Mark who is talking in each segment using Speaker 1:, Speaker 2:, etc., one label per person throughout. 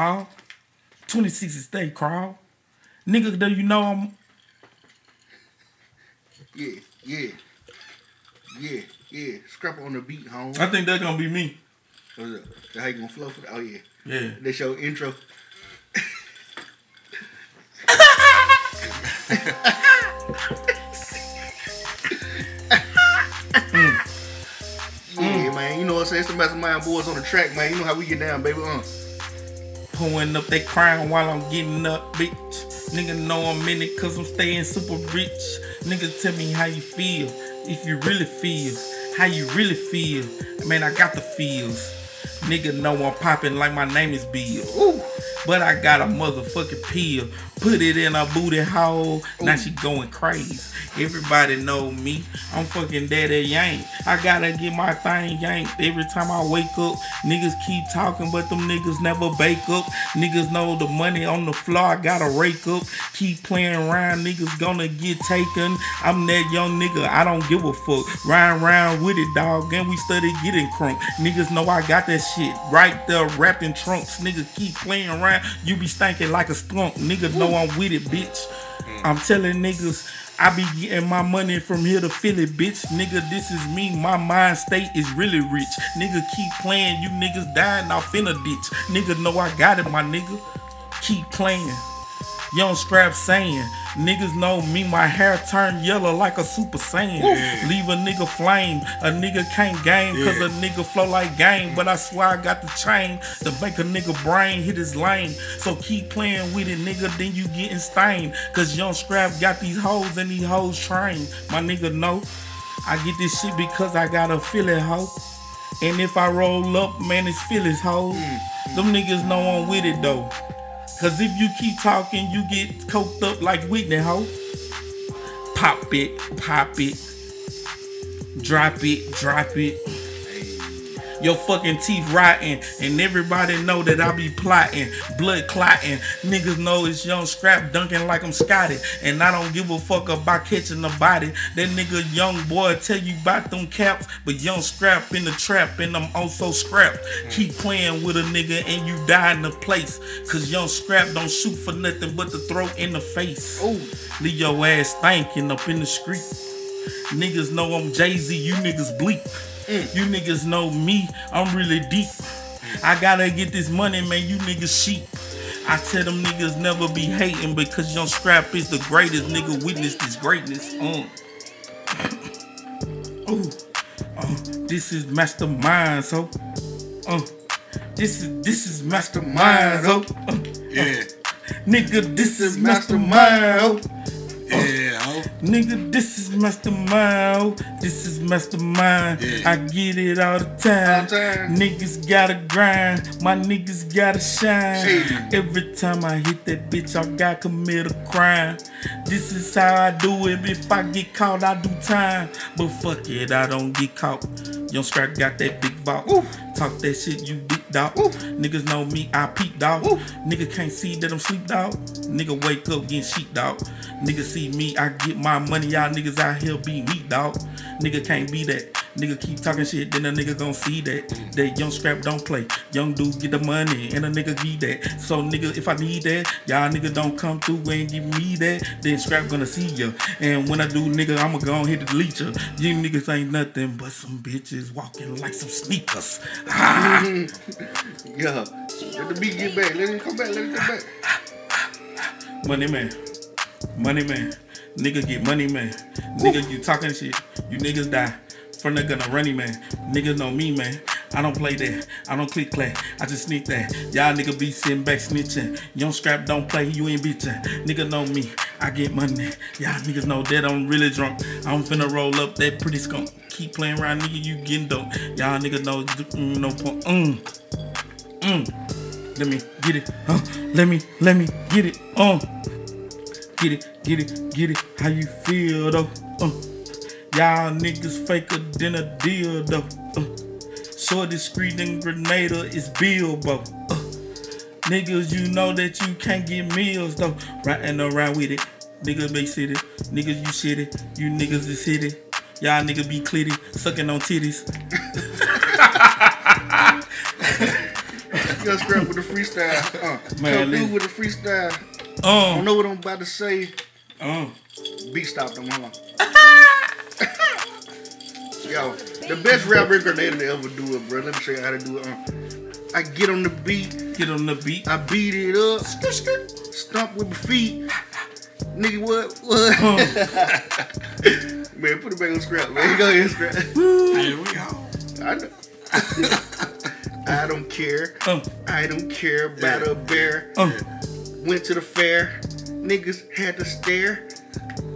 Speaker 1: ball. 26 is stay crawl. Nigga, do you know I'm
Speaker 2: Yeah, yeah. Yeah, yeah. Scrap on the beat, home.
Speaker 1: I think that's gonna be me.
Speaker 2: What's up? How you gonna flow for that? Oh yeah.
Speaker 1: Yeah.
Speaker 2: That's your intro. Yeah, man. You know what I'm saying? It's the mastermind boys on the track, man. You know how we get down, baby. Uh.
Speaker 1: Pulling up that crown while I'm getting up, bitch. Nigga know I'm in it cause I'm staying super rich. Nigga tell me how you feel. If you really feel, how you really feel. Man, I got the feels. Nigga know I'm popping like my name is Bill.
Speaker 2: Ooh.
Speaker 1: But I got a motherfucking pill. Put it in a booty hole. Now she going crazy. Everybody know me. I'm fucking daddy yank. I gotta get my thing yanked every time I wake up. Niggas keep talking, but them niggas never bake up. Niggas know the money on the floor. I gotta rake up. Keep playing around. Niggas gonna get taken. I'm that young nigga. I don't give a fuck. Ride round with it, dog. And we study getting crunk. Niggas know I got that shit right there wrapped in trunks. Niggas keep playing around. You be stinking like a skunk. Niggas know I'm with it, bitch. I'm telling niggas. I be getting my money from here to Philly, bitch. Nigga, this is me. My mind state is really rich. Nigga, keep playing. You niggas dying off in a ditch. Nigga, know I got it, my nigga. Keep playing. Young Scrap saying, niggas know me, my hair turned yellow like a super saiyan. Leave a nigga flame, a nigga can't game, cause a nigga flow like game. But I swear I got the chain to make a nigga brain hit his lane. So keep playing with it, nigga, then you getting stained. Cause Young Scrap got these hoes and these hoes trained. My nigga know, I get this shit because I got a Philly hoe. And if I roll up, man, it's Philly's hoes. Mm. Them niggas know I'm with it though. Cause if you keep talking, you get coked up like Whitney, ho. Pop it, pop it. Drop it, drop it. Your fucking teeth rotting, and everybody know that I be plotting, blood clotting. Niggas know it's young scrap dunking like I'm Scotty, and I don't give a fuck about catching the body. That nigga young boy tell you about them caps, but young scrap in the trap, and I'm also scrapped. Keep playing with a nigga and you die in the place, cause young scrap don't shoot for nothing but the throat in the face.
Speaker 2: Ooh.
Speaker 1: Leave your ass thinking up in the street. Niggas know I'm Jay Z, you niggas bleak. You niggas know me, I'm really deep. I gotta get this money, man, you niggas sheep. I tell them niggas never be hating because Young Scrap is the greatest nigga witness this greatness. Uh. Ooh. Uh, this is mastermind, so. Uh, this is this is mastermind, so. Uh,
Speaker 3: Yeah.
Speaker 1: nigga, this is mastermind. oh.
Speaker 3: Yeah.
Speaker 1: Nigga, this is mastermind. This is mastermind.
Speaker 3: Yeah.
Speaker 1: I get it all the time.
Speaker 2: Time.
Speaker 1: Niggas gotta grind. My niggas gotta shine. Every time I hit that bitch, I gotta commit a crime. This is how I do it. If I get caught, I do time. But fuck it, I don't get caught. Young Scrap got that big vault. Talk that shit, you deep dog. Niggas know me, I peep dog. Nigga can't see that I'm sleep dog. Nigga wake up getting sheep dog. Nigga see me, I get my money. Y'all niggas out here be me dog. Nigga can't be that. Nigga keep talking shit, then a nigga gon' see that. That young scrap don't play. Young dude get the money, and a nigga give that. So nigga, if I need that, y'all nigga don't come through and give me that. Then scrap gonna see ya. And when I do, nigga, I'ma go on here to delete ya. You niggas ain't nothing but some bitches walking like some sneakers. Ah.
Speaker 2: Yeah. Let the beat get back. Let him come back. Let him come back.
Speaker 1: Money man. Money man. Nigga get money man. Nigga, you talking shit. You niggas die. From the gunna running man. Niggas know me man. I don't play that. I don't click clack. I just sneak that. Y'all nigga be sitting back snitching. Young scrap don't play. You ain't bitching. Nigga know me. I get money. Y'all niggas know that I'm really drunk. I'm finna roll up that pretty skunk. Keep playing around, nigga. You getting dope. Y'all niggas know mm, no point. Mm. Mm. Let me get it. Huh? Let me, let me get it. Uh. Get it, get it, get it. How you feel though? Uh. Y'all niggas faker than a deal though. Uh. Short discreet and Grenada is Bilbo. Uh. Niggas, you know that you can't get meals though. Riding around with it. Niggas big city. Niggas, you shitty. You niggas is hitty. Y'all niggas be clitty. Sucking on titties.
Speaker 2: Got scrap with the freestyle. Uh,
Speaker 1: Man,
Speaker 2: come through with the freestyle. I don't
Speaker 1: Um,
Speaker 2: know what I'm about to say.
Speaker 1: um.
Speaker 2: Beat stop them, hold on. Yo, the best rap record they ever do it, bro. Let me show you how to do it. Uh, I get on the beat,
Speaker 1: Get on the beat.
Speaker 2: I beat it up, stomp with my feet. Nigga, what? What?
Speaker 1: Um,
Speaker 2: man, put it back on scrap, man. Go ahead, scrap.
Speaker 1: here we go.
Speaker 2: I know. I don't care.
Speaker 1: Um,
Speaker 2: I don't care about a bear.
Speaker 1: um.
Speaker 2: Went to the fair. Niggas had to stare.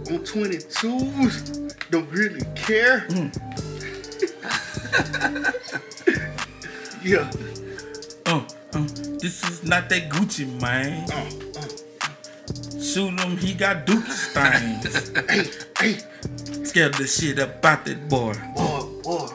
Speaker 2: On 22s. Don't really care. yeah.
Speaker 1: Uh, uh, this is not that Gucci, man.
Speaker 2: Uh,
Speaker 1: Shoot him, he got Dookie stains.
Speaker 2: uh. Hey, hey.
Speaker 1: Scared the shit about that boy.
Speaker 2: Boy, boy.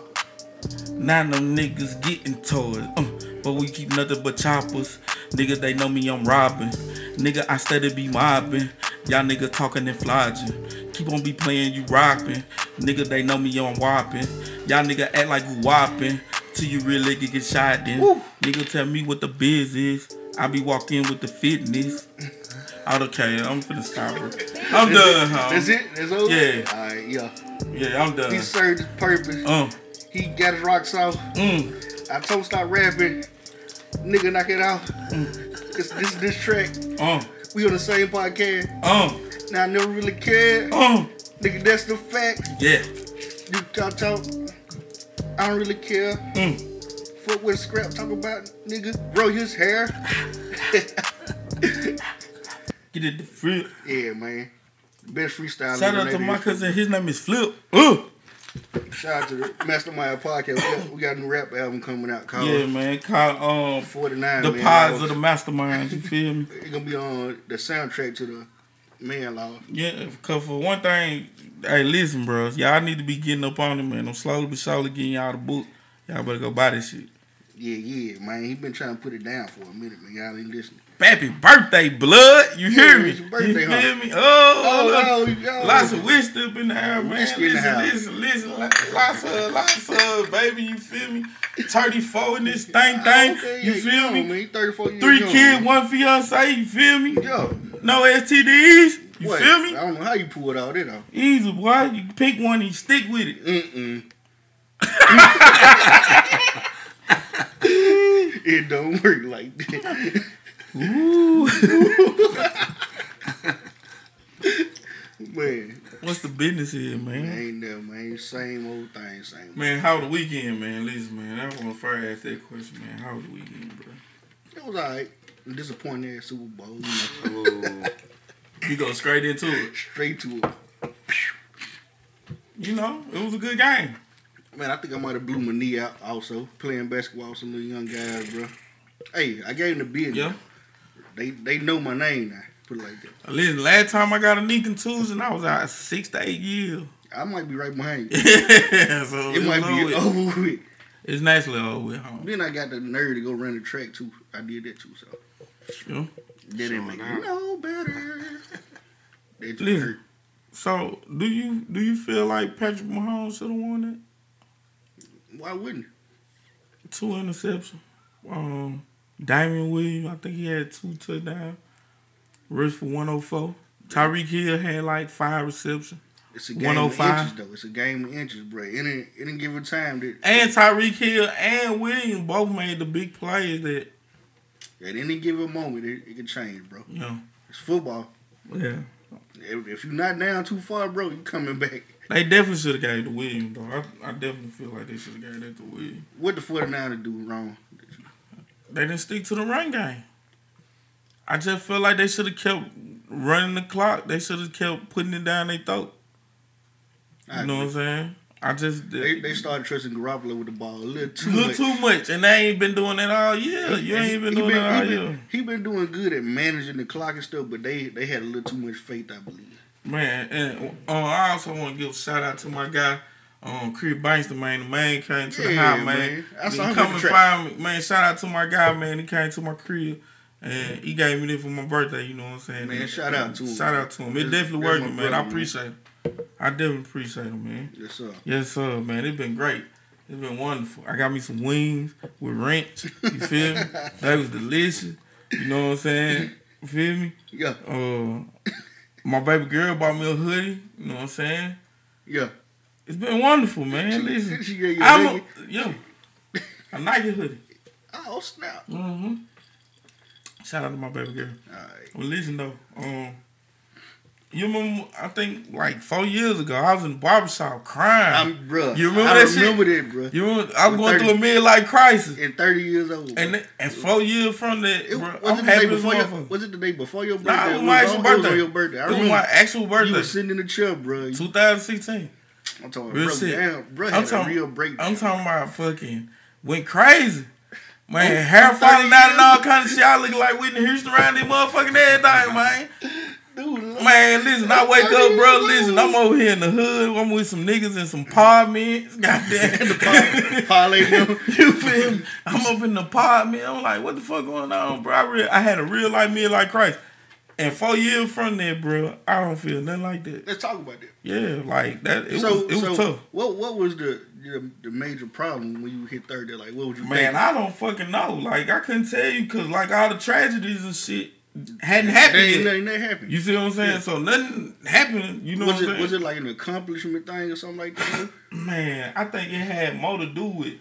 Speaker 1: Now them niggas getting toys. Uh, but we keep nothing but choppers. Niggas, they know me, I'm robbing. Nigga, I steady be mobbing. Y'all niggas talking and flogging. Keep on be playing, you rocking. Nigga, they know me, I'm whopping. Y'all nigga act like you whopping. Till you really get get shot then.
Speaker 2: Woo.
Speaker 1: Nigga, tell me what the biz is. I be walking with the fitness. Okay, I'm finna stop her. I'm done, huh?
Speaker 2: That's it? That's over?
Speaker 1: Yeah.
Speaker 2: Alright, yeah.
Speaker 1: Yeah, I'm done.
Speaker 2: He served his purpose.
Speaker 1: Um,
Speaker 2: He got his rocks off.
Speaker 1: mm,
Speaker 2: I told stop rapping. Nigga, knock it out. This, this is this track.
Speaker 1: um,
Speaker 2: We on the same podcast.
Speaker 1: um,
Speaker 2: Now I never really cared.
Speaker 1: um.
Speaker 2: Nigga, that's the fact.
Speaker 1: Yeah.
Speaker 2: You talk talk. I don't really care.
Speaker 1: Mm.
Speaker 2: Fuck what scrap talk about, nigga. Grow his hair.
Speaker 1: Get it the flip.
Speaker 2: yeah, man. Best freestyle.
Speaker 1: Shout out to my cousin. His name is Flip. Uh.
Speaker 2: Shout out to the Mastermind Podcast. We got, we got a new rap album coming out called
Speaker 1: Yeah, man. Call um
Speaker 2: 49.
Speaker 1: the
Speaker 2: man.
Speaker 1: pies of the masterminds. You feel me?
Speaker 2: It's gonna be on the soundtrack to the Man Law.
Speaker 1: Yeah. Cause for one thing, hey, listen, bros. Y'all need to be getting up on it, man. I'm slowly but surely getting y'all the book. Y'all better go buy this shit.
Speaker 2: Yeah, yeah, man. He been trying to put it down for a minute, man. Y'all ain't listening.
Speaker 1: Happy birthday, blood. You hear me?
Speaker 2: it's your birthday,
Speaker 1: you
Speaker 2: huh?
Speaker 1: feel me? Oh,
Speaker 2: Oh,
Speaker 1: look.
Speaker 2: oh.
Speaker 1: Lots of whiskey up in the air, man.
Speaker 2: Whiskey in the
Speaker 1: listen,
Speaker 2: house.
Speaker 1: listen, listen, listen. Lots of, lots of, baby. You feel me? 34 in this thing,
Speaker 2: Oh,
Speaker 1: thing.
Speaker 2: okay,
Speaker 1: you
Speaker 2: yeah,
Speaker 1: feel
Speaker 2: young,
Speaker 1: me?
Speaker 2: Man. He 34 years
Speaker 1: Three
Speaker 2: young,
Speaker 1: kids,
Speaker 2: man.
Speaker 1: one fiance. You feel me?
Speaker 2: Yo,
Speaker 1: No STDs. You
Speaker 2: what?
Speaker 1: feel me?
Speaker 2: I don't know how you pulled all that off.
Speaker 1: Easy, boy. You pick one and you stick with it.
Speaker 2: Mm-mm. it don't work like that.
Speaker 1: Ooh.
Speaker 2: Man,
Speaker 1: What's the business here, man?
Speaker 2: ain't never, man. Same old thing, same. old-
Speaker 1: Man, how the weekend, man? Listen, man. I want to first ask that question, man. How was the weekend, bro?
Speaker 2: It was alright. Disappointing ass Super Bowl. You know,
Speaker 1: You go straight into it.
Speaker 2: straight to it.
Speaker 1: You know, it was a good game.
Speaker 2: Man, I think I might have blew my knee out also playing basketball with some little young guys, bro. Hey, I gave him the business.
Speaker 1: Yeah.
Speaker 2: They they know my name now. Put it like that.
Speaker 1: Listen, last time I got a knee contusion, I was out six to eight years.
Speaker 2: I might be right behind you.
Speaker 1: so
Speaker 2: It might
Speaker 1: it's
Speaker 2: be
Speaker 1: over.
Speaker 2: over with.
Speaker 1: It's nicely over with, huh?
Speaker 2: Then I got the nerve to go run the track too. I did that too, so
Speaker 1: Yeah.
Speaker 2: that didn't make it no better. That just
Speaker 1: Listen.
Speaker 2: hurt.
Speaker 1: So, do you do you feel like Patrick Mahomes should have won it?
Speaker 2: Why wouldn't?
Speaker 1: Two interceptions. Um, Damien Williams, I think he had two touchdowns. Rush for 104. Tyreek Hill had like five receptions.
Speaker 2: It's a game of
Speaker 1: 105.
Speaker 2: inches though. It's a game of inches, bro. Any any given time that
Speaker 1: And Tyreek Hill and Williams both made the big plays that,
Speaker 2: at any given moment it, it can change, bro.
Speaker 1: know,
Speaker 2: It's football.
Speaker 1: yeah.
Speaker 2: If, if you're not down too far, bro, you're coming back.
Speaker 1: They definitely should have gave it to Williams, though. I, I definitely feel like they should have gave that to Williams.
Speaker 2: What the 49ers do wrong?
Speaker 1: They didn't stick to the run game. I just feel like they should have kept running the clock. They should have kept putting it down their throat.
Speaker 2: I
Speaker 1: You know what I'm saying? I just
Speaker 2: They, they started trusting Garoppolo with the ball a little too
Speaker 1: little
Speaker 2: much.
Speaker 1: too much, and they ain't been doing that all year. You ain't been
Speaker 2: He
Speaker 1: doing that all
Speaker 2: he
Speaker 1: year,
Speaker 2: been, he been doing good at managing the clock and stuff, but they they had a little too much faith, I believe.
Speaker 1: man. And uh, I also want to give a shout out to my guy, um, Chris Bankston, man. The man came to the
Speaker 2: Yeah,
Speaker 1: house, man.
Speaker 2: man. I
Speaker 1: He come and find me, man. Shout out to my guy, man. He came to my crib. And he gave me this for my birthday, you know what I'm saying?
Speaker 2: Man,
Speaker 1: And-
Speaker 2: shout out to him.
Speaker 1: Shout out to him. It
Speaker 2: That's-
Speaker 1: definitely
Speaker 2: that's my
Speaker 1: man. I
Speaker 2: man.
Speaker 1: appreciate it. I definitely appreciate him, man.
Speaker 2: Yes, sir.
Speaker 1: Yes, sir, man. It's been great. It's been wonderful. I got me some wings with ranch. You feel me? That was delicious. You know what I'm saying? You feel me?
Speaker 2: Yeah,
Speaker 1: Uh, my baby girl bought me a hoodie. You know what I'm saying?
Speaker 2: yeah.
Speaker 1: It's been wonderful, man. Listen,
Speaker 2: She you a
Speaker 1: I'm a, yo, a Nike hoodie.
Speaker 2: Oh snap!
Speaker 1: Mm-hmm. Shout out to my baby girl.
Speaker 2: All right.
Speaker 1: Well, listen though, um, you remember? I think like four years ago, I was in the barbershop crying.
Speaker 2: I'm bruh.
Speaker 1: You remember
Speaker 2: I
Speaker 1: that shit?
Speaker 2: remember that, bruh.
Speaker 1: you remember? I was
Speaker 2: I'm
Speaker 1: going
Speaker 2: 30.
Speaker 1: through a midlife crisis,
Speaker 2: And 30 years old.
Speaker 1: and and four years from that,
Speaker 2: it,
Speaker 1: bro,
Speaker 2: was
Speaker 1: I'm
Speaker 2: it the day
Speaker 1: happy
Speaker 2: before your. Was it the day before your birthday?
Speaker 1: Nah, it was my actual
Speaker 2: on- it was
Speaker 1: birthday.
Speaker 2: your birthday. I
Speaker 1: It was
Speaker 2: remember
Speaker 1: my actual
Speaker 2: you
Speaker 1: birthday,
Speaker 2: was sitting in the chair, bruh.
Speaker 1: 2016.
Speaker 2: I'm talking
Speaker 1: Real
Speaker 2: bro,
Speaker 1: shit.
Speaker 2: damn, bro
Speaker 1: I'm talking-
Speaker 2: real breakdown.
Speaker 1: I'm talking about fucking went crazy. Man,
Speaker 2: Oh,
Speaker 1: hair falling out and all kind of shit. I look like Whitney Houston around this motherfucking everything, man.
Speaker 2: Dude.
Speaker 1: Man, listen, I wake up, bro. Listen. I'm over here in the hood. I'm with some niggas and some apartments. Goddamn.
Speaker 2: the parlay
Speaker 1: you feel me? I'm up in the apartment. I'm like, what the fuck going on, bro? I, real, I had a real life meal like Christ. And four years from there, bro, I don't feel nothing like that.
Speaker 2: Let's talk about that.
Speaker 1: Yeah, like that. It
Speaker 2: so,
Speaker 1: was, it was tough.
Speaker 2: what what was the, the the major problem when you hit 30? Like, what would you
Speaker 1: Man? I don't fucking know. Like, I couldn't tell you because, like, all the tragedies and shit hadn't happened yet.
Speaker 2: nothing that happened.
Speaker 1: You see what I'm saying?
Speaker 2: Yeah.
Speaker 1: So nothing happened. You know
Speaker 2: was
Speaker 1: what I'm
Speaker 2: it
Speaker 1: saying?
Speaker 2: was it like an accomplishment thing or something like that?
Speaker 1: Man, I think it had more to do with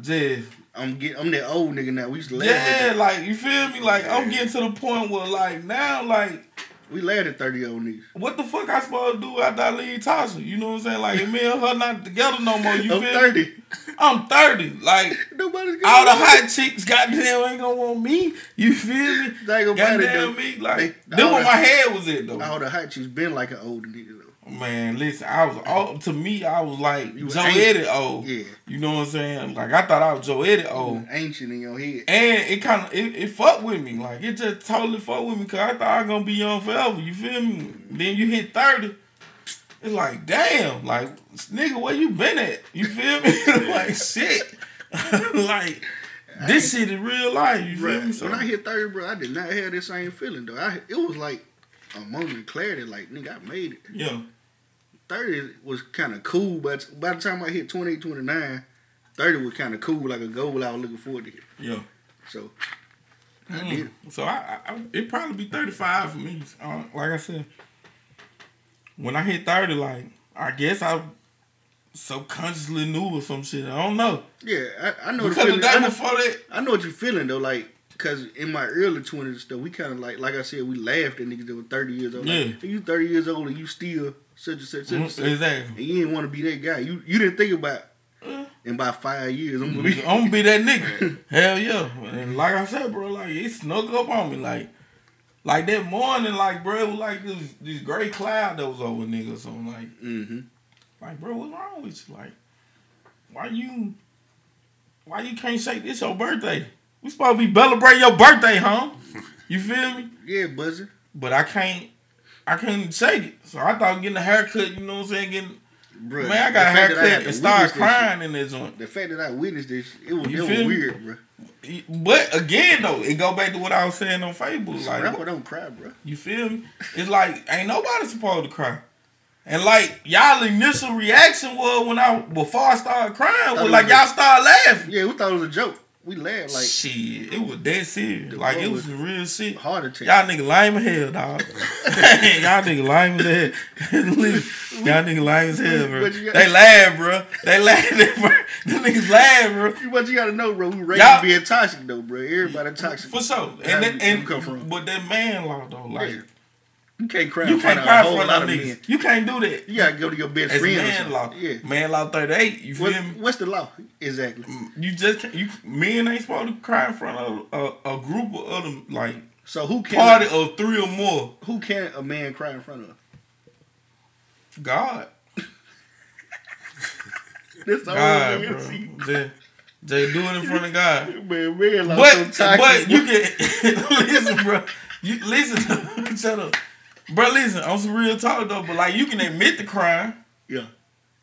Speaker 1: just
Speaker 2: I'm get I'm that old nigga now. We used to laugh
Speaker 1: yeah,
Speaker 2: at
Speaker 1: like you feel me? Like I'm getting to the point where like now, like
Speaker 2: we laughed at 30 year old niggas.
Speaker 1: what the fuck I supposed to do after I leave Tasha? You know what I'm saying? Like if me and her not together no more. You feel me?
Speaker 2: I'm
Speaker 1: feel me?
Speaker 2: 30.
Speaker 1: I'm 30. Like
Speaker 2: Nobody's gonna
Speaker 1: all the hot chicks, goddamn, ain't gonna want me. You feel me?
Speaker 2: They ain't gonna buy it,
Speaker 1: me, like
Speaker 2: They-
Speaker 1: where
Speaker 2: the-
Speaker 1: my head was at though.
Speaker 2: All the hot chicks been like an older nigga.
Speaker 1: Man, listen, I was all to me, I was like
Speaker 2: You
Speaker 1: Joe. Eddie old.
Speaker 2: Yeah.
Speaker 1: You know what I'm saying? Like I thought I was Joe Eddie oh. old.
Speaker 2: Ancient in your head.
Speaker 1: And it kind of it, it fucked with me. Like it just totally fucked with me because I thought I was gonna be young forever. You feel me? Then you hit thirty. It's like damn, like nigga, where you been at? You feel me? like shit. like this shit is real life. You feel
Speaker 2: Bruh,
Speaker 1: me? So,
Speaker 2: when I hit 30, bro, I did not have the same feeling though. I it was like a moment of clarity, like nigga, I made it.
Speaker 1: yeah,
Speaker 2: 30 was kind of cool, but by the time I hit 28, 29, 30 was kind of cool, like a goal I was looking forward to. Hit.
Speaker 1: yeah.
Speaker 2: So I
Speaker 1: Mm.
Speaker 2: did.
Speaker 1: So I, I, it probably be thirty five for me. Uh, like I said, when I hit thirty, like I guess I subconsciously knew or some shit. I don't know
Speaker 2: Yeah, I, I know
Speaker 1: because the
Speaker 2: feeling.
Speaker 1: day
Speaker 2: I know,
Speaker 1: before that,
Speaker 2: I know what you're feeling though, like. Cause in my early twenties, though, we kind of like, like I said, we laughed at niggas that were thirty years old. Like,
Speaker 1: Yeah.
Speaker 2: "Hey, you thirty years old and you still such and such, such such.
Speaker 1: Mm, exactly.
Speaker 2: and you didn't want to be that guy. You you didn't think about
Speaker 1: Uh,
Speaker 2: in about five years I'm gonna be.
Speaker 1: I'm gonna be that nigga. Hell yeah. And like I said, bro, like it snuck up on me. Like like that morning, like bro, it was like this this gray cloud that was over niggas. So I'm like,
Speaker 2: Mm-hmm.
Speaker 1: like, bro, what's wrong with you? Like, why you why you can't shake this your birthday? We supposed to be celebrating your birthday, huh? You feel me?
Speaker 2: Yeah, buzzer.
Speaker 1: But I can't I couldn't shake it. So I thought getting a haircut, you know what I'm saying, getting
Speaker 2: Bruh,
Speaker 1: man, I got a
Speaker 2: fact that I had
Speaker 1: haircut and started crying in that joint.
Speaker 2: The fact that I witnessed this, it was, it was weird, bro.
Speaker 1: But again though, it go back to what I was saying on Facebook. Like
Speaker 2: rapper don't cry, bro.
Speaker 1: You feel me? It's like ain't nobody supposed to cry. And like y'all initial reaction was when I before I started crying was like y'all started laughing.
Speaker 2: Yeah, we thought it was a joke. We laughed like
Speaker 1: shit, it was dead serious. Like it
Speaker 2: boy
Speaker 1: was real shit.
Speaker 2: heart attack.
Speaker 1: Y'all nigga lame as hell, dog. y'all nigga lame as hell. y'all nigga lame as hell, bro.
Speaker 2: But you got-
Speaker 1: They laugh, bro. They laugh, bro. The niggas laugh, bro.
Speaker 2: But you gotta know, bro, we raised
Speaker 1: Y'all-
Speaker 2: being toxic though, bro. Everybody toxic.
Speaker 1: For sure. And that, and
Speaker 2: come from?
Speaker 1: but that man law though, like
Speaker 2: Yeah. You can't cry
Speaker 1: you
Speaker 2: in front
Speaker 1: can't
Speaker 2: of
Speaker 1: cry
Speaker 2: a
Speaker 1: in
Speaker 2: whole
Speaker 1: front
Speaker 2: lot
Speaker 1: of niggas.
Speaker 2: men.
Speaker 1: You can't do that.
Speaker 2: You gotta go to your best
Speaker 1: It's
Speaker 2: friend. or
Speaker 1: man law.
Speaker 2: Yeah.
Speaker 1: Man law 38. You feel
Speaker 2: What,
Speaker 1: me?
Speaker 2: what's the law? Exactly.
Speaker 1: Mm, you just can't, you men ain't supposed to cry in front of a, a group of other like
Speaker 2: So who can
Speaker 1: party of three or more.
Speaker 2: who can a man cry in front of?
Speaker 1: God,
Speaker 2: That's all
Speaker 1: God, bro.
Speaker 2: see.
Speaker 1: Jay, Jay, do it in front of God.
Speaker 2: Man, man, law
Speaker 1: But
Speaker 2: so
Speaker 1: but you can listen, bro. You listen. Shut up, bro. Listen, on some real talk though. But like you can admit the crime,
Speaker 2: yeah.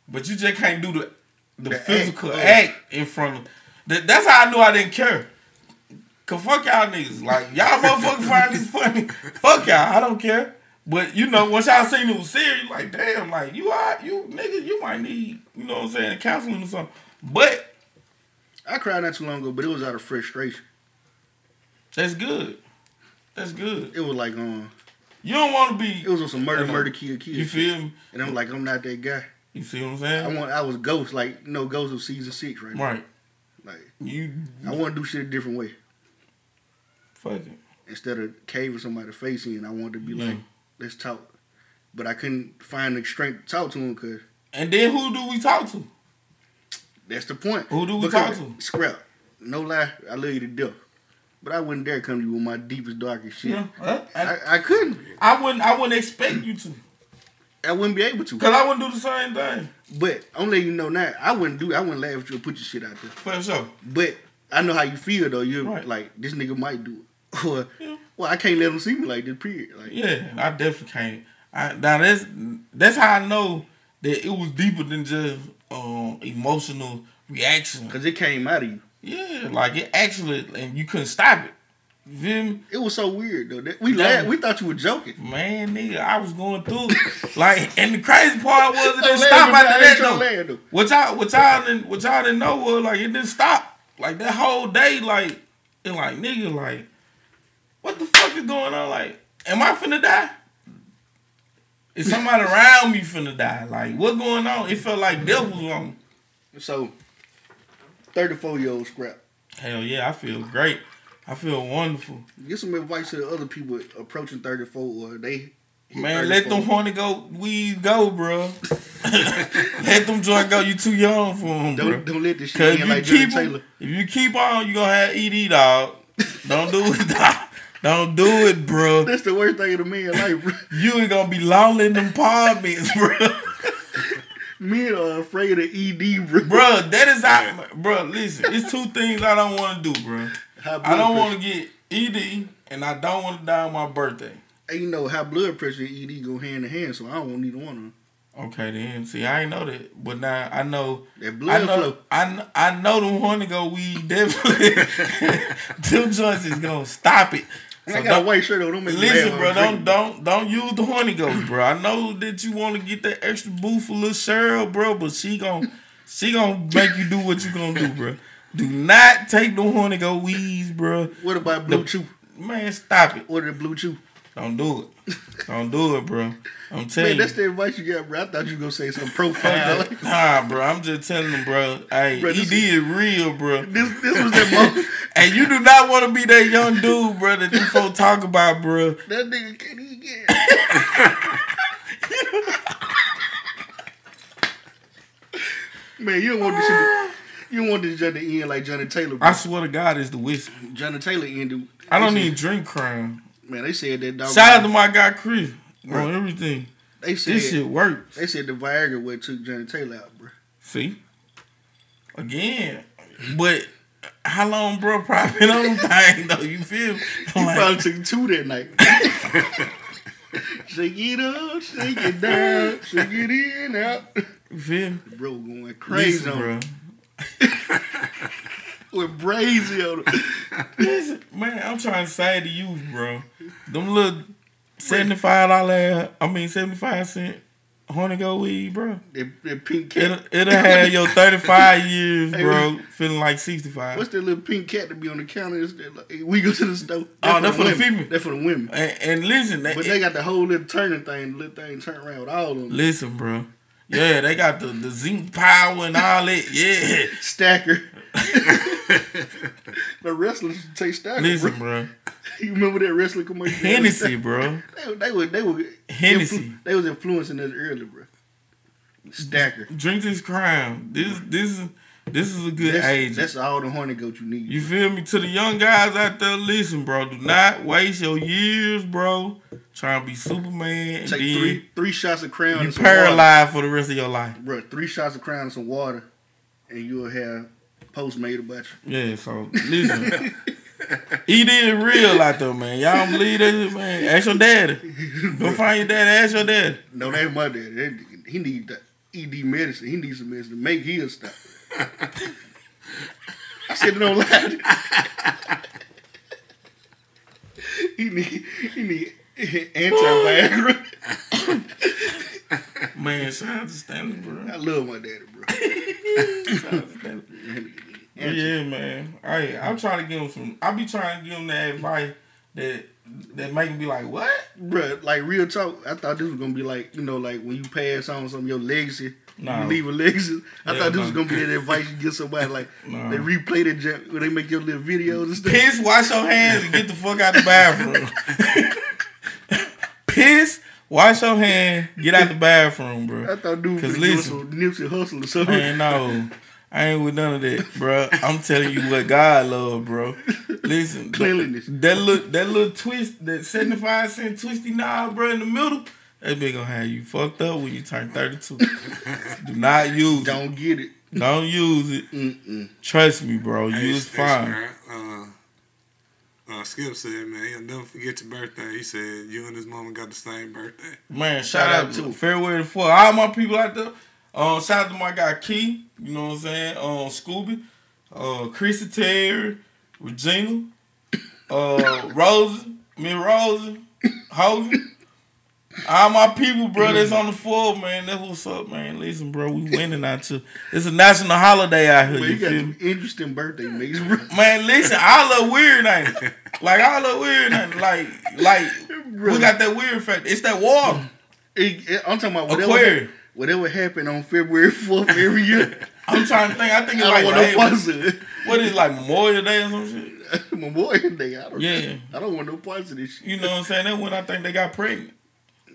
Speaker 1: but you just can't do the the,
Speaker 2: The
Speaker 1: physical
Speaker 2: oh.
Speaker 1: act in front of. That, that's how I knew I didn't care. Cause fuck y'all niggas. Like y'all motherfuckers find this funny. Fuck y'all. I don't care. But you know, once y'all seen it was serious, like damn, like you are you nigga, you might need, you know what I'm saying, counseling or something. But
Speaker 2: I cried not too long ago, but it was out of frustration.
Speaker 1: that's good. That's good.
Speaker 2: It was like um,
Speaker 1: You don't want to be.
Speaker 2: it was on some murder,
Speaker 1: I know.
Speaker 2: murder, kill, kill.
Speaker 1: You feel me?
Speaker 2: And I'm like, I'm not that guy.
Speaker 1: You see what I'm saying?
Speaker 2: I want, I was Ghost, like no Ghost of season six right now.
Speaker 1: Right.
Speaker 2: Like
Speaker 1: You.
Speaker 2: I want to do shit a different way.
Speaker 1: Fuck it.
Speaker 2: Instead of caving somebody's face in, I wanted to be
Speaker 1: Yeah.
Speaker 2: like, let's talk. But I couldn't find the strength to talk to him because
Speaker 1: And then who do we talk to?
Speaker 2: that's the point.
Speaker 1: Who do we
Speaker 2: Because-
Speaker 1: talk to?
Speaker 2: Scrap. No lie, I love you to death. But I wouldn't dare come to you with my deepest, darkest shit.
Speaker 1: Yeah. I,
Speaker 2: I, I couldn't.
Speaker 1: I wouldn't. I wouldn't expect you to,
Speaker 2: I wouldn't be able to.
Speaker 1: cause I wouldn't do the same thing.
Speaker 2: But I'm letting you know now, I wouldn't do. I wouldn't laugh at you and put your shit out there.
Speaker 1: For sure.
Speaker 2: But I know how you feel though. You're
Speaker 1: Right.
Speaker 2: like this nigga might do it, or
Speaker 1: Yeah.
Speaker 2: well, I can't let him see me like this. Period. Like
Speaker 1: Yeah, I definitely can't. I, now that's that's how I know that it was deeper than just um, emotional reaction.
Speaker 2: because it came out of you.
Speaker 1: Yeah, like it actually, and you couldn't stop it. You feel me?
Speaker 2: It was so weird though. That we laughed. We thought you were joking.
Speaker 1: Man, nigga, I was going through like, and the crazy part was it didn't stop after that though.
Speaker 2: though.
Speaker 1: What y'all, what y'all didn't, what y'all didn't know was like it didn't stop. Like that whole day, like, and like nigga, like, what the fuck is going on? Like, am I finna die? Is somebody around me finna die? Like, what going on? It felt like death was on.
Speaker 2: So, 34 year old scrap.
Speaker 1: Hell yeah, I feel great. I feel wonderful.
Speaker 2: Get some advice to the other people approaching 34 or they.
Speaker 1: Man, let
Speaker 2: 34.
Speaker 1: them horny go weed go, bro. let them joint go. You too young for them, bro.
Speaker 2: Don't, don't let this shit in
Speaker 1: if
Speaker 2: like
Speaker 1: keep
Speaker 2: Taylor.
Speaker 1: if you keep on, you gonna have ED dog. Don't do it, dog. Don't do it, bro.
Speaker 2: That's the worst thing in the man life, bro.
Speaker 1: You ain't gonna be lonely in them apartments, bro.
Speaker 2: Men are afraid of ED, bro.
Speaker 1: bro, that is how, bro. Listen, it's two things I don't want to do, bro. I don't want to get ED, and I don't want to die on my birthday.
Speaker 2: And you know, high blood pressure and ED go hand in hand, so I don't want neither one of them.
Speaker 1: Okay, then. See, I ain't know that, but now I know.
Speaker 2: That
Speaker 1: I
Speaker 2: blood
Speaker 1: know,
Speaker 2: flow.
Speaker 1: I, I know them horny go weed definitely. them joints is gonna stop it. So
Speaker 2: I got
Speaker 1: don't-
Speaker 2: a white shirt on. Don't make
Speaker 1: Listen, bro, don't don't don't use the horny goat, bro. I know that you want to get that extra boost for little Cheryl, bro, but she gon' she gonna make you do what you gonna do, bro. Do not take the horny goat weeds, bro.
Speaker 2: What about Blue
Speaker 1: The-
Speaker 2: Chew?
Speaker 1: Man, stop it.
Speaker 2: What the Blue Chew?
Speaker 1: Don't do it. Don't do it, bro. I'm telling
Speaker 2: Man,
Speaker 1: you.
Speaker 2: that's the advice you got, bro. I thought you were gonna say some
Speaker 1: that. Nah, bro. I'm just telling them, bro. Hey,
Speaker 2: Bro,
Speaker 1: ED
Speaker 2: this
Speaker 1: is real, bro.
Speaker 2: this this was that moment.
Speaker 1: And you do not want to be that young dude, bro, that you folks talk about, bro.
Speaker 2: That nigga can't even get. Man, you don't want this shit. To, you don't want this shit to end like Johnnie Taylor. Bro.
Speaker 1: I swear to God, it's the whiskey.
Speaker 2: Johnnie Taylor ended.
Speaker 1: I don't even drink crime.
Speaker 2: Man, they said that dog.
Speaker 1: Shout out to my guy Chris
Speaker 2: Right.
Speaker 1: on everything.
Speaker 2: They said
Speaker 1: This shit works.
Speaker 2: they said the Viagra what took Johnnie Taylor out, bro.
Speaker 1: See, again, but how long, bro? Probably been on thing though. You feel? me?
Speaker 2: He
Speaker 1: I'm like,
Speaker 2: probably took two that night. shake it up, shake it down, shake it in out.
Speaker 1: you feel? me?
Speaker 2: Bro, going crazy
Speaker 1: Listen, bro.
Speaker 2: With brazy on him.
Speaker 1: Listen, man, I'm trying to say to you, bro. Them little seventy-five dollar, I mean seventy-five cent horny go weed, bro.
Speaker 2: That, that pink cat.
Speaker 1: It'll, it'll have your thirty-five years, bro, feeling like sixty-five.
Speaker 2: What's that little pink cat to be on the counter? Like, we go to the store.
Speaker 1: Oh, that's for the
Speaker 2: women.
Speaker 1: female.
Speaker 2: That's for the women.
Speaker 1: And, and listen, that,
Speaker 2: But they got the whole little turning thing. The little thing turn around with all of them.
Speaker 1: listen, bro. Yeah, they got the, the zinc power and all that. Yeah.
Speaker 2: Stacker. the wrestlers take stacker.
Speaker 1: Listen,
Speaker 2: bro. You remember that wrestling commercial?
Speaker 1: Hennessy, bro.
Speaker 2: They, they were they were
Speaker 1: Hennessy.
Speaker 2: influ- they was influencing us early, bro. Stacker.
Speaker 1: Drink this crown. This this is this is a good
Speaker 2: That's,
Speaker 1: age.
Speaker 2: that's all the horny goat you need.
Speaker 1: You feel me? To the young guys out there, listen, bro. Do not waste your years, bro. Trying to be Superman
Speaker 2: Take three three shots of crown
Speaker 1: you
Speaker 2: and some water.
Speaker 1: paralyzed for the rest of your life.
Speaker 2: Bro, three shots of crown and some water, and you'll have post made about you.
Speaker 1: Yeah, so listen. he did real out there, man. Y'all don't believe that, man. Ask your daddy. Go find your daddy. Ask your daddy.
Speaker 2: No, that's my dad. That- He need the ED medicine. He needs some medicine to make his stop. I said it on live. he need he need anti Viagra.
Speaker 1: Man, shout out to Stanley, bro.
Speaker 2: I love my daddy, bro.
Speaker 1: Shout out to Stanley, yeah, man. I I'm trying to give him some. I be trying to give him that advice that that make him be like, what?
Speaker 2: Bro, like real talk, I thought this was gonna be like, you know, like when you pass on some of your legacy, you leave a legacy. I
Speaker 1: Yeah,
Speaker 2: thought this was gonna be that advice you give somebody like they replay the jump when they make your little videos and stuff.
Speaker 1: Piss, wash your hands, and get the fuck out the bathroom. Piss, wash your hand, get out the bathroom, bro.
Speaker 2: I thought dude was
Speaker 1: Cause
Speaker 2: doing
Speaker 1: listen.
Speaker 2: some Nipsey Hussle or something.
Speaker 1: Man, no. I ain't with none of that, bro. I'm telling you what God love, bro. Listen,
Speaker 2: Cleanliness.
Speaker 1: That look, that little twist, that 75 cent twisty knob, bro, in the middle, that bitch gonna have you fucked up when you turn 32. Do not use it.
Speaker 2: Don't get it.
Speaker 1: Don't use it.
Speaker 2: Mm-mm.
Speaker 1: Trust me, bro.
Speaker 3: Hey,
Speaker 1: You was fine.
Speaker 3: Shamar, Uh, uh, Skip said, man, he'll never forget your birthday. He said you and his mama got the same birthday.
Speaker 1: Man,
Speaker 2: Shout
Speaker 1: shout,
Speaker 2: out
Speaker 1: out
Speaker 2: to-
Speaker 1: to February the 4th. All my people out there. Um, shout out to my guy Key. You know what I'm saying? Um, Scooby. Uh, Chrissy Terry. Regina. Uh, Rosie. Me Rosie. Hogan. All my people, bro, that's on the floor, man. That's what's up, man. Listen, bro, we winning out too. It's a national holiday out here.
Speaker 2: Man,
Speaker 1: You
Speaker 2: you got
Speaker 1: feel
Speaker 2: some
Speaker 1: me?
Speaker 2: interesting birthday mix, bro.
Speaker 1: Man, listen, I look weird, it? Like I look weird, it? Like, like we got that weird fact. It's that water.
Speaker 2: It- it- I'm talking about whatever,
Speaker 1: Aquarium.
Speaker 2: whatever happened on February 4th every year.
Speaker 1: I'm trying to think. I think it's
Speaker 2: I
Speaker 1: like, like
Speaker 2: no
Speaker 1: what is it, like Memorial Day or some shit.
Speaker 2: Memorial Day. I don't,
Speaker 1: Yeah.
Speaker 2: I don't want no parts of this shit.
Speaker 1: You know what I'm saying? That when I think they got pregnant.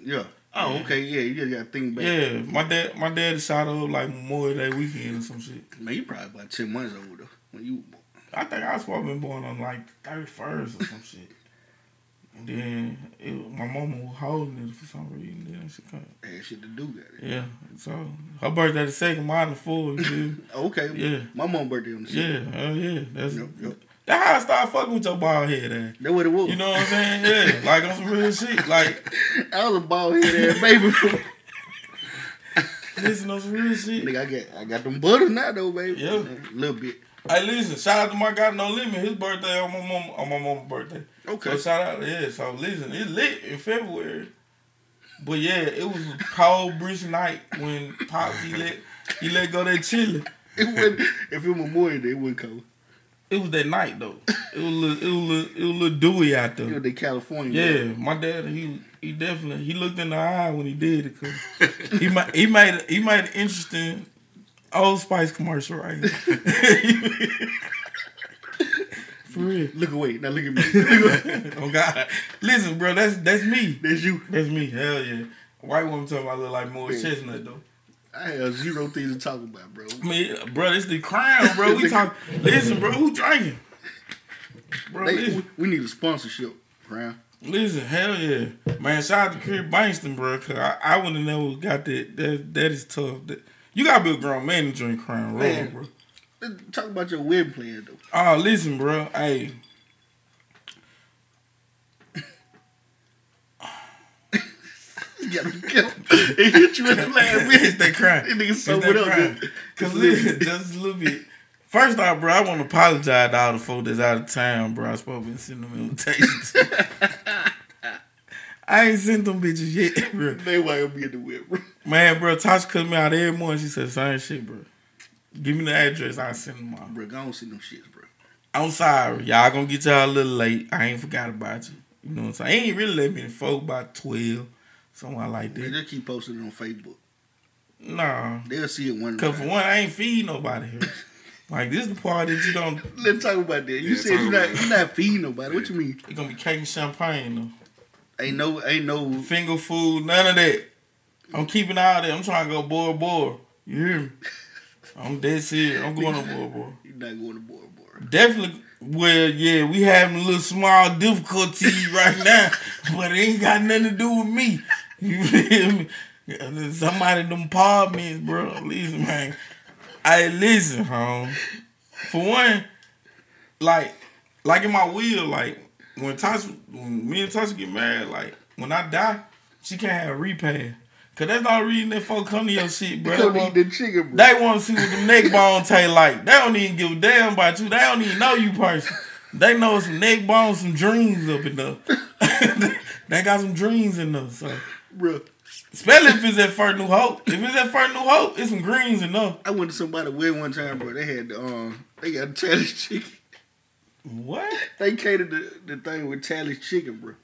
Speaker 2: Yeah. Oh, okay. Yeah, you just got to think back.
Speaker 1: Yeah, my dad, my dad shot up like Memorial Day weekend or some shit.
Speaker 2: Man, you probably about 10 months older when you
Speaker 1: I think I was probably been born on like 31st or some shit. And then it, my mama was holding it for some reason. Then she come.
Speaker 2: had shit to do with it.
Speaker 1: Yeah, so her birthday the second, mine the fourth. You feel me?
Speaker 2: Okay.
Speaker 1: Yeah.
Speaker 2: My mom birthday on the
Speaker 1: yeah,
Speaker 2: 6th.
Speaker 1: hell yeah. That's
Speaker 2: Yep, yep.
Speaker 1: That's how I started fucking with your bald head ass.
Speaker 2: That's what it was.
Speaker 1: You know what I'm saying? Yeah, like on some real shit. Like
Speaker 2: I was a bald head ass baby.
Speaker 1: Listen on some real shit.
Speaker 2: nigga, I got I got them butters now though, baby.
Speaker 1: Yeah.
Speaker 2: A little bit.
Speaker 1: Hey, listen, shout out to my guy No Limit. His birthday on my mom on my mom's birthday.
Speaker 2: Okay.
Speaker 1: So shout out, yeah. So listen, it's lit in February. But yeah, it was a cold, brisk night when Pops he let he let go that chili.
Speaker 2: It wasn't, if it was Memorial Day, it wouldn't cold.
Speaker 1: It was that night though. It was a little, it was a little, it was a little dewy out there.
Speaker 2: was the California.
Speaker 1: Yeah, my dad he he definitely he looked in the eye when he did it. Cause he made he made he made an interesting Old Spice commercial right here. For real.
Speaker 2: Look away. Now look at me. Look away.
Speaker 1: Oh God! Listen, bro, that's that's me.
Speaker 2: That's you.
Speaker 1: That's me. Hell yeah. White woman talking about look like more
Speaker 2: Yeah.
Speaker 1: chestnut though.
Speaker 2: I have zero things to talk about, bro.
Speaker 1: I mean, bro, it's the crown, bro. We talk. Listen, bro, who drinking? Bro,
Speaker 2: They, we, we need a sponsorship, Crown.
Speaker 1: listen, hell yeah, man. Shout out to Chris Bankston, bro. Cause I, I would have never got that. That that is tough. That, you gotta be a grown man to drink Crown Royal, bro.
Speaker 2: Talk about your wedding plan, though.
Speaker 1: Oh, listen, bro. Hey,
Speaker 2: You gotta kill It hit you in the last minute.
Speaker 1: that crown.
Speaker 2: That nigga so what up?
Speaker 1: Cause listen, just a little bit. First off, bro, I want to apologize to all the folks that's out of town, bro. I supposed to be sending them invitations. I ain't sent them bitches yet, bro.
Speaker 2: They why gonna be at the whip, bro.
Speaker 1: Man, bro, Tasha cut me out every morning. She said, same shit, bro. Give me the address. I'll send them out.
Speaker 2: Bro, I don't see them shits, bro.
Speaker 1: I'm sorry. Y'all gonna get y'all a little late. I ain't forgot about you. You know what I'm saying? I ain't really let me folk by 12, somewhere like that.
Speaker 2: They just keep posting it on Facebook.
Speaker 1: Nah.
Speaker 2: They'll see it one
Speaker 1: Cause for one, I ain't feed nobody here. Like this is the part that you don't
Speaker 2: Let's talk about that. You
Speaker 3: Yeah,
Speaker 2: said you're not you're not feeding nobody. What you mean?
Speaker 1: It's gonna be cake and champagne though.
Speaker 2: Ain't no ain't no.
Speaker 1: Finger food, none of that. I'm keeping all that. I'm trying to go boy boy. You hear me? I'm dead serious. I'm going to boy boy.
Speaker 2: you're not going to board board.
Speaker 1: Definitely. Well, yeah, we having a little small difficulty right now, but it ain't got nothing to do with me. You feel me? Somebody them apartments, bro. Listen, man. I listen, home. For one, like, like in my will, like when Tasha, when me and Tasha get married, like when I die, she can't have a repass. Cause that's not reason that folk come to your shit, bro.
Speaker 2: You
Speaker 1: They
Speaker 2: don't
Speaker 1: want-
Speaker 2: eat the chicken, bro.
Speaker 1: they want to see what the neck bone taste like. They don't even give a damn about you. They don't even know you person. They know some neck bones, some dreams up in there. they got some dreams in there. So
Speaker 2: bro.
Speaker 1: Especially if it's at First New Hope. If it's at First New Hope, it's some greens and enough.
Speaker 2: I went to somebody's wedding one time, bro. They had the um, they got Charlie's chicken.
Speaker 1: What?
Speaker 2: They catered the, the thing with Charlie's chicken, bro.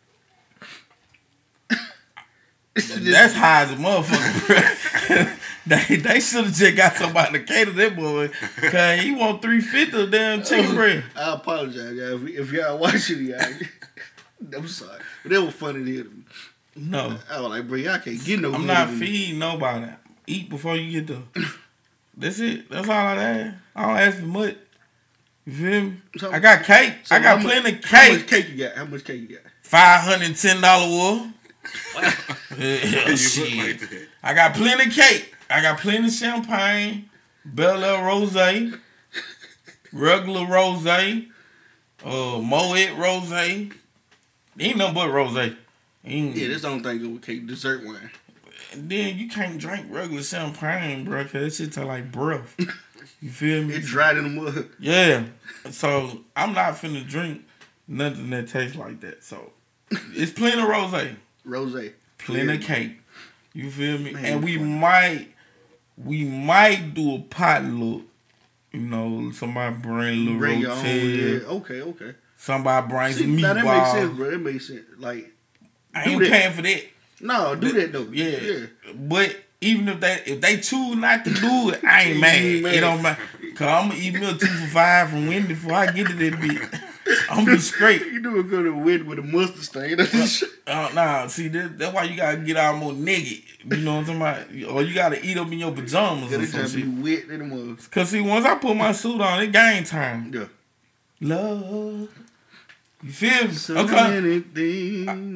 Speaker 1: That's high as a motherfucker, bro. they they should have just got somebody to cater that boy. Cause he want three fifty of damn chicken breast.
Speaker 2: I apologize, y'all. If, if y'all watching, y'all. I'm sorry, but that was funny to hear. Me.
Speaker 1: No.
Speaker 2: I was like, bro, y'all can't get no.
Speaker 1: I'm not
Speaker 2: in-
Speaker 1: feeding nobody. Eat before you get there. That's it. That's all I ask. I don't ask for much. You feel me?
Speaker 2: So-
Speaker 1: I got cake.
Speaker 2: so
Speaker 1: I got
Speaker 2: how much-
Speaker 1: plenty of
Speaker 2: How much
Speaker 1: cake.
Speaker 2: cake you got? How much cake you got?
Speaker 1: Five hundred and ten dollar wool. Shit.
Speaker 3: like.
Speaker 1: I got plenty of cake. I got plenty of champagne, Belaire Rose, regular rose, uh, Moet Rose. Ain't nothing but rose.
Speaker 2: Yeah, that's the only thing good with cake. Dessert wine.
Speaker 1: And then you can't drink regular champagne, bro, cause that shit taste like breath. You feel me?
Speaker 2: It dried in the mud.
Speaker 1: Yeah. So I'm not finna drink nothing that tastes like that. So it's plenty of rose,
Speaker 2: Rose.
Speaker 1: plenty of cake. You feel me?
Speaker 2: Man,
Speaker 1: and we
Speaker 2: funny.
Speaker 1: might we might do a potluck. You know, somebody bring a little
Speaker 2: Bring your own. Yeah. Okay. Okay.
Speaker 1: Somebody bring
Speaker 2: See,
Speaker 1: some
Speaker 2: now that makes sense, bro. That makes sense. Like,
Speaker 1: I ain't
Speaker 2: that.
Speaker 1: paying for that.
Speaker 2: no, do that though.
Speaker 1: Yeah.
Speaker 2: Yeah.
Speaker 1: But even if they if they choose not to do it, I ain't mad.
Speaker 2: mad.
Speaker 1: It don't matter. Cause I'm gonna eat me a two for five from Wendy before I get to that bit. I'm be straight.
Speaker 2: You do a good win with a mustard stain.
Speaker 1: Uh, nah, see that, that's why you gotta get out more naked. You know what I'm talking about? Or you gotta eat up in your pajamas
Speaker 2: Yeah,
Speaker 1: or some
Speaker 2: trying to be
Speaker 1: shit.
Speaker 2: wet in the mud.
Speaker 1: Cause see, once I put my suit on, it game time.
Speaker 2: Yeah.
Speaker 1: Love. You feel me?
Speaker 2: So
Speaker 1: okay.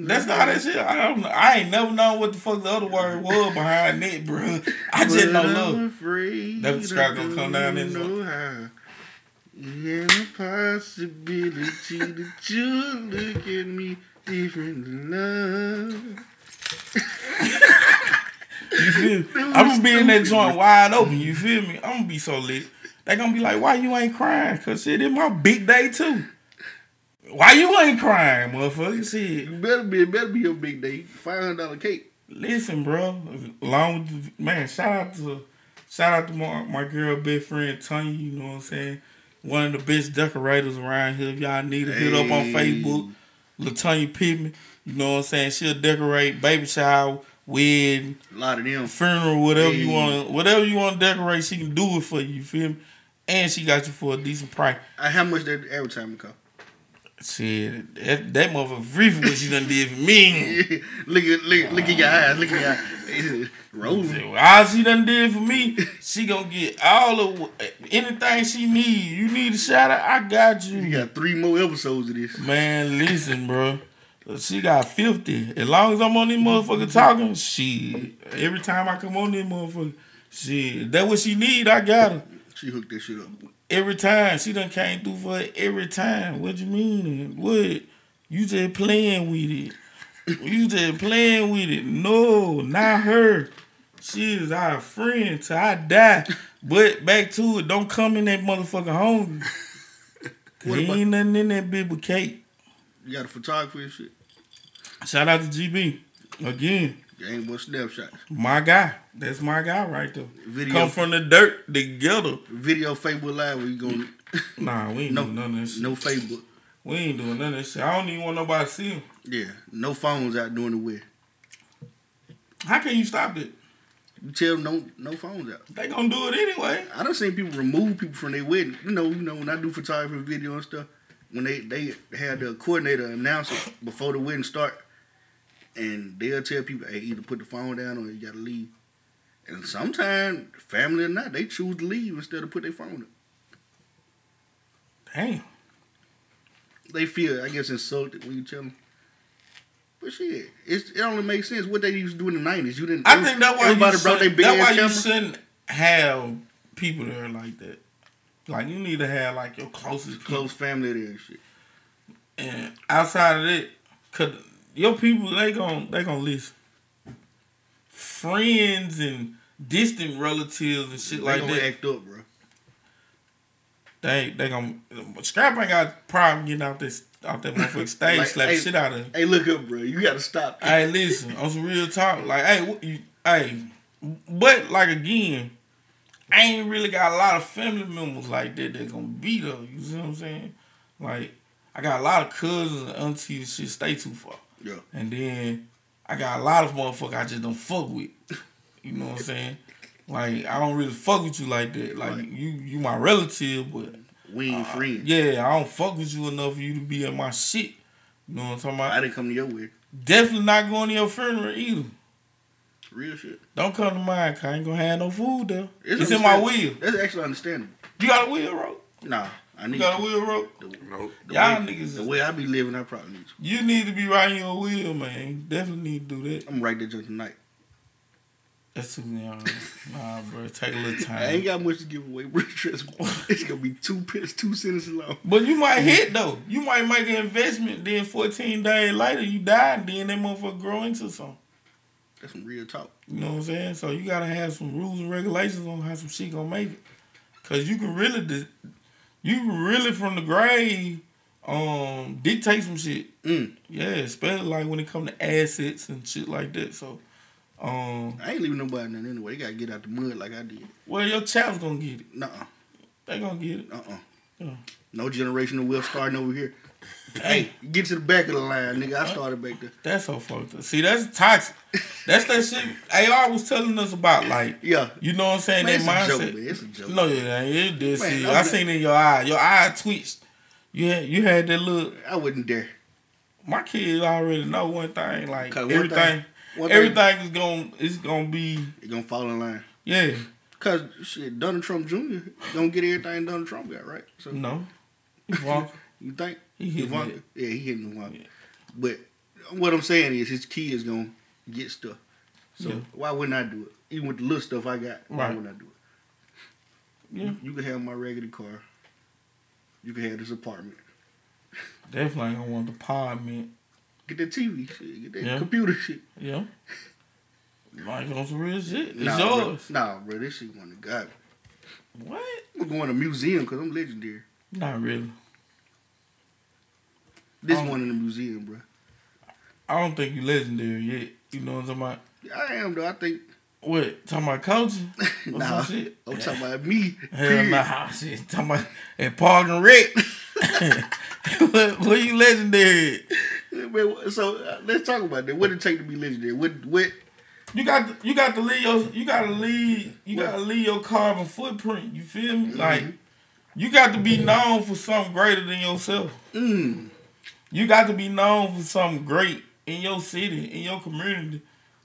Speaker 1: That's not how that shit. I don't know. I ain't never known what the fuck the other word was behind that, bro. I just know love.
Speaker 2: afraid
Speaker 1: That Scrap gonna come down
Speaker 2: don't know how. And the possibility that you look at me different than love.
Speaker 1: You feel me? I'm gonna be in that joint wide open. You feel me? I'm gonna be so lit. They gonna be like, why you ain't crying? Cause shit, it's my big day too. Why you ain't crying, motherfucker? Shit.
Speaker 2: You better be, it better be your big day. Five hundred dollar cake.
Speaker 1: Listen, bro. Along with the, man, shout out to shout out to my, my girl best friend Tanya, you know what I'm saying? One of the best decorators around here. If y'all need to hit up on
Speaker 2: Hey.
Speaker 1: Facebook. Latonya Pittman. You know what I'm saying? She'll decorate baby shower, wedding,
Speaker 2: A lot of them.
Speaker 1: funeral, whatever you want, whatever you want to decorate, she can do it for you. You feel me? And she got you for a decent price.
Speaker 2: Uh, how much did that advertisement cost?
Speaker 1: Shit, that, that motherfucker for what she done did for me.
Speaker 2: look at look, look at your eyes. Look at your eyes. Rolling.
Speaker 1: All she done did for me, she gonna get all of anything she need. You need a shout out, I got you.
Speaker 2: You got three more episodes of this.
Speaker 1: Man, listen, bro. She got 50. As long as I'm on this motherfucker talking, she every time I come on this motherfucker, she that what she need, I got her.
Speaker 2: She hooked that shit up.
Speaker 1: Every time. She done came through for it every time. What you mean? What? You just playing with it. You just playing with it. No, not her. She is our friend till I die. But back to it, don't come in that motherfucker home.
Speaker 2: What about-
Speaker 1: ain't nothing in that bit but cake.
Speaker 2: You got a photographer and shit.
Speaker 1: Shout out to GB. Again,
Speaker 2: ain't but snapshots.
Speaker 1: my guy. That's my guy right there.
Speaker 2: Video
Speaker 1: Come from the dirt together.
Speaker 2: video Facebook Live where you gonna
Speaker 1: Nah, we ain't
Speaker 2: No,
Speaker 1: doing none of that shit.
Speaker 2: no Facebook.
Speaker 1: We ain't doing none of that shit. I don't even want nobody to see him.
Speaker 2: Yeah, no phones out doing the wedding.
Speaker 1: How can you stop it?
Speaker 2: You tell them no no phones out.
Speaker 1: They gonna do it anyway.
Speaker 2: I done seen people remove people from their wedding. You know, you know when I do photography video and stuff, when they they had the coordinator announce it before the wedding start, and they'll tell people, hey, either put the phone down or you gotta leave. And sometimes, family or not, they choose to leave instead of put their phone up.
Speaker 1: Damn.
Speaker 2: They feel, I guess, insulted when you tell them. But shit, it's, it only makes sense what they used to do in the nineties. You didn't.
Speaker 1: I think that's why
Speaker 2: everybody
Speaker 1: you
Speaker 2: brought their
Speaker 1: shouldn't-
Speaker 2: big
Speaker 1: that's why
Speaker 2: ass
Speaker 1: you shouldn't have people there like that. Like you need to have like your closest people.
Speaker 2: Close family there and shit.
Speaker 1: And outside of that, cause your people they gon' they gonna listen. Friends and distant relatives and shit
Speaker 2: They
Speaker 1: like
Speaker 2: gonna
Speaker 1: that.
Speaker 2: act up, bro.
Speaker 1: They they gonna scrap ain't got a problem getting out this out that motherfucking stage,
Speaker 2: Like,
Speaker 1: slap
Speaker 2: hey-
Speaker 1: shit out of.
Speaker 2: Hey, look up, bro. You gotta stop.
Speaker 1: Hey, listen, on some real talk, like, hey, what you, hey, but like again, I ain't really got a lot of family members like that that gonna be though. You see what I'm saying? Like, I got a lot of cousins and aunties and shit stay too far,
Speaker 2: Yeah.
Speaker 1: and then I got a lot of motherfuckers I just don't fuck with. You know what I'm saying? Like, I don't really fuck with you like that. Like,
Speaker 2: Right.
Speaker 1: you, you my relative, but
Speaker 2: We ain't friends.
Speaker 1: Uh, yeah, I don't fuck with you enough for you to be in my shit. You know what I'm talking about?
Speaker 2: I didn't come to your way.
Speaker 1: Definitely not going to your funeral either.
Speaker 2: Real shit.
Speaker 1: Don't come to mine, cause I ain't gonna have no food there.
Speaker 2: It's
Speaker 1: It's, in my will.
Speaker 2: That's actually understandable.
Speaker 1: You got a will, bro?
Speaker 2: Nah, I need
Speaker 1: You got a
Speaker 2: wheel
Speaker 1: rope? bro?
Speaker 3: Nope.
Speaker 2: The
Speaker 1: Y'all
Speaker 2: way,
Speaker 1: niggas
Speaker 2: The way I be living, I probably need to.
Speaker 1: You need to be writing your wheel, man. Definitely need to do that.
Speaker 2: I'm gonna write that joke tonight.
Speaker 1: That's too young. Nah, bro. Take a little time.
Speaker 2: I ain't got much to give away, bro. It's gonna be two pits, two sentences long.
Speaker 1: But you might hit though. You might make an investment, then 14 days later you die, and then that motherfucker grow into something.
Speaker 2: That's some real talk.
Speaker 1: You know what I'm saying? So you gotta have some rules and regulations on how some shit gonna make it. Cause you can really, di- you really from the grave, um, dictate some shit.
Speaker 2: Mm.
Speaker 1: Yeah, especially like when it come to assets and shit like that. So, um,
Speaker 2: I ain't leaving nobody nothing anyway. They gotta get out the mud like I did.
Speaker 1: well, your child's gonna get it.
Speaker 2: Nuh
Speaker 1: They gonna get it.
Speaker 2: uh. Uh uh. No generational wealth starting over here. Hey, get to the back of the line, nigga. I started back there.
Speaker 1: That's so fucked up. See, that's toxic. That's that shit AR was telling us about. Like,
Speaker 2: Yeah.
Speaker 1: you know what I'm saying?
Speaker 2: Man,
Speaker 1: that
Speaker 2: it's a
Speaker 1: mindset.
Speaker 2: joke, man. It's a joke.
Speaker 1: No, it ain't. It did.
Speaker 2: Man,
Speaker 1: See, I
Speaker 2: not-
Speaker 1: seen it in your eye. Your eye twitched. You had, you had that look.
Speaker 2: I wouldn't dare.
Speaker 1: My kids already know one thing. Like
Speaker 2: one
Speaker 1: everything,
Speaker 2: thing- One thing,
Speaker 1: everything is gonna is gonna be
Speaker 2: It's gonna fall in line.
Speaker 1: yeah.
Speaker 2: Cause shit, Donald Trump Jr. don't get everything Donald Trump got, right? So
Speaker 1: No, Ivanka,
Speaker 2: you think
Speaker 1: he hit
Speaker 2: Ivanka? Yeah, he hitting Ivanka.
Speaker 1: Yeah.
Speaker 2: But what I'm saying is his kids gonna get stuff. So
Speaker 1: Yeah.
Speaker 2: why wouldn't I do it? Even with the little stuff I got, why
Speaker 1: Right.
Speaker 2: wouldn't I do it?
Speaker 1: Yeah,
Speaker 2: You, can have my regular car. You can have this apartment.
Speaker 1: definitely ain't gonna want the apartment.
Speaker 2: Get that TV shit. Get that
Speaker 1: Yeah.
Speaker 2: computer shit.
Speaker 1: Yeah, like on some real shit. It's
Speaker 2: nah,
Speaker 1: yours.
Speaker 2: Bro, nah, bro, this shit one to God.
Speaker 1: What?
Speaker 2: I'm going to museum because I'm legendary.
Speaker 1: Not really.
Speaker 2: This
Speaker 1: Um,
Speaker 2: one in the museum, bro.
Speaker 1: I don't think you legendary yet. You know what I'm talking about?
Speaker 2: I am though. I think.
Speaker 1: What? Talking about coaching? Or
Speaker 2: nah,
Speaker 1: shit?
Speaker 2: I'm talking about me.
Speaker 1: Hell
Speaker 2: period.
Speaker 1: nah, shit. Talking about at Park and Rec. what, what you legendary?
Speaker 2: Man, so uh, let's talk about that. What it take to be legendary? What what?
Speaker 1: You got to, you got to leave your you got to leave you got to leave your carbon footprint. You feel me? Like you got to be known for something greater than yourself.
Speaker 2: Mm,
Speaker 1: You got to be known for something great in your city, in your community,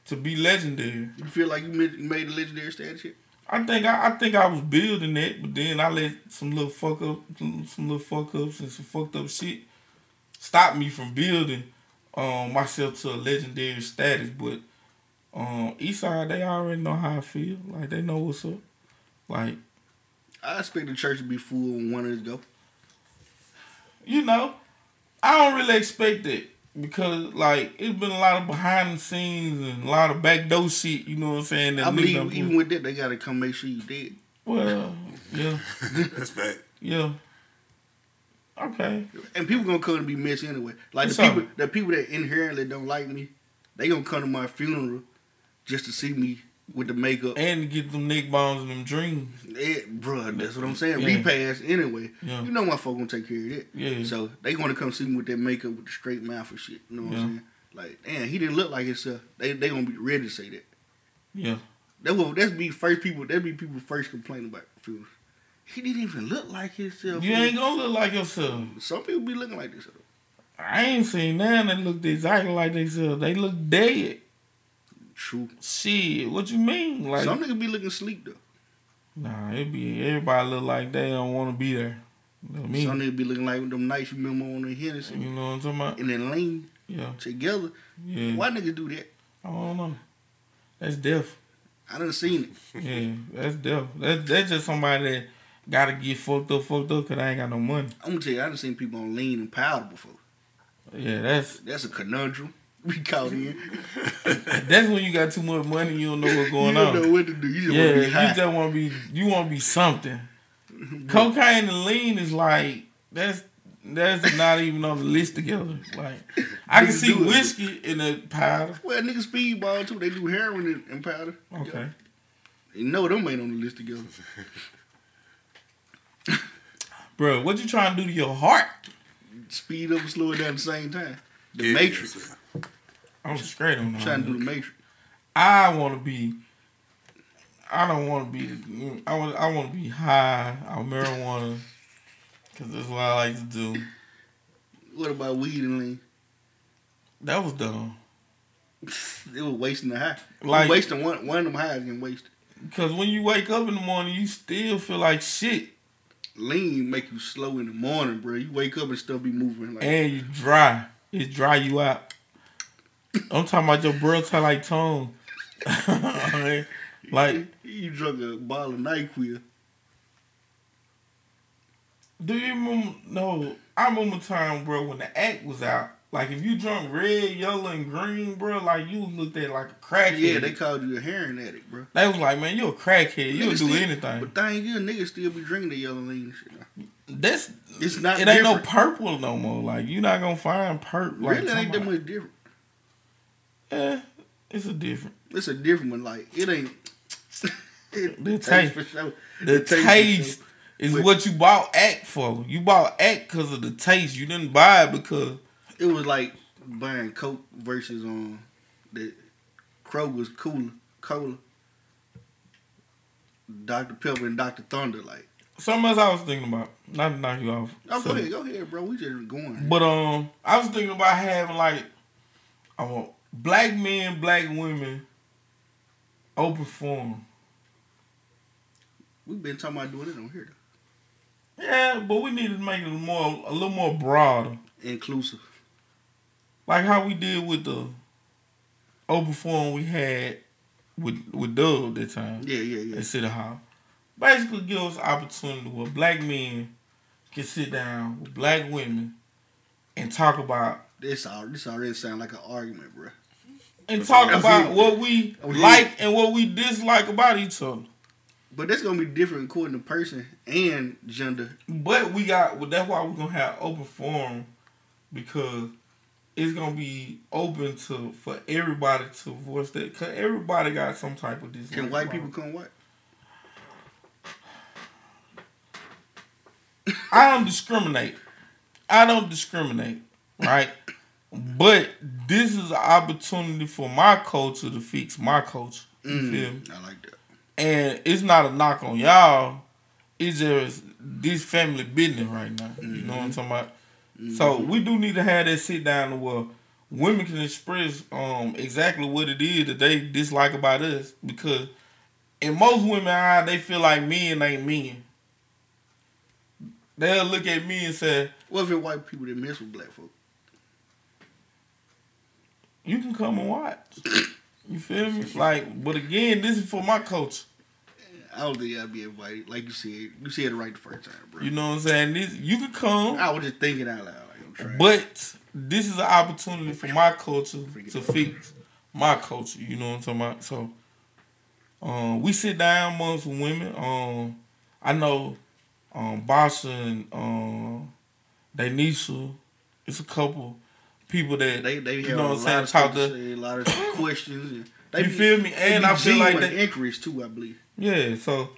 Speaker 1: to be legendary.
Speaker 2: you feel like you made, made a legendary status here?
Speaker 1: I think I, I think I was building that, but then I let some little fuck up, some little fuck ups and some fucked up shit stop me from building um myself to a legendary status. But um Eastside, they already know how I feel. Like they know what's up. Like
Speaker 2: I expect the church to be full when one of us go.
Speaker 1: you know, I don't really expect it because like it's been a lot of behind the scenes and a lot of backdoor shit. You know what I'm saying? that
Speaker 2: I
Speaker 1: niggas
Speaker 2: believe even
Speaker 1: put-
Speaker 2: with that, they gotta come make sure you did.
Speaker 1: well, yeah,
Speaker 3: That's fact.
Speaker 1: yeah. Okay.
Speaker 2: And people gonna come to be messy anyway. Like
Speaker 1: What's
Speaker 2: the people,
Speaker 1: up?
Speaker 2: the people that inherently don't like me, they gonna come to my funeral just to see me with the makeup.
Speaker 1: and get them neck bones and them dreams.
Speaker 2: Eh, bruh, that's what I'm saying.
Speaker 1: Yeah.
Speaker 2: Repass anyway.
Speaker 1: Yeah.
Speaker 2: You know my folk gonna take care of that.
Speaker 1: Yeah.
Speaker 2: So they gonna come see me with that makeup with the straight mouth and shit. You know what
Speaker 1: Yeah.
Speaker 2: I'm saying? Like, damn, he didn't look like himself. They they gonna be ready to say that.
Speaker 1: Yeah.
Speaker 2: That will that's be first people that be people first complain about funerals. He didn't even look like himself.
Speaker 1: You ain't gonna look like yourself.
Speaker 2: Some people be looking like this.
Speaker 1: I ain't seen none that looked exactly like themselves. They look dead.
Speaker 2: True.
Speaker 1: Shit, what you mean? Like,
Speaker 2: Some niggas be looking sleep though.
Speaker 1: nah, it be everybody look like they don't want to be there. You know what I mean?
Speaker 2: Some niggas be looking like them nights you remember on the Hennessy
Speaker 1: you know what I'm talking about?
Speaker 2: and then lean
Speaker 1: Yeah,
Speaker 2: together.
Speaker 1: yeah.
Speaker 2: Why nigga do that?
Speaker 1: I don't know. That's death.
Speaker 2: I done seen it.
Speaker 1: Yeah, that's death. That that's just somebody that gotta get fucked up, fucked up, cause I ain't got no money.
Speaker 2: I'm gonna tell you, I done seen people on lean and powder before.
Speaker 1: Yeah, that's
Speaker 2: That's a conundrum. We caught in.
Speaker 1: that's when you got too much money. You don't know what's going on.
Speaker 2: you don't
Speaker 1: on.
Speaker 2: know what to do. You just
Speaker 1: Yeah,
Speaker 2: want to be
Speaker 1: you just want to be you want to be something. Cocaine and lean is like that's That's not even on the list together. Like I can see
Speaker 2: do it.
Speaker 1: whiskey in the powder.
Speaker 2: Well, niggas speedball too. They do heroin and, and powder.
Speaker 1: Okay.
Speaker 2: You know them ain't on the list together.
Speaker 1: Bro, what you trying to do to your heart?
Speaker 2: Speed up and slow it down at the same time. The
Speaker 3: Yeah,
Speaker 2: Matrix.
Speaker 1: I'm straight on
Speaker 2: Trying to do the Matrix.
Speaker 1: I want to be. I don't want to be. I want. I want to be high on marijuana, cause that's what I like to do.
Speaker 2: What about weed and lean?
Speaker 1: That was dumb.
Speaker 2: It was wasting the high.
Speaker 1: Like-
Speaker 2: Like wasting one one of them highs getting wasted.
Speaker 1: Cause when you wake up in the morning, you still feel like shit,
Speaker 2: Lean make you slow in the morning, bro. You wake up and still be moving like
Speaker 1: and you dry. It dry you out. I'm talking about your breath taste like tone. like,
Speaker 2: you drunk a bottle of Nyquil.
Speaker 1: do you remember? No, I remember time, bro, when the act was out. Like, if you drunk red, yellow, and green, bro, like you looked at like a crackhead.
Speaker 2: Yeah, they called you a heroin addict, bro.
Speaker 1: They was like, man, you a crackhead. You'll do
Speaker 2: still-
Speaker 1: anything.
Speaker 2: But thing is, niggas still be drinking the yellow lean shit.
Speaker 1: That's
Speaker 2: It's not
Speaker 1: it. Ain't no purple no more. Like you're not gonna find purple. Like,
Speaker 2: really ain't that much different.
Speaker 1: Yeah, it's a different.
Speaker 2: It's a different one. Like it ain't. it
Speaker 1: The taste.
Speaker 2: for sure.
Speaker 1: The
Speaker 2: tastes for
Speaker 1: taste
Speaker 2: sure.
Speaker 1: is
Speaker 2: But-
Speaker 1: what you bought act for. You bought act because of the taste. You didn't buy it because
Speaker 2: It was like buying Coke versus um the Kroger's cooler cola. Dr Pepper and Dr Thunder, like.
Speaker 1: something else I was thinking about. Not to knock you off.
Speaker 2: Oh,
Speaker 1: So-
Speaker 2: go ahead, go ahead, bro. We just going.
Speaker 1: But um, I was thinking about having like, I want black men, black women, open forum.
Speaker 2: We've been talking about doing it on here, though.
Speaker 1: Yeah, but we need to make it more a little more broader.
Speaker 2: inclusive.
Speaker 1: Like how we did with the open forum we had with with Doug that time
Speaker 2: Yeah, yeah, yeah.
Speaker 1: at City Hall. Basically give us opportunity where black men can sit down with black women and talk about
Speaker 2: This all this already sound like an argument, bro.
Speaker 1: And talk about what we like and what we dislike about each other.
Speaker 2: But that's gonna be different according to person and gender.
Speaker 1: But we got well, that's why we're gonna have open forum because it's gonna be open to for everybody to voice that. Cause everybody got some type of dislike.
Speaker 2: Can white
Speaker 1: about
Speaker 2: people come white?
Speaker 1: I don't discriminate. I don't discriminate, right? but this is an opportunity for my culture to fix my culture. You feel me?
Speaker 2: Mm, I like that.
Speaker 1: And it's not a knock on y'all. It's just this family business right now. You know what I'm talking about? So we do need to have that sit down where women can express um exactly what it is that they dislike about us because in most women eyes they feel like men ain't men. They'll look at me and say,
Speaker 2: What if it's white people that mess with black folk?
Speaker 1: You can come and watch. You feel me? Like, but again, this is for my culture.
Speaker 2: I don't think I'd be invited. Like you said, you said it right the first time, bro.
Speaker 1: You know what I'm saying? This you can come.
Speaker 2: I was just thinking out loud. Like I'm.
Speaker 1: But this is an opportunity for my culture to fix my culture. You know what I'm talking about? So, um, we sit down amongst women. Um, I know, um, Basha and um, Danisha. It's a couple people that
Speaker 2: they they
Speaker 1: you know what I'm saying. Talk
Speaker 2: to
Speaker 1: to
Speaker 2: say, a lot of questions. And they
Speaker 1: you
Speaker 2: be-
Speaker 1: feel me?
Speaker 2: they
Speaker 1: And
Speaker 2: be
Speaker 1: I feel like
Speaker 2: genuine
Speaker 1: that.
Speaker 2: inquiries too. I believe
Speaker 1: Yeah. So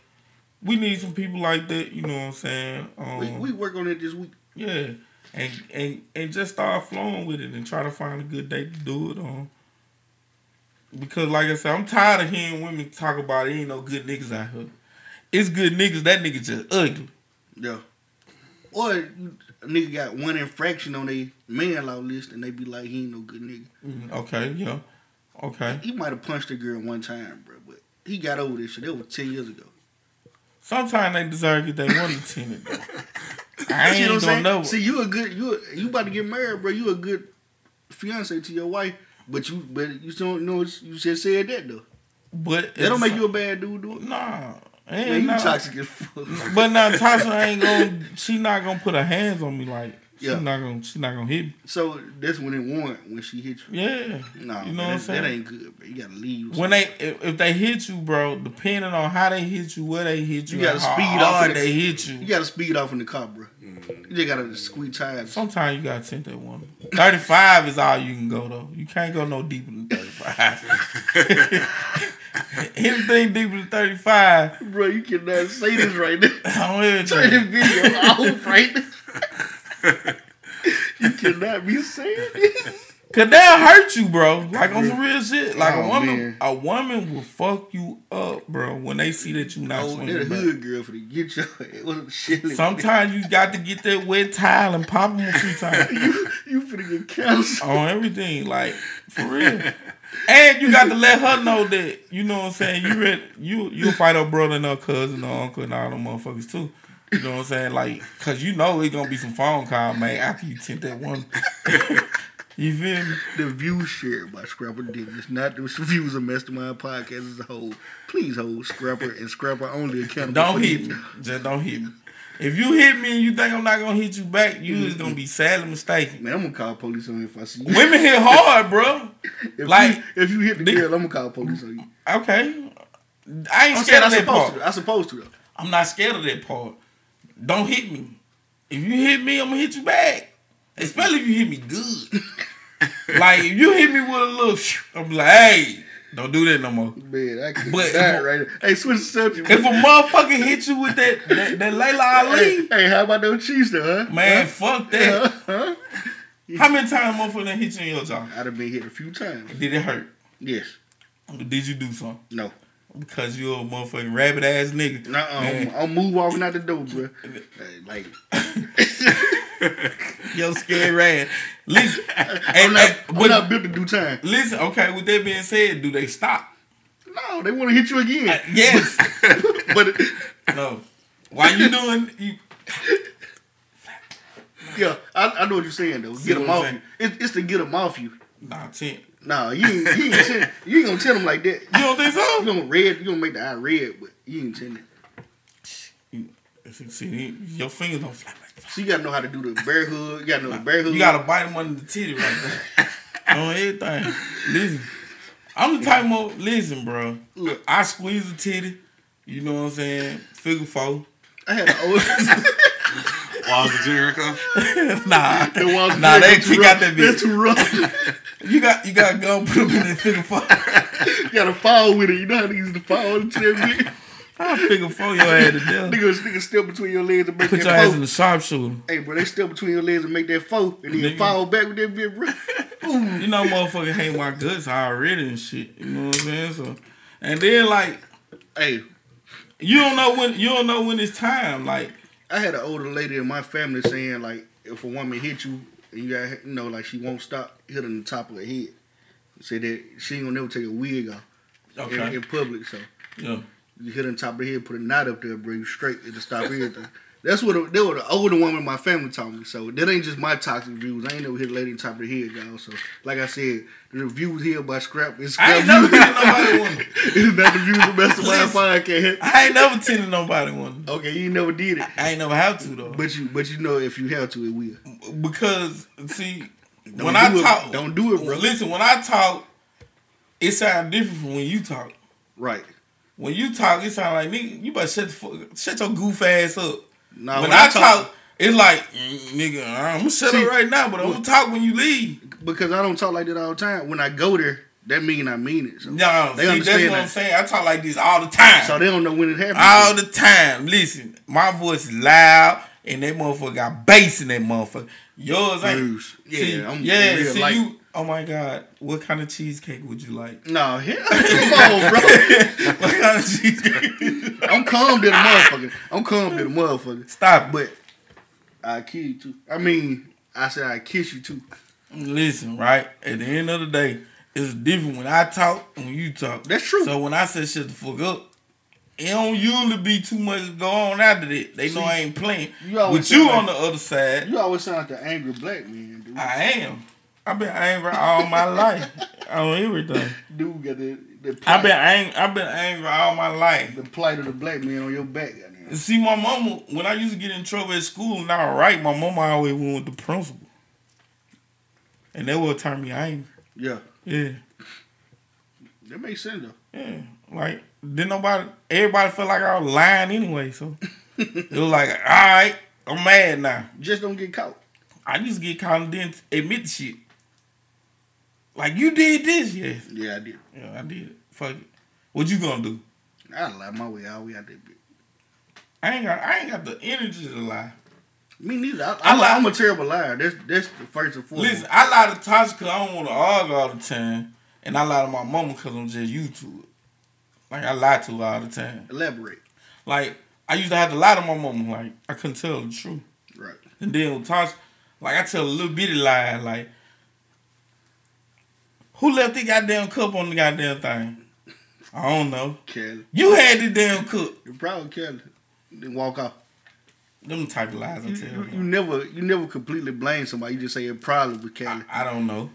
Speaker 1: we need some people like that. You know what I'm saying? Um,
Speaker 2: we we work on it this week.
Speaker 1: Yeah, and and and just start flowing with it and try to find a good day to do it on. Because like I said, I'm tired of hearing women talk about ain't no good niggas out here. It's good niggas. That nigga just ugly.
Speaker 2: Yeah. Or a nigga got one infraction on their man law list and they be like he ain't no good nigga.
Speaker 1: Mm, Okay, yeah, okay.
Speaker 2: He might have punched a girl one time, bro, but he got over this shit. That was ten years ago.
Speaker 1: Sometimes they deserve to get their one lieutenant. though. I ain't gonna
Speaker 2: saying?
Speaker 1: know.
Speaker 2: See, you a good you a, you about to get married, bro. You a good fiance to your wife, but you but you don't know you just said that though.
Speaker 1: but
Speaker 2: That don't make you a bad dude, do it?
Speaker 1: Nah.
Speaker 2: Man, you
Speaker 1: nah.
Speaker 2: toxic as fuck.
Speaker 1: But now Tasha ain't gonna. She not gonna put her hands on me like. She
Speaker 2: Yeah.
Speaker 1: not gonna. She not gonna hit me.
Speaker 2: So that's when it warrant when she hit you.
Speaker 1: Yeah.
Speaker 2: Nah,
Speaker 1: You
Speaker 2: man,
Speaker 1: know what I'm
Speaker 2: that,
Speaker 1: saying?
Speaker 2: that ain't good, bro. You gotta leave.
Speaker 1: When they if, if they hit you, bro, depending on how they hit you, where they hit you,
Speaker 2: You gotta
Speaker 1: and how
Speaker 2: speed
Speaker 1: hard
Speaker 2: off of the-
Speaker 1: they hit you.
Speaker 2: you gotta speed off in the car, bro. Mm. You just gotta squeeze tires.
Speaker 1: Sometimes you gotta tint that one. Thirty five is all you can go though. You can't go no deeper than thirty five. Anything deeper than thirty five,
Speaker 2: Bro, you cannot say this right now.
Speaker 1: on
Speaker 2: Turn this
Speaker 1: everything.
Speaker 2: video off right now. you cannot be saying this.
Speaker 1: Cause that'll hurt you, bro. Like on some real shit. Like
Speaker 2: Oh,
Speaker 1: a woman,
Speaker 2: man.
Speaker 1: a woman will fuck you up, bro. When they see that you not
Speaker 2: Oh,
Speaker 1: swinging
Speaker 2: that hood girl for the get your ass. Shit?
Speaker 1: Sometimes you got to get that wet towel and pop them a few times
Speaker 2: you, you finna get cancer.
Speaker 1: on everything, like for real. And you got to let her know that you know what I'm saying. You ready? You you fight her brother and her cousin or uncle and all them motherfuckers too. You know what I'm saying? Like, cause you know it's gonna be some phone call, man. After you tint that one, you feel me?
Speaker 2: The views shared by Scrapper Dennis, not the views of Mastermind Podcast as a whole. Please hold Scrapper and Scrapper only accountable.
Speaker 1: Don't hit me. Just don't hit me. If you hit me and you think I'm not gonna hit you back, you is gonna be sadly mistaken.
Speaker 2: Man, I'm gonna call police on you if I see you.
Speaker 1: Women hit hard, bro.
Speaker 2: If
Speaker 1: like-
Speaker 2: you, if you hit the
Speaker 1: They-
Speaker 2: girl, I'm gonna call police on you.
Speaker 1: Okay. I ain't
Speaker 2: I'm
Speaker 1: scared of that part.
Speaker 2: to. I'm supposed to though.
Speaker 1: I'm not scared of that part. Don't hit me. If you hit me, I'm gonna hit you back. Especially if you hit me good. like if you hit me with a little, I'm like, hey, don't do that no more.
Speaker 2: Man, I can
Speaker 1: But if-
Speaker 2: right. Hey, switch the subject.
Speaker 1: If a motherfucker hit you with that that, that
Speaker 2: Laila
Speaker 1: Ali,
Speaker 2: hey, how about those cheese though, huh?
Speaker 1: man,
Speaker 2: Huh?
Speaker 1: fuck that.
Speaker 2: Huh?
Speaker 1: How many times motherfucker done hit you in your jaw?
Speaker 2: I'd have been hit a few times.
Speaker 1: Did it hurt?
Speaker 2: Yes.
Speaker 1: Did you do something?
Speaker 2: No.
Speaker 1: Because you a motherfucking rabbit ass nigga.
Speaker 2: Nuh uh.
Speaker 1: Man.
Speaker 2: I'll move walking out the door, bro. Hey, like,
Speaker 1: Yo, scared rat. Listen,
Speaker 2: I'm
Speaker 1: and,
Speaker 2: I'm
Speaker 1: but
Speaker 2: not built to do time.
Speaker 1: listen. Okay, with that being said, do they stop?
Speaker 2: No, they want to hit you again.
Speaker 1: Uh, yes.
Speaker 2: but
Speaker 1: no. Why you doing? You,
Speaker 2: yeah, I, I know what you're saying though.
Speaker 1: See
Speaker 2: Get them off
Speaker 1: saying?
Speaker 2: you. It, it's to get them off you.
Speaker 1: nah, ten.
Speaker 2: Nah, you ain't, you ain't, tell, you ain't gonna tell them like that.
Speaker 1: You don't think so?
Speaker 2: You gonna red, you gonna make the eye red, but you ain't telling it.
Speaker 1: You, see, your fingers don't fly.
Speaker 2: So you gotta know how to do the bear hood. You gotta know the bear hood.
Speaker 1: You gotta bite him under the titty right there. On everything. Listen, I'm the type of listen, bro.
Speaker 2: Look.
Speaker 1: I squeeze the titty. You know what I'm saying? Figure four.
Speaker 2: I had an old.
Speaker 3: Walls of Jericho.
Speaker 1: nah,
Speaker 2: the walls
Speaker 1: nah, they
Speaker 2: too
Speaker 1: kick
Speaker 2: rough.
Speaker 1: out that
Speaker 2: They're
Speaker 1: bitch.
Speaker 2: too rough.
Speaker 1: You got, you got to go put them in the figure four.
Speaker 2: you gotta fall with it. You know how to use the fall into that bitch.
Speaker 1: I figure four your ass to death.
Speaker 2: Niggas, niggas step between your legs and make
Speaker 1: Put your
Speaker 2: that
Speaker 1: ass in the sharpshooter.
Speaker 2: Hey, bro, they step between your legs and make that foe, and then you
Speaker 1: Nigga.
Speaker 2: fall back with that bitch, bro.
Speaker 1: You know, motherfucker hate my guts already and shit. You know what I'm saying? So, and then like,
Speaker 2: Hey,
Speaker 1: you don't know when you don't know when it's time. Like,
Speaker 2: I had an older lady in my family saying like, if a woman hit you and you got you know like she won't stop, hitting the top of her head. Say that she ain't gonna never take a wig off in,
Speaker 1: okay,
Speaker 2: in public. So
Speaker 1: yeah,
Speaker 2: you hit on top of the head, put a knot up there, bring you straight it'll stop everything. That's what that what the older woman in my family taught me. So that ain't just my toxic views. I ain't never hit a lady on top of the head, y'all. So like I said, the views here by Scrap is
Speaker 1: I ain't never tinted nobody one.
Speaker 2: it's not the views of Mastermind
Speaker 1: Listen.
Speaker 2: Podcast.
Speaker 1: I ain't never tinted nobody one.
Speaker 2: Okay, you never did it.
Speaker 1: I ain't never have to though.
Speaker 2: But you but you know if you have to it will.
Speaker 1: because see,
Speaker 2: Don't
Speaker 1: when I
Speaker 2: it.
Speaker 1: talk,
Speaker 2: Don't do it, bro.
Speaker 1: Listen, when I talk, it sounds different from when you talk.
Speaker 2: Right.
Speaker 1: When you talk, it sound like nigga, you better shut the fuck, shut your goof ass up.
Speaker 2: Now
Speaker 1: when, I, talk, it's like mm, nigga, I'm gonna shut up right now, but I'm gonna talk when you leave.
Speaker 2: because I don't talk like that all the time. When I go there, that mean I mean it. So,
Speaker 1: No,
Speaker 2: They
Speaker 1: see, that's what
Speaker 2: that.
Speaker 1: I'm saying. I talk like this all the time.
Speaker 2: so they don't know when it happens.
Speaker 1: all the time. Listen, my voice is loud, and that motherfucker got bass in that motherfucker. Yours ain't.
Speaker 2: Bruce. Yeah,
Speaker 1: see,
Speaker 2: I'm
Speaker 1: yeah.
Speaker 2: real
Speaker 1: See you. Oh my God, what kind of cheesecake would you like?
Speaker 2: No, hell, come on, bro.
Speaker 1: what kind of cheesecake?
Speaker 2: I'm calm to the motherfucker. I'm calm to the motherfucker.
Speaker 1: Stop.
Speaker 2: But I kill you too. I mean, I said I kiss you too.
Speaker 1: Listen, right? At the end of the day, it's different when I talk and when you talk.
Speaker 2: That's true.
Speaker 1: So when I say shut the fuck up, it don't usually be too much go on after that. They know
Speaker 2: See,
Speaker 1: I ain't playing.
Speaker 2: you
Speaker 1: With you
Speaker 2: sound
Speaker 1: on the other side,
Speaker 2: You always sound like the angry black man, dude.
Speaker 1: I am. I've been angry all my life on everything.
Speaker 2: dude got the the
Speaker 1: I've been angry. I've been angry all my life.
Speaker 2: the plight of the black man on your back. Goddamn.
Speaker 1: See, my mama, when I used to get in trouble at school and I write, my mama always went with the principal. And that would turn me angry.
Speaker 2: Yeah,
Speaker 1: Yeah.
Speaker 2: that makes sense though.
Speaker 1: Yeah. Like, didn't nobody, everybody felt like I was lying anyway. So it was like, all right, I'm mad now.
Speaker 2: Just don't get caught.
Speaker 1: I used to get caught and didn't admit the shit. Like you did this, yes.
Speaker 2: Yeah, I did.
Speaker 1: Yeah, I did it. Fuck it. What you gonna do?
Speaker 2: I lie my way the way out bitch.
Speaker 1: I ain't got I ain't got the energy to lie.
Speaker 2: Me neither. I,
Speaker 1: I
Speaker 2: I'm,
Speaker 1: lie-
Speaker 2: I'm a terrible liar. That's that's the first and foremost.
Speaker 1: Listen, I lie to Tasha because I don't want to argue all the time, and I lie to my mama because I'm just used to it. Like I lie to her all the time.
Speaker 2: Elaborate.
Speaker 1: Like I used to have to lie to my mama. Like I couldn't tell the truth.
Speaker 2: Right.
Speaker 1: And then with Tasha, like I tell a little bitty lie, like who left the goddamn cup on the goddamn thing? I don't know.
Speaker 2: Kelly.
Speaker 1: You had the damn cup.
Speaker 2: You probably Kelly. Then walk off.
Speaker 1: Them type of lies I
Speaker 2: You,
Speaker 1: tell.
Speaker 2: you, you never you never completely blame somebody. You just say it probably was Kelly.
Speaker 1: I, I don't know.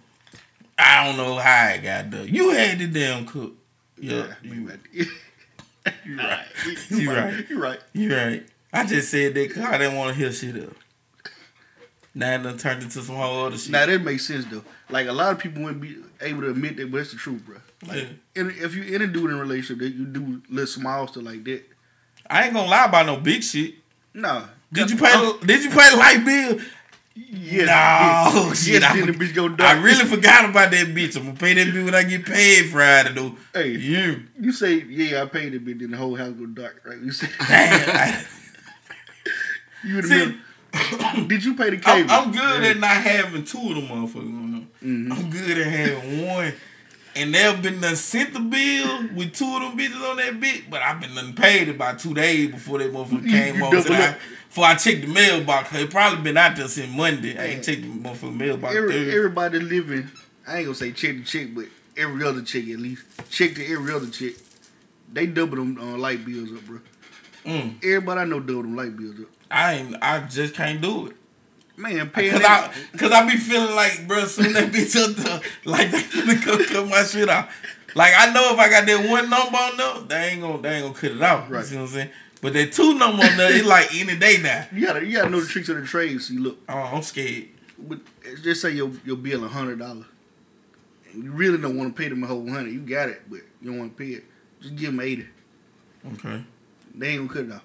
Speaker 1: I don't know how it got done. You had the damn cook. Yeah,
Speaker 2: you
Speaker 1: you,
Speaker 2: right. you right.
Speaker 1: You right.
Speaker 2: You right.
Speaker 1: you right. I just said that because I didn't want to hear shit up. Now it done turned into some whole other shit.
Speaker 2: Now that makes sense though. Like a lot of people wouldn't be able to admit that, but it's the truth, bro. Like
Speaker 1: Yeah.
Speaker 2: in, if you in a dude in a relationship that you do little small stuff like that,
Speaker 1: I ain't gonna lie about no big shit.
Speaker 2: nah.
Speaker 1: Did you pay? the Did you pay the light bill?
Speaker 2: Yes,
Speaker 1: no, oh,
Speaker 2: yes,
Speaker 1: shit.
Speaker 2: yes,
Speaker 1: I,
Speaker 2: then the bitch go
Speaker 1: I really forgot about that bitch. I'm gonna pay that bill when I get paid Friday though.
Speaker 2: Hey.
Speaker 1: you
Speaker 2: You say, yeah, I paid it, but then the whole house go dark, right? You say,
Speaker 1: damn.
Speaker 2: You would have been. Did you pay the
Speaker 1: I'm,
Speaker 2: cable?
Speaker 1: I'm good at not having two of them motherfuckers on them.
Speaker 2: Mhm.
Speaker 1: I'm good at having one. And they've been done sent the bill with two of them bitches on that bit, but I've been done paid about two days before that motherfucker came on. So I, before I checked the mailbox, it probably been out there since Monday. I ain't checked the motherfucking mailbox.
Speaker 2: Every, everybody living, I ain't gonna say check to check, but every other check at least. Check to every other check. They double them uh, light bills up, bro.
Speaker 1: Mm.
Speaker 2: Everybody I know double them light bills up.
Speaker 1: I ain't. I just can't do it.
Speaker 2: Man, paying
Speaker 1: Cause
Speaker 2: that,
Speaker 1: I, cause I be feeling like, bro, soon that bitch up there, like they finna come cut my shit off. Like I know if I got that one number on there, they ain't gonna, they ain't gonna cut it off.
Speaker 2: Right.
Speaker 1: You see what I'm saying? But that two number on there, it's like any day now.
Speaker 2: you gotta you gotta know the tricks of the trade. So you look,
Speaker 1: Oh, I'm scared.
Speaker 2: but just say your your bill a hundred dollars, and you really don't want to pay them a whole hundred. You got it, but you don't want to pay it. Just give them eighty.
Speaker 1: Okay.
Speaker 2: They ain't gonna cut it off.
Speaker 1: I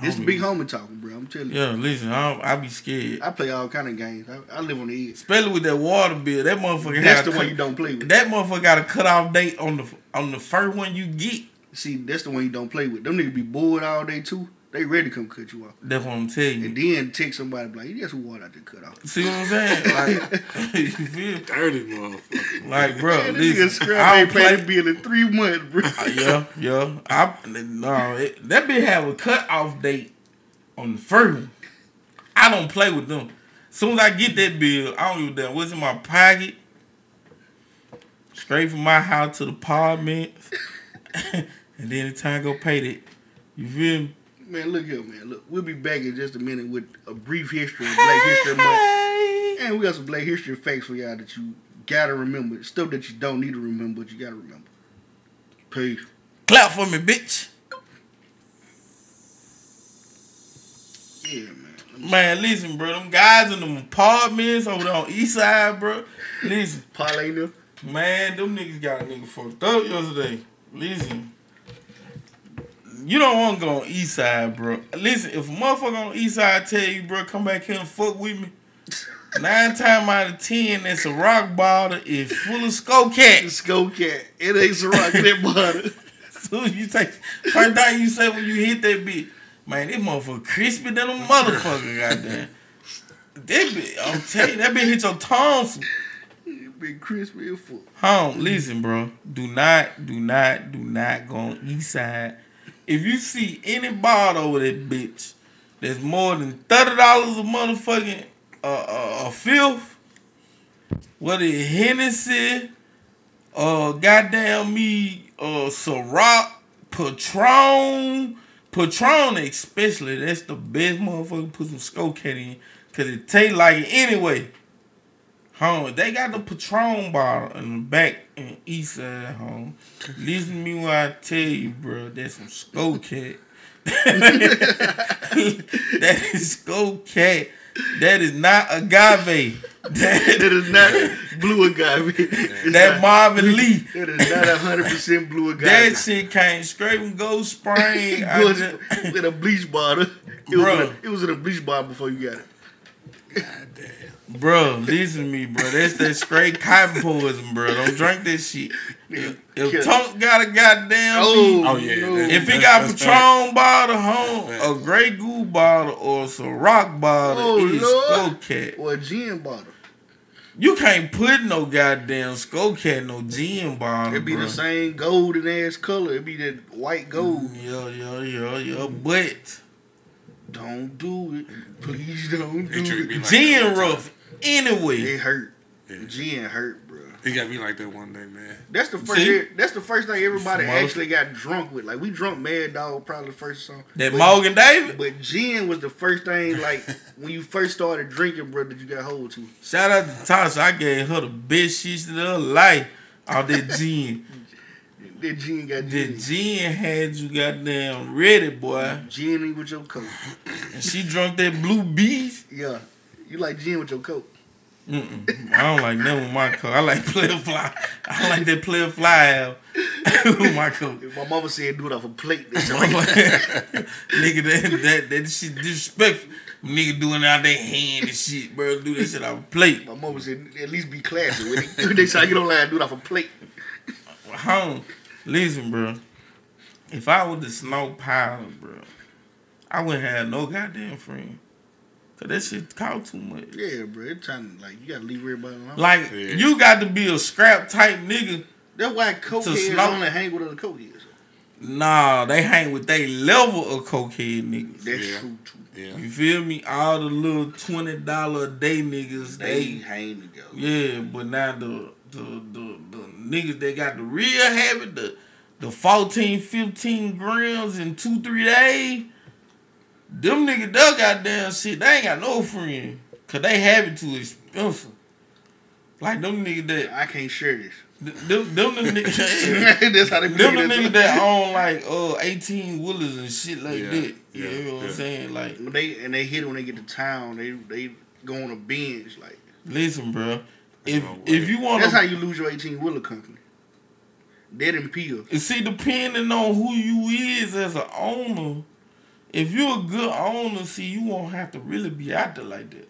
Speaker 2: This
Speaker 1: don't
Speaker 2: big homie talking, bro. I'm telling you.
Speaker 1: Yeah, listen, I, I be scared.
Speaker 2: I play all kind of games. I, I live on the edge.
Speaker 1: Especially with that water bill, that motherfucker.
Speaker 2: That's the
Speaker 1: a
Speaker 2: one you don't play with.
Speaker 1: That motherfucker got a cutoff date on the on the first one you get.
Speaker 2: See, that's the one you don't play with. Them niggas be bored all day too. They ready to come cut you off.
Speaker 1: That's what I'm telling you.
Speaker 2: And then text somebody be like, that's who water out there cut off.
Speaker 1: See what I'm saying? Like, you feel?
Speaker 3: Dirty motherfucker.
Speaker 1: Like, bro,
Speaker 2: Man, this
Speaker 1: listen,
Speaker 2: nigga
Speaker 1: I
Speaker 2: ain't
Speaker 1: don't
Speaker 2: paid
Speaker 1: play.
Speaker 2: the bill in three months, bro.
Speaker 1: Uh, yeah, yeah. I no, it, that bitch have a cutoff date on the first one. I don't play with them. Soon as I get that bill, I don't give a damn what's in my pocket. Straight from my house to the apartments, and then the time to go pay that. You feel me?
Speaker 2: Man, look here, man. Look, we'll be back in just a minute with a brief history of Black History Month.
Speaker 1: Hey.
Speaker 2: And we got some Black History facts for y'all that you gotta remember. Stuff that you don't need to remember, but you gotta remember. Peace.
Speaker 1: Clap for me, bitch.
Speaker 2: Yeah, man.
Speaker 1: Man, listen, bro. Them guys in them apartments over there on East Side, bro. Listen.
Speaker 2: Parlay them.
Speaker 1: Man, them niggas got a nigga fucked up yesterday. Listen. You don't want to go on east side, bro. Listen, if a motherfucker on east side tell you, bro, come back here and fuck with me, nine times out of ten, that's a rock bottle is full of skull cat.
Speaker 2: Skull cat. It ain't a rock in that butter.
Speaker 1: Soon as you take, first thing you say when you hit that bitch, man, this motherfucker crispy than a motherfucker, goddamn. That bitch, I'm telling you, that bitch hit your tonsil.
Speaker 2: Been crispy and full.
Speaker 1: Home, listen, bro. Do not, do not, do not go on east side. If you see any bottle over that bitch that's more than thirty dollars a motherfucking uh, uh, a fifth, whether it Hennessy, uh, goddamn me, uh, Ciroc, Patron, Patron especially, that's the best motherfucker put some skull cat in, cause it taste like it anyway. Home, they got the Patron bottle in the back in East Side home. Listen to me when I tell you, bro, that's some skull cat. that is skull cat. That is not agave. That,
Speaker 2: That is not blue agave. It's
Speaker 1: that
Speaker 2: not-
Speaker 1: Marvin Lee.
Speaker 2: That is not hundred percent blue agave.
Speaker 1: That shit came straight from Ghost Spring.
Speaker 2: Was
Speaker 1: just-
Speaker 2: with a bleach bottle. It was, in a, it was in a bleach bottle before you got it.
Speaker 3: God damn.
Speaker 1: Bro, listen to me, bro. That's that straight cotton poison, bro. Don't drink that shit. If, if Tunk got a goddamn
Speaker 2: Oh,
Speaker 3: Oh, yeah,
Speaker 2: no.
Speaker 1: If he got
Speaker 3: that's
Speaker 1: Patron bottle, home, a Grey Goose bottle, or Ciroc bottle,
Speaker 2: Oh,
Speaker 1: it's
Speaker 2: Lord.
Speaker 1: Skullcat.
Speaker 2: or a gin bottle.
Speaker 1: You can't put no goddamn Skullcat, no gin bottle.
Speaker 2: It'd be
Speaker 1: bro.
Speaker 2: the same golden ass color. It'd be that white mm, gold.
Speaker 1: Yeah, yeah, yeah, yeah. But
Speaker 2: Don't do it. Please don't
Speaker 3: He
Speaker 2: do
Speaker 3: me
Speaker 2: it.
Speaker 3: like
Speaker 1: gin
Speaker 3: that one
Speaker 1: rough anyway.
Speaker 2: It hurt.
Speaker 3: Yeah.
Speaker 2: Gin hurt, bro.
Speaker 3: time. He got me like that one day, man.
Speaker 2: That's the first.
Speaker 1: See?
Speaker 2: That's the first thing everybody
Speaker 1: Some
Speaker 2: actually got drunk with. Like we drunk Mad Dog probably the first song.
Speaker 1: That
Speaker 2: but,
Speaker 1: Morgan David.
Speaker 2: But gin was the first thing. Like when you first started drinking, bro, that you got hold to.
Speaker 1: Shout out to Tasha. I gave her the best she's of her life. All that gin.
Speaker 2: That gin got
Speaker 1: The
Speaker 2: gin.
Speaker 1: gin had you goddamn ready, boy.
Speaker 2: Gin with your coat.
Speaker 1: And she drunk that blue beast.
Speaker 2: Yeah, you like gin with your coat.
Speaker 1: Mm-mm. I don't like that with my coat. I like player fly. I like that player fly out with my coat.
Speaker 2: My mama said do it off a plate.
Speaker 1: Nigga, that, that that shit disrespectful. Nigga doing it out their hand and shit, bro. Do that shit off a plate.
Speaker 2: My mama said at least be classy with it. Next time you don't lie, do it off a plate.
Speaker 1: Home. Listen, bro. If I was the smoke powder, bro, I wouldn't have no goddamn friend. Cause that shit cost too much.
Speaker 2: Yeah, bro. It's time like you gotta leave everybody alone.
Speaker 1: Like
Speaker 3: Yeah.
Speaker 1: you got to be a scrap type nigga.
Speaker 2: That's why cokeheads
Speaker 1: smoke-
Speaker 2: only hang with other cokeheads.
Speaker 1: Nah, they hang with they level of cokehead niggas.
Speaker 2: That's
Speaker 3: Yeah.
Speaker 2: true too.
Speaker 3: Yeah.
Speaker 1: You feel me? All the little twenty dollar a day niggas,
Speaker 2: They
Speaker 1: they
Speaker 2: hang together.
Speaker 1: yeah. But now the the the, the niggas that got the real habit, the the 14, 15 grams in two three days, them niggas that goddamn shit, they ain't got no friend, cause they have it too expensive. Like them niggas that
Speaker 2: I can't share this.
Speaker 1: them them, them niggas.
Speaker 2: That's how they
Speaker 1: Them the niggas that own like uh eighteen wheelers and shit like
Speaker 3: Yeah,
Speaker 1: that.
Speaker 3: yeah,
Speaker 1: you know what
Speaker 3: yeah.
Speaker 1: I'm saying? Like,
Speaker 2: When they and they hit it when they get to town. They they go on a binge. Like
Speaker 1: listen, bro. If
Speaker 3: No
Speaker 1: if you want
Speaker 2: that's how you lose your eighteen wheeler company. Dead and pills.
Speaker 1: see, depending on who you is as an owner, if you're a good owner, see, you won't have to really be out there like that.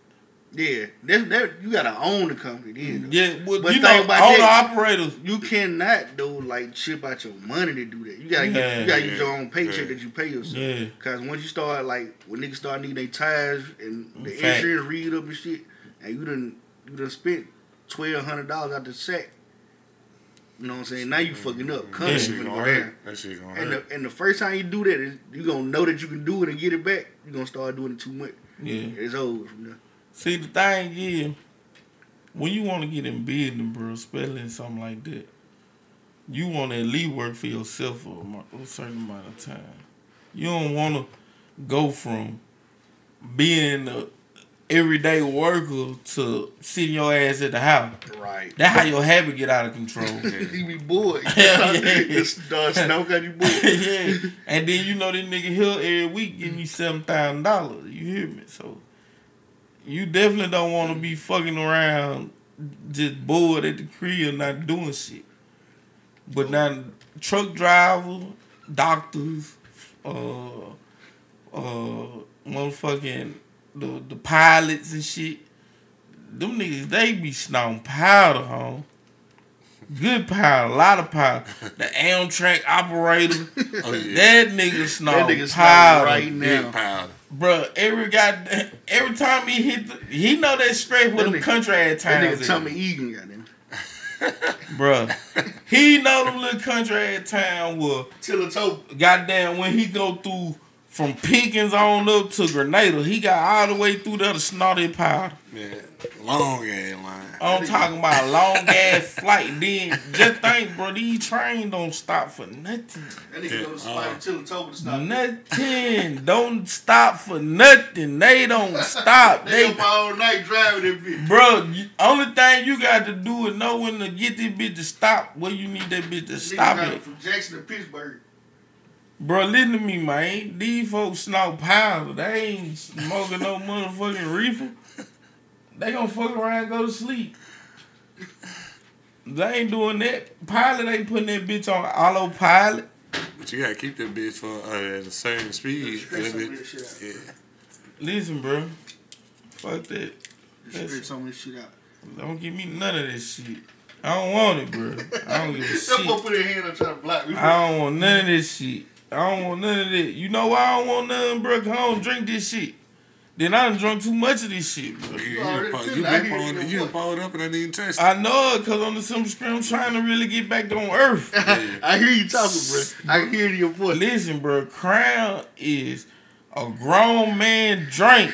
Speaker 2: Yeah, that, that you gotta own the company. Then, though.
Speaker 1: Yeah, well,
Speaker 2: But
Speaker 1: you
Speaker 2: think
Speaker 1: know,
Speaker 2: about
Speaker 1: owner
Speaker 2: that.
Speaker 1: operators.
Speaker 2: You cannot though like chip out your money to do that. You gotta get, you gotta use your own paycheck
Speaker 3: Yeah.
Speaker 2: that you pay yourself.
Speaker 1: Yeah,
Speaker 2: Cause once you start like when niggas start needing their tires and the
Speaker 1: Fact.
Speaker 2: insurance read up and shit, and you done you done spent twelve hundred dollars out the sack. You know what I'm saying? Now you fucking up.
Speaker 3: That shit
Speaker 2: finna
Speaker 3: gonna
Speaker 2: go down.
Speaker 3: hurt. That shit gonna
Speaker 2: And
Speaker 3: hurt.
Speaker 2: the and the first time you do that, you gonna know that you can do it and get it back. You gonna start doing it too much.
Speaker 1: yeah.
Speaker 2: It's over from there.
Speaker 1: See, the thing is, when you want to get in business, bro, especially something like that, you want to at least work for yourself for a, a certain amount of time. You don't want to go from being a everyday worker to sitting your ass at the house.
Speaker 2: Right.
Speaker 1: That's how your habit get out of control.
Speaker 2: you be bored.
Speaker 1: Hell yeah.
Speaker 2: Start snow cause you bored.
Speaker 1: yeah, and then you know this nigga here every week give me seven thousand dollars. You hear me? So you definitely don't want to be fucking around just bored at the crib not doing shit. But now truck drivers, doctors, uh, uh, motherfucking the the pilots and shit. Them niggas they be snorting powder, home. Good powder, a lot of powder. The Amtrak operator,
Speaker 3: Oh yeah.
Speaker 1: that nigga
Speaker 2: That
Speaker 1: snort
Speaker 2: nigga snort
Speaker 1: powder,
Speaker 2: right
Speaker 3: Big
Speaker 2: now.
Speaker 3: powder.
Speaker 1: Bruh, Every guy, every time he hit, the, he know that scrape where
Speaker 2: That
Speaker 1: them
Speaker 2: nigga-
Speaker 1: country ass
Speaker 2: That nigga. Tommy Egan got him.
Speaker 1: Bruh, he know them little country ass town where
Speaker 2: Tillatoba.
Speaker 1: goddamn when he go through from Pickens on up to Grenada, he got all the way through there to snort that powder.
Speaker 3: Yeah. Long ass line.
Speaker 1: I'm talking about a long ass flight. Then just think, bro, these trains don't stop for nothing.
Speaker 2: That nigga
Speaker 3: Yeah,
Speaker 2: go to spot
Speaker 3: uh,
Speaker 2: Tillatoba to stop.
Speaker 1: Nothing. don't stop for nothing. They don't stop.
Speaker 2: They
Speaker 1: They
Speaker 2: up all night driving that bitch.
Speaker 1: Bro, only thing you got to do is know when to get this bitch to stop where you need that bitch to
Speaker 2: Nigga
Speaker 1: stop
Speaker 2: got
Speaker 1: it.
Speaker 2: it from Jackson to Pittsburgh.
Speaker 1: Bro, listen to me, man. These folks snort powder. They ain't smoking no motherfucking reefer. they gonna fuck around and go to sleep. They ain't doing that. Pilot ain't putting that bitch on autopilot.
Speaker 3: But you gotta keep that bitch for uh, at a certain speed.
Speaker 2: Straight
Speaker 3: That
Speaker 2: some of
Speaker 3: bitch-
Speaker 2: this shit out.
Speaker 3: yeah.
Speaker 1: Listen, bro. Fuck that.
Speaker 2: Just Straight some of this shit out.
Speaker 1: Don't give me none of this shit. I don't want it, bro. I don't give a
Speaker 2: That boy
Speaker 1: shit.
Speaker 2: put his hand up trying to block me.
Speaker 1: I don't want none of this shit. I don't want none of that. You know why I don't want none, bro? 'Cause I don't drink this shit. Then I done drunk too much of this shit, bro.
Speaker 3: You, you,
Speaker 2: already
Speaker 3: you, you,
Speaker 2: like
Speaker 3: been
Speaker 2: you
Speaker 3: pulling- you pulled up and I didn't touch it.
Speaker 1: I know it, cause on the simple screen, I'm trying to really get back on earth.
Speaker 2: I hear you talking, bro. I hear it in your voice.
Speaker 1: Listen, bro, Crown is a grown man drink.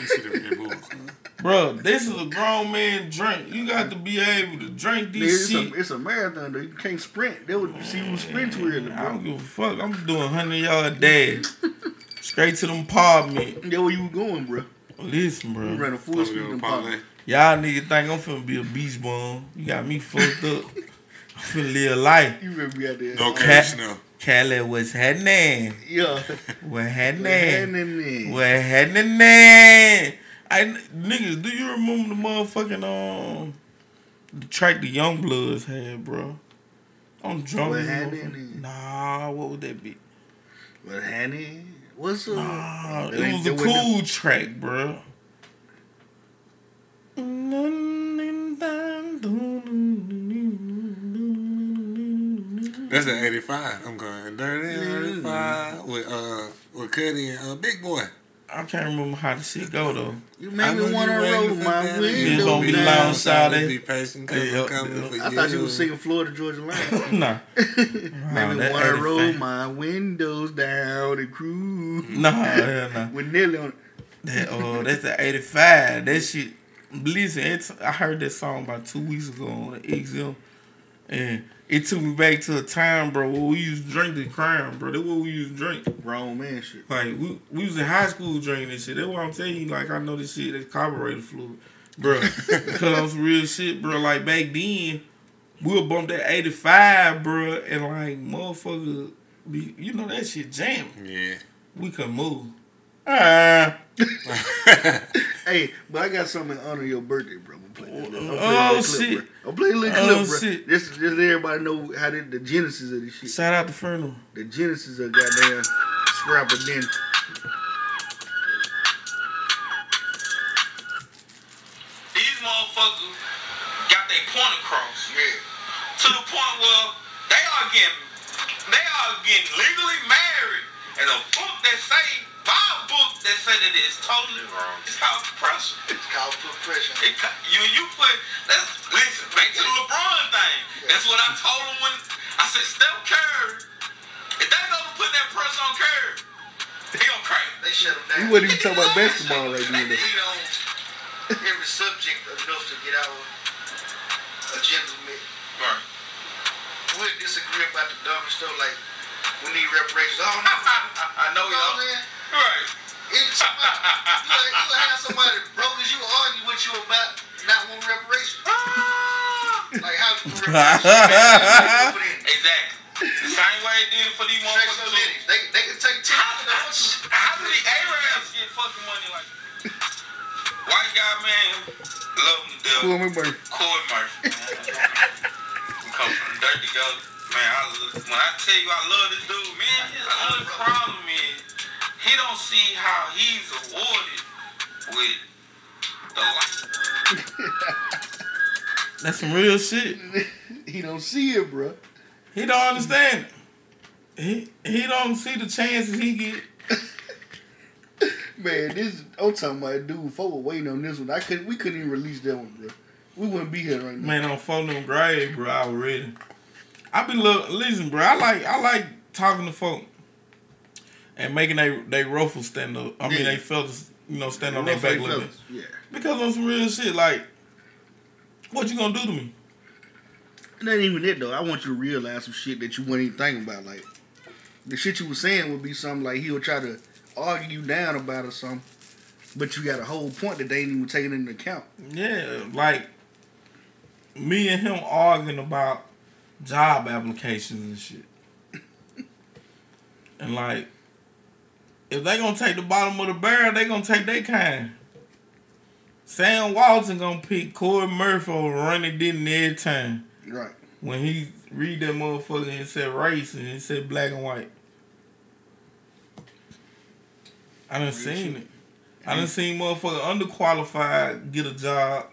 Speaker 3: See the Red Bulls, huh?
Speaker 1: Bro, this is a grown man drink. You got to be able to drink
Speaker 2: Nigga,
Speaker 1: this
Speaker 2: it's,
Speaker 1: shit.
Speaker 2: a, it's a marathon though. You can't sprint. They would see you sprint too early,
Speaker 1: I don't give a fuck. I'm doing 100 yard dash. Straight to them apartment.
Speaker 2: That's where you were going, bro.
Speaker 1: Listen,
Speaker 2: You
Speaker 1: bro.
Speaker 2: ran a full speed
Speaker 3: there
Speaker 2: in
Speaker 3: on
Speaker 2: the
Speaker 3: parlay.
Speaker 1: Y'all niggas think I'm finna be a beach bum. You got me fucked up. I'm finna live life.
Speaker 2: You better be out there.
Speaker 3: No
Speaker 2: Uh,
Speaker 3: cash now.
Speaker 1: Cali, what's happening?
Speaker 2: Yeah.
Speaker 1: What happening?
Speaker 2: Man.
Speaker 1: What happening? I niggas, do you remember the motherfucking um the track the Youngbloodz had, bro? I'm drunk.
Speaker 2: What
Speaker 1: as a. Nah, what would that be?
Speaker 2: What honey? What's up?
Speaker 1: Nah,
Speaker 2: That
Speaker 1: it was a
Speaker 2: that wasn't
Speaker 1: cool track, bro.
Speaker 3: That's the 85. I'm going dirty 85 with uh with Cuddy and uh, Big Boi.
Speaker 1: I can't remember how the shit go though.
Speaker 2: You made
Speaker 3: know
Speaker 2: me want to roll
Speaker 3: for
Speaker 2: my
Speaker 3: that.
Speaker 1: It's gonna be
Speaker 2: down.
Speaker 1: loud Saturday.
Speaker 3: Be patient, cause
Speaker 1: Hey,
Speaker 3: I'm
Speaker 1: uh,
Speaker 3: coming
Speaker 1: uh,
Speaker 3: for
Speaker 2: I
Speaker 3: you.
Speaker 2: thought you was singing Florida Georgia Line.
Speaker 1: nah.
Speaker 2: Made me want to roll my windows down and cruise.
Speaker 1: Nah, hell nah.
Speaker 2: With Nelly on it.
Speaker 1: That uh, that's the '85. That shit. Listen, it's, I heard that song about two weeks ago on XM, and it took me back to a time, bro, where we used to drink the crown, bro. That's what we used to drink.
Speaker 2: Grown man shit.
Speaker 1: Like we, we was in high school drinking this shit. That's what I'm telling you. Like I know this shit. That's carburetor fluid, bro. because on some real shit, bro. Like back then, we'll bump that 85, bro, and like motherfucker, be, you know that shit jamming.
Speaker 3: Yeah.
Speaker 1: We could move. Ah.
Speaker 2: Hey, but I got something in honor of your birthday, bro. I'm play that. I'm gonna play
Speaker 1: Oh, shit.
Speaker 2: bro. I'm play a little
Speaker 1: Oh,
Speaker 2: clip, bro.
Speaker 1: shit.
Speaker 2: Just, just let everybody know how the, the genesis of this shit.
Speaker 1: Shout out to Ferno.
Speaker 2: The genesis of goddamn Scrapper Den.
Speaker 1: These motherfuckers got their point across
Speaker 2: Yeah.
Speaker 1: to the point where they are getting they are getting legally married and a book that say buy a book that say that it's totally wrong. It's called pressure.
Speaker 2: It's called put pressure.
Speaker 1: It, co- you you put that's listen back to the LeBron thing. That's what I told him when I said Steph Curry. If they gonna put that pressure on Curry, he gonna crack.
Speaker 4: They shut him down.
Speaker 2: You wouldn't even talk about basketball right then. though.
Speaker 4: We on every subject enough to get our agendas met.
Speaker 1: Right.
Speaker 4: We'll disagree about the dumbest stuff like we need reparations. Oh no,
Speaker 1: I know
Speaker 4: you know what I'm
Speaker 1: y'all.
Speaker 4: Saying?
Speaker 1: Right.
Speaker 4: If somebody, you, like, you have somebody broke as you argue with you about not wanting reparations. Ah! Like how you reparations?
Speaker 1: Exactly. The same way it did for these motherfuckers.
Speaker 4: they, they can take ten.
Speaker 1: How,
Speaker 4: if they want to.
Speaker 1: how do the Arabs get fucking money like that? White guy, man, love him to death.
Speaker 2: Cool, me, buddy.
Speaker 1: Corey Murphy, man. We come from the dirt together. Man, I, when I tell you I love this dude, man, his only problem is he don't see how he's awarded with the life. That's some real shit.
Speaker 2: He don't see it, bro.
Speaker 1: He don't understand it. He he don't see the chances he get.
Speaker 2: Man, this I'm talking about dude. Folk were waiting on this one. I couldn't. We couldn't even release that one, bro. We wouldn't be here right now.
Speaker 1: Man, on phone them grave, bro, already. I be look, listen, bro. I like I like talking to folk and making they they ruffles stand up. I mean,
Speaker 2: Yeah.
Speaker 1: they feathers, you know, stand on their back a little bit.
Speaker 2: fellas. Yeah.
Speaker 1: Because on some real shit, like, what you gonna do to me?
Speaker 2: It ain't even it though. I want you to realize some shit that you weren't even thinking about. Like the shit you was saying would be something like he'll try to argue you down about or something, but you got a whole point that they ain't even taking into account.
Speaker 1: Yeah, like me and him arguing about job applications and shit. and like, if they gonna take the bottom of the barrel, they gonna take their kind. Sam Walton gonna pick Corey Murphy over Ronnie Denton every time.
Speaker 2: Right.
Speaker 1: When he read that motherfucker and said race and it said black and white. I done seen it. I done seen motherfucker underqualified get a job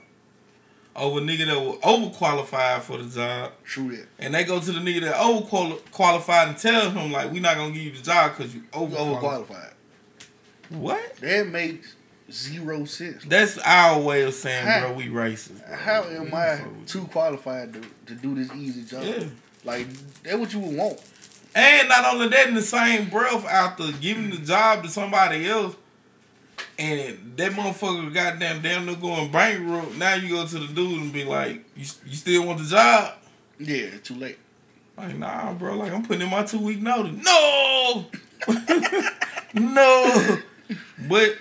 Speaker 1: over nigga that was overqualified for the job.
Speaker 2: True that.
Speaker 1: And they go to the nigga that overqualified and tell him like, we not gonna give you the job because you overqualified.
Speaker 2: overqualified.
Speaker 1: What?
Speaker 2: That makes zero sense.
Speaker 1: That's our way of saying,
Speaker 2: How-
Speaker 1: bro, we racist. bro.
Speaker 2: How am I too qualified to, to do this easy job?
Speaker 1: Yeah.
Speaker 2: Like that's what you would want.
Speaker 1: And not only that, in the same breath, after giving the job to somebody else, and that motherfucker goddamn damn near going bankrupt. Now you go to the dude and be like, "You, you still want the job?"
Speaker 2: Yeah, too late.
Speaker 1: Like, nah, bro. Like, I'm putting in my two week notice. No, no. But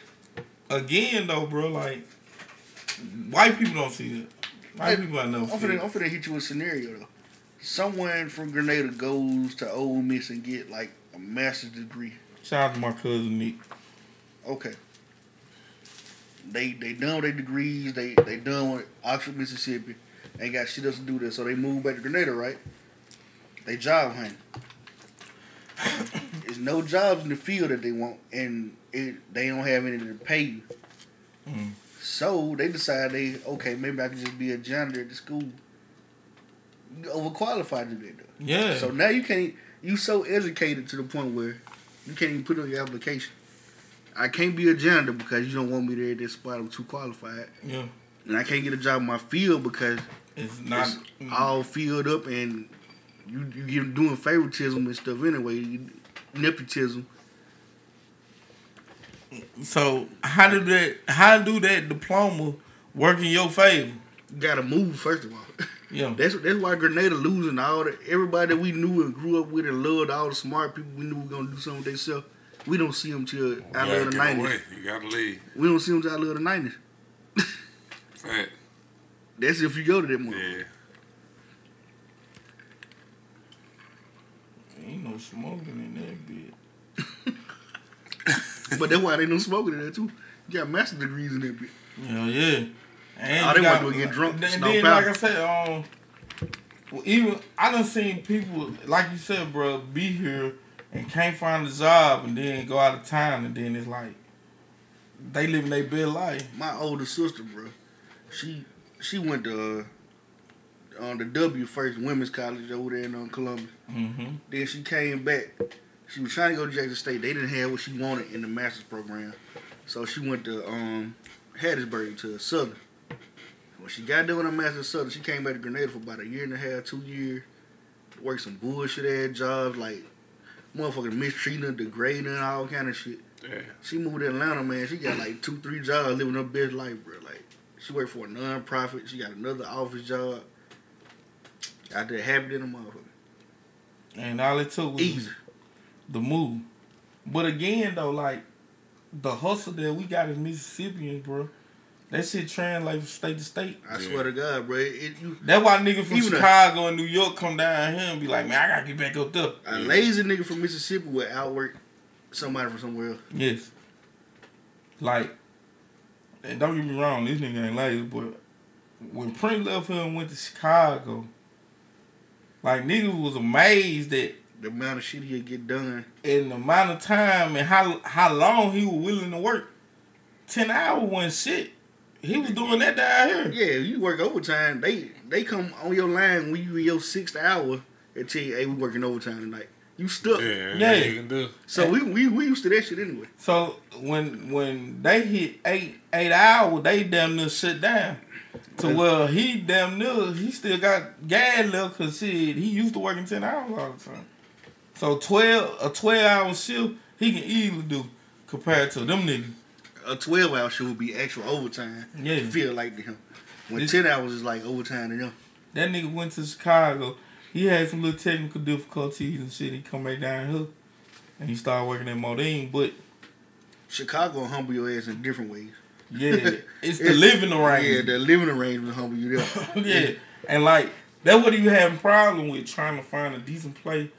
Speaker 1: again, though, bro, like, white people don't see that. White people I know.
Speaker 2: I'm
Speaker 1: see
Speaker 2: finna. I'm finna hit you with a scenario though. Someone from Grenada goes to Ole Miss and get like a master's degree.
Speaker 1: Shout out to my cousin Nick.
Speaker 2: Okay. They they done with their degrees. They they done with Oxford, Mississippi. Ain't got shit else to do there, so they move back to Grenada, right? They job hunting. There's no jobs in the field that they want, and it, they don't have anything to pay you.
Speaker 1: Mm.
Speaker 2: So they decide they okay, maybe I can just be a janitor at the school. You Overqualified to that. though.
Speaker 1: Yeah.
Speaker 2: So now you can't. You so educated to the point where you can't even put on your application. I can't be a janitor because you don't want me there at this spot. I'm too qualified,
Speaker 1: yeah.
Speaker 2: and I can't get a job in my field because
Speaker 1: It's not.
Speaker 2: it's all filled up, and you you get doing favoritism and stuff anyway. You, nepotism.
Speaker 1: So how did that? How do that diploma work in your favor?
Speaker 2: You gotta move first of all.
Speaker 1: Yeah.
Speaker 2: That's that's why Grenada losing all the everybody that we knew and grew up with and loved all the smart people we knew were gonna do something with themselves. We don't see them till out of the nineties.
Speaker 3: You gotta leave.
Speaker 2: We don't see them till out of the nineties.
Speaker 3: Fact.
Speaker 2: That's if you go to that one.
Speaker 3: Yeah.
Speaker 1: Ain't no smoking in that bitch.
Speaker 2: But that's why they don't smoking in there too. You got master degrees in that bitch.
Speaker 1: Yeah, yeah. And
Speaker 2: All
Speaker 1: you
Speaker 2: they wanna do is get drunk,
Speaker 1: And
Speaker 2: snow
Speaker 1: then, like I said, um, well, even I done seen people, like you said, bro, be here and can't find a job, and then go out of town, and then it's like they living their best life.
Speaker 2: My older sister, bro, she she went to uh, on the W first women's college over there in uh, Columbus.
Speaker 1: Mm-hmm.
Speaker 2: Then she came back. She was trying to go to Jackson State. They didn't have what she wanted in the master's program, so she went to um, Hattiesburg to Southern. When she got done with her master's Southern, she came back to Grenada for about a year and a half, two years. Worked some bullshit ass jobs like motherfucking mistreating her, degrading her, all kind of shit.
Speaker 3: Yeah.
Speaker 2: She moved to Atlanta, man. She got like two, three jobs, living her best life, bro. Like she worked for a non-profit. She got another office job. Out there, happy in a motherfucker.
Speaker 1: And all it took was
Speaker 2: Easy.
Speaker 1: the move. But again, though, like the hustle that we got as Mississippians, bro, that shit translate from state to state.
Speaker 2: I
Speaker 3: Yeah.
Speaker 2: swear to God, bro. It, it- you,
Speaker 1: That's why niggas from
Speaker 2: Even a-
Speaker 1: Chicago and New York come down here and be like, man, I gotta get back up there.
Speaker 2: a lazy nigga from Mississippi would outwork somebody from somewhere else.
Speaker 1: Yes. Like, and don't get me wrong, this nigga ain't lazy, but when Prince left here and went to Chicago, like niggas was amazed that
Speaker 2: The amount of shit he'll get done.
Speaker 1: in the amount of time and how how long he was willing to work. Ten hours wasn't shit. He was doing that down here.
Speaker 2: Yeah, you work overtime. They they come on your line when you in your sixth hour and tell you, hey, we working overtime tonight. You stuck.
Speaker 3: Yeah.
Speaker 1: Yeah.
Speaker 3: Yeah. You can do.
Speaker 2: So we, we we used to that shit anyway.
Speaker 1: So when when they hit eight eight hours, they damn near sit down. To where he damn near he still got gas left because shit he used to working ten hours all the time. So twelve a twelve hour shift he can easily do compared to them niggas.
Speaker 2: A twelve hour shift would be actual overtime.
Speaker 1: Yeah.
Speaker 2: Feel like to him. When
Speaker 1: This-
Speaker 2: ten hours is like overtime to them.
Speaker 1: That nigga went to Chicago. He had some little technical difficulties and shit. He come back down here and he started working at Modine. But
Speaker 2: Chicago humble your ass in different ways.
Speaker 1: yeah, it's the living arrangement.
Speaker 2: Yeah, the living arrangement humble you there.
Speaker 1: yeah. And like that's what do you having problem with trying to find a decent play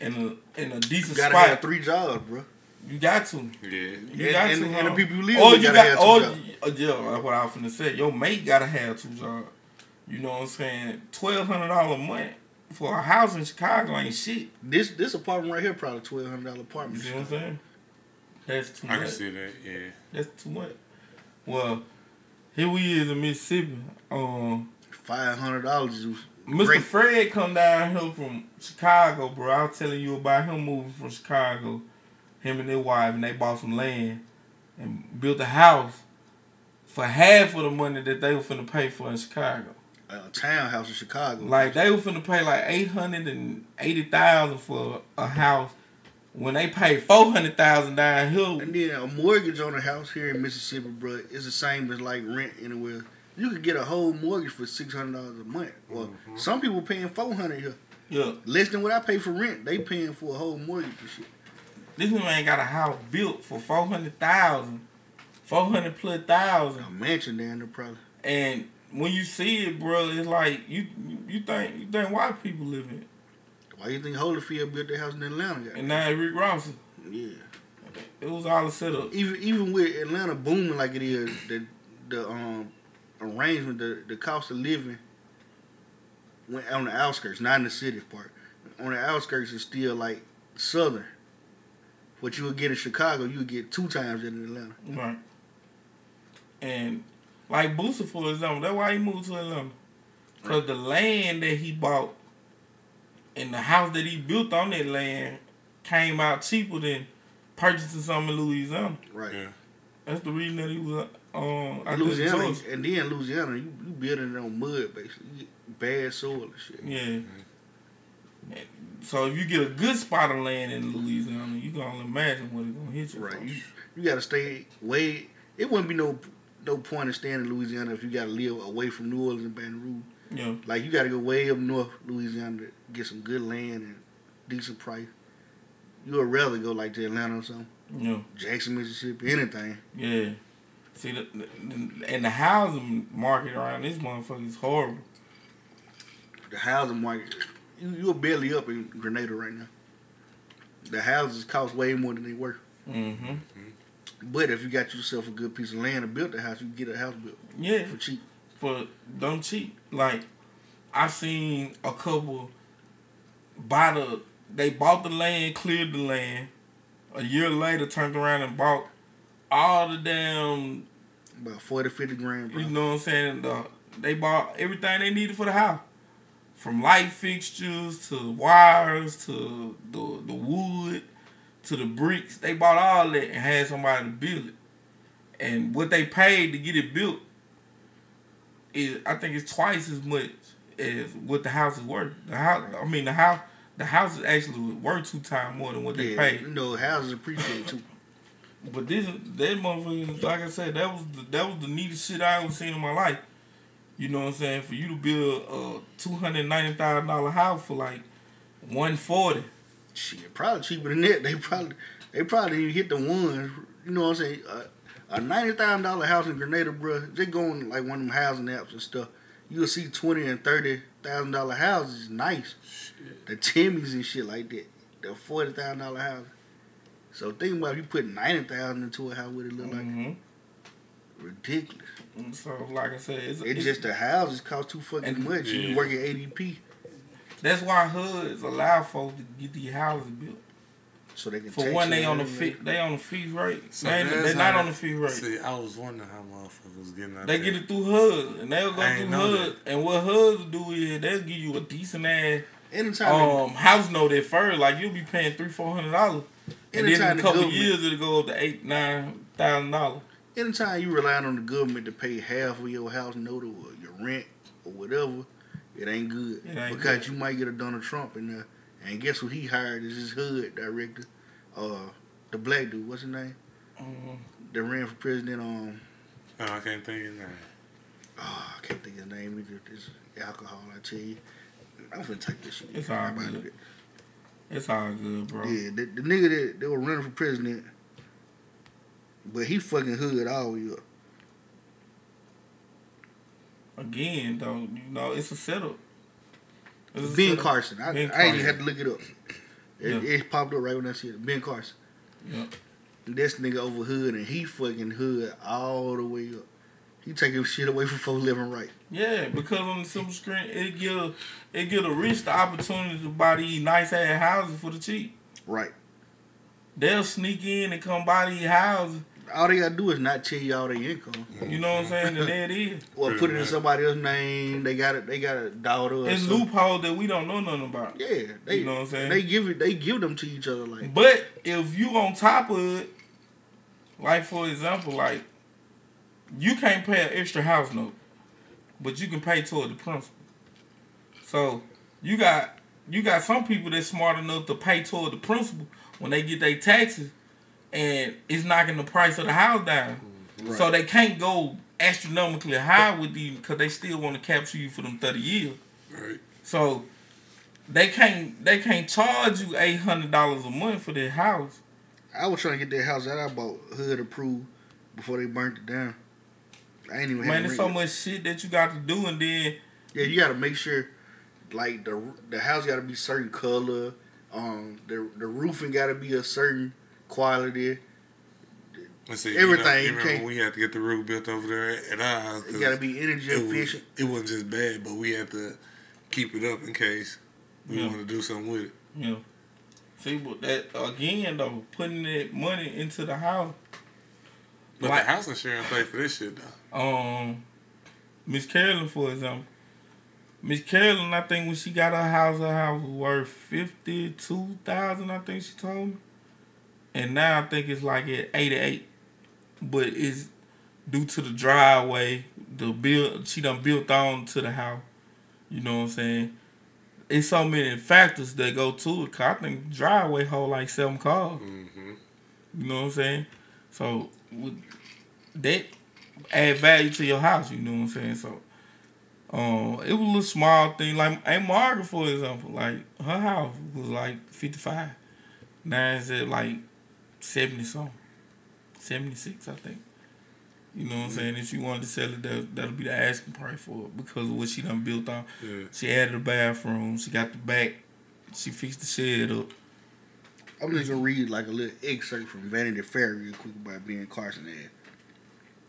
Speaker 1: in a in a decent
Speaker 2: You gotta
Speaker 1: spot.
Speaker 2: have three jobs, bro.
Speaker 1: You got to.
Speaker 3: Yeah.
Speaker 1: You
Speaker 2: And-
Speaker 1: got
Speaker 2: and-
Speaker 1: to.
Speaker 2: and the
Speaker 1: huh?
Speaker 2: people you live
Speaker 1: or
Speaker 2: with
Speaker 1: you
Speaker 2: gotta
Speaker 1: got,
Speaker 2: have two
Speaker 1: or
Speaker 2: jobs.
Speaker 1: uh, yeah, that's what I was finna say. Your mate gotta have two jobs. You know what I'm saying? Twelve hundred dollar a month for a house in Chicago ain't shit.
Speaker 2: This this apartment right here probably twelve hundred dollar apartment.
Speaker 1: You
Speaker 2: apartment.
Speaker 1: see what I'm saying? That's too
Speaker 3: I can
Speaker 1: much.
Speaker 3: see that. Yeah.
Speaker 1: That's too much. Well, here we is in Mississippi. Um,
Speaker 2: Five hundred dollars
Speaker 1: Mr.
Speaker 2: Great.
Speaker 1: Fred come down here from Chicago, bro. I was telling you about him moving from Chicago. Him and their wife, and they bought some land and built a house for half of the money that they were finna pay for in Chicago.
Speaker 2: a townhouse in Chicago.
Speaker 1: Like they were finna pay like eight hundred and eighty thousand for a house when they paid four hundred thousand down here.
Speaker 2: And then a mortgage on a house here in Mississippi, bro, is the same as like rent anywhere. You could get a whole mortgage for six hundred dollars a month. Well,
Speaker 1: Mm-hmm.
Speaker 2: some people paying four hundred here,
Speaker 1: Yeah,
Speaker 2: less than what I pay for rent. They paying for a whole mortgage and shit.
Speaker 1: This man got a house built for four hundred thousand, four hundred plus thousand.
Speaker 2: A mansion down there probably.
Speaker 1: And when you see it, bro, it's like you you think you think white people live in it.
Speaker 2: Why you think Holyfield built their house in Atlanta?
Speaker 1: And now Rick Ross,
Speaker 2: Yeah.
Speaker 1: it was all a setup.
Speaker 2: Even even with Atlanta booming like it is, the the um arrangement, the the cost of living went on the outskirts, not in the city part. On the outskirts is still like southern. What you would get in Chicago, you would get two times that in Atlanta.
Speaker 1: Right. And like Booster, for example, that's why he moved to Atlanta. Cause the land that he bought and the house that he built on that land came out cheaper than purchasing something in Louisiana.
Speaker 2: Right.
Speaker 3: Yeah.
Speaker 1: That's the reason that he was um I
Speaker 2: Louisiana,
Speaker 1: Louisiana.
Speaker 2: and then Louisiana, you, you building it on mud basically. You get bad soil and shit.
Speaker 1: Yeah. And So if you get a good spot of land in Louisiana, you can only imagine what it's gonna hit you.
Speaker 2: Right. You you gotta stay way. It wouldn't be no no point in staying in Louisiana if you gotta live away from New Orleans and Baton Rouge.
Speaker 1: Yeah.
Speaker 2: Like you gotta go way up north Louisiana to get some good land and decent price. You would rather go like to Atlanta or something,
Speaker 1: Yeah.
Speaker 2: Jackson, Mississippi, anything.
Speaker 1: Yeah. See, the, the, and the housing market around this motherfucker is horrible.
Speaker 2: The housing market, you're barely up in Grenada right now. The houses cost way more than they worth.
Speaker 1: Mm-hmm.
Speaker 2: But if you got yourself a good piece of land and built the house, you can get a house built
Speaker 1: Yeah.
Speaker 2: for cheap.
Speaker 1: For dumb cheap. Like, I seen a couple buy the, they bought the land, cleared the land. A year later, turned around and bought all the damn
Speaker 2: About 40, 50 grand, bro.
Speaker 1: You know what I'm saying? The, they bought everything they needed for the house. From light fixtures to wires to the the wood to the bricks. They bought all that and had somebody to build it. And what they paid to get it built is I think it's twice as much as what the house is worth. The house I mean the house the house is actually worth two times more than what they
Speaker 2: yeah,
Speaker 1: paid.
Speaker 2: you know, houses appreciate too.
Speaker 1: But this, that motherfucker, like I said, that was the, that was the neatest shit I ever seen in my life. You know what I'm saying? For you to build a two hundred ninety thousand dollar house for like one forty.
Speaker 2: Shit, probably cheaper than that. They probably they probably didn't hit the ones. You know what I'm saying? Uh, a ninety thousand dollar house in Grenada, bro. They going like one of them housing apps and stuff. You'll see twenty and thirty thousand dollar houses. Nice. The Timmys and shit like that. The forty thousand dollar house. So think about if you put ninety thousand into a house, what it look like?
Speaker 1: Mm-hmm.
Speaker 2: Ridiculous.
Speaker 1: So like I said, it's,
Speaker 2: It's
Speaker 1: it's
Speaker 2: just the houses cost too fucking
Speaker 1: And-
Speaker 2: much. You
Speaker 3: Yeah.
Speaker 2: work at ADP
Speaker 1: that's why HUDs allow folks to get these houses built.
Speaker 2: so they can.
Speaker 1: For one, they on the fee, they on the fee rate.
Speaker 3: So
Speaker 1: they ain't,
Speaker 3: that's
Speaker 1: not on the fee rate.
Speaker 3: See, I was wondering how motherfuckers getting out
Speaker 1: They
Speaker 3: there.
Speaker 1: get it through HUD, and they'll go
Speaker 3: I
Speaker 1: through
Speaker 3: ain't know
Speaker 1: HUD. And what HUD will do is they'll give you a decent ass
Speaker 2: Anytime,
Speaker 1: um house note at first. Like you'll be paying three, four hundred dollars, and then
Speaker 2: Anytime
Speaker 1: in a couple
Speaker 2: government-
Speaker 1: years it'll go up to eight, nine thousand dollars.
Speaker 2: Anytime you rely on the government to pay half of your house note or your rent or whatever, it ain't good.
Speaker 1: It ain't
Speaker 2: because
Speaker 1: good.
Speaker 2: you might get a Donald Trump in there. And guess who he hired is his HUD director, uh, the black dude. What's his name?
Speaker 1: Mhm.
Speaker 2: That ran for president. Um,
Speaker 3: Oh, I can't think of his name.
Speaker 2: oh, I can't think of his name. Either. This alcohol, I tell you. I'm finna take this shit.
Speaker 1: It's all good.
Speaker 2: that.
Speaker 1: It's all good, bro.
Speaker 2: Yeah, the, the nigga that, that was running for president, but he fucking HUD all the way up.
Speaker 1: Again, though, you know it's a setup. It's a
Speaker 2: Ben
Speaker 1: setup.
Speaker 2: Carson. I,
Speaker 1: Ben
Speaker 2: I ain't even had to look it up. It,
Speaker 1: Yeah.
Speaker 2: it popped up right when I see it. Ben Carson.
Speaker 1: Yeah.
Speaker 2: This nigga over HUD and he fucking HUD all the way up. He taking shit away from folks living right.
Speaker 1: Yeah, because on the silver screen, it give it give the rich the opportunity to buy these nice ass houses for the cheap.
Speaker 2: Right.
Speaker 1: They'll sneak in and come buy these houses.
Speaker 2: All they gotta do is not tell you all their income.
Speaker 1: You know what I'm saying? And there it is.
Speaker 2: Or put it in somebody else's name. They got it. They got a daughter.
Speaker 1: It's loopholes that we don't know nothing about.
Speaker 2: Yeah, they
Speaker 1: You know what I'm saying?
Speaker 2: they give it. They give them to each other like
Speaker 1: But if you on top of it, like for example, like you can't pay an extra house note, but you can pay toward the principal. So you got you got some people that's smart enough to pay toward the principal when they get their taxes, and it's knocking the price of the house down.
Speaker 2: Right.
Speaker 1: So they can't go astronomically high with you because they still want to capture you for them thirty years.
Speaker 3: Right.
Speaker 1: So they can't they can't charge you eight hundred dollars a month for their house.
Speaker 2: I was trying to get that house that I bought HUD approved before they burnt it down. I ain't even
Speaker 1: Man, there's so much shit that you got to do, and then
Speaker 2: Yeah, you gotta make sure, like the the house gotta be certain color. Um, the the roofing gotta be a certain quality.
Speaker 3: Let's see.
Speaker 2: Everything,
Speaker 3: You, know,
Speaker 2: you
Speaker 3: you remember when we had to get the roof built over there at our house? 'cause
Speaker 2: It gotta be energy
Speaker 3: it, was,
Speaker 2: efficient.
Speaker 3: it wasn't just bad, but we had to keep it up in case we
Speaker 1: Yeah.
Speaker 3: want to do something with it.
Speaker 1: you know, see, but that again though, putting that money into the house.
Speaker 3: But
Speaker 1: Like-
Speaker 3: the house insurance pay for this shit though.
Speaker 1: Um, Miss Carolyn, for example, Miss Carolyn, I think when she got her house, her house was worth fifty two thousand. I think she told me, and now I think it's like at eighty eight, but it's due to the driveway, the build she done built on to the house. You know what I'm saying? It's so many factors that go to it. 'cause I think driveway hold like seven cars.
Speaker 3: Mm-hmm.
Speaker 1: You know what I'm saying? So with that add value to your house, you know what I'm saying? So um it was a little small thing. Like Aunt Margaret, for example, like her house was like fifty five. Now it's at like seventy something. Seventy six, I think. You know what I'm saying? If she wanted to sell it, that that'll be the asking price for it because of what she done built on.
Speaker 3: Yeah.
Speaker 1: She added a bathroom, she got the back, she fixed the shed up.
Speaker 2: I'm just gonna read like a little excerpt from Vanity Fair real quick about Ben Carson ad.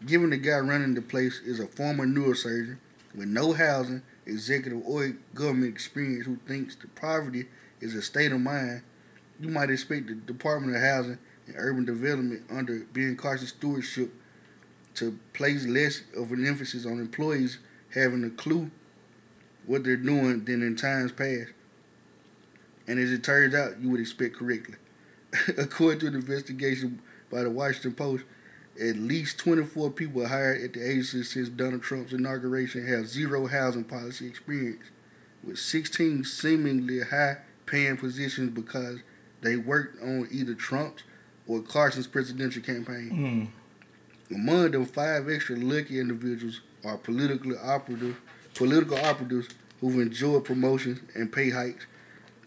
Speaker 2: Given the guy running the place is a former neurosurgeon with no housing, executive, or government experience who thinks that poverty is a state of mind, you might expect the Department of Housing and Urban Development under Ben Carson's stewardship to place less of an emphasis on employees having a clue what they're doing than in times past. And as it turns out, you would expect correctly. According to an investigation by the Washington Post, at least 24 people hired at the agency since Donald Trump's inauguration have zero housing policy experience, with 16 seemingly high paying positions because they worked on either Trump's or Carson's presidential campaign.
Speaker 1: Mm.
Speaker 2: Among them, five extra lucky individuals are politically operative, political operatives who've enjoyed promotions and pay hikes.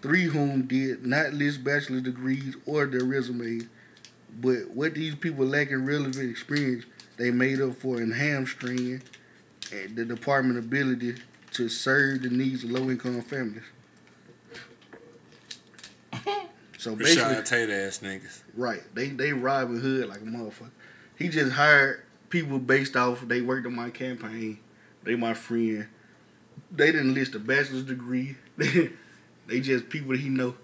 Speaker 2: Three whom did not list bachelor's degrees or their resumes, but what these people lack in relevant experience, they made up for in hamstringing the department's ability to serve the needs of low-income families. So basically,
Speaker 3: Rashad Tate ass niggas.
Speaker 2: Right. They they Robin Hood like a motherfucker. He just hired people based off they worked on my campaign. They my friend. They didn't list a bachelor's degree. they just people that he know.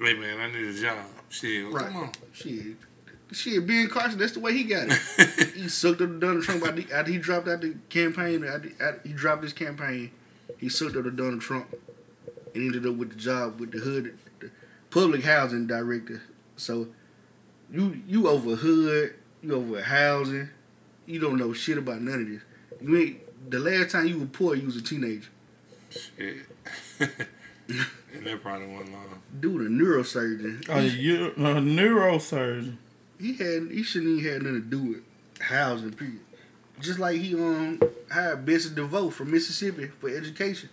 Speaker 3: Hey man, I need a job. Shit, well,
Speaker 2: Right.
Speaker 3: come on.
Speaker 2: Shit. Shit, Ben Carson, that's the way he got it. he sucked up the Donald Trump after, after he dropped out the campaign. After, after he dropped his campaign, he sucked up the Donald Trump and ended up with the job with the HUD, public housing director. So you you over HUD, you over housing, you don't know shit about none of this. You ain't the last time you were poor, you was a teenager.
Speaker 3: Shit. and that probably wasn't long.
Speaker 2: Dude, a neurosurgeon.
Speaker 1: A, eu- a neurosurgeon.
Speaker 2: he had he shouldn't even had nothing to do with housing. Period. Just like he um hired Betsy DeVos from Mississippi for education.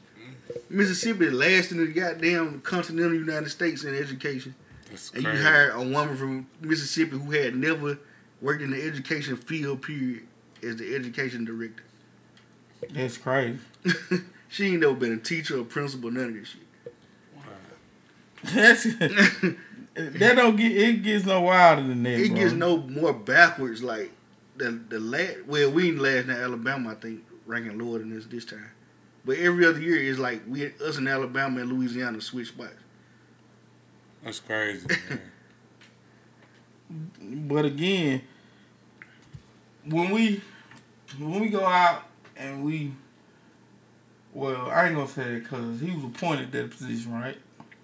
Speaker 2: Mississippi the last in the goddamn continental United States in education,
Speaker 3: That's
Speaker 2: and
Speaker 3: crazy.
Speaker 2: you hired a woman from Mississippi who had never worked in the education field. Period, as the education director.
Speaker 1: That's crazy.
Speaker 2: she ain't never been a teacher or principal, none of this shit.
Speaker 1: That's that don't get it gets no wilder than that.
Speaker 2: it
Speaker 1: bro.
Speaker 2: gets no more backwards. Like the the last, well, we in last in Alabama, I think, ranking lower than this this time. But every other year is like we us in Alabama and Louisiana switch spots.
Speaker 3: That's crazy. Man.
Speaker 1: But again, when we when we go out and we, well, I ain't gonna say that because he was appointed that position, right?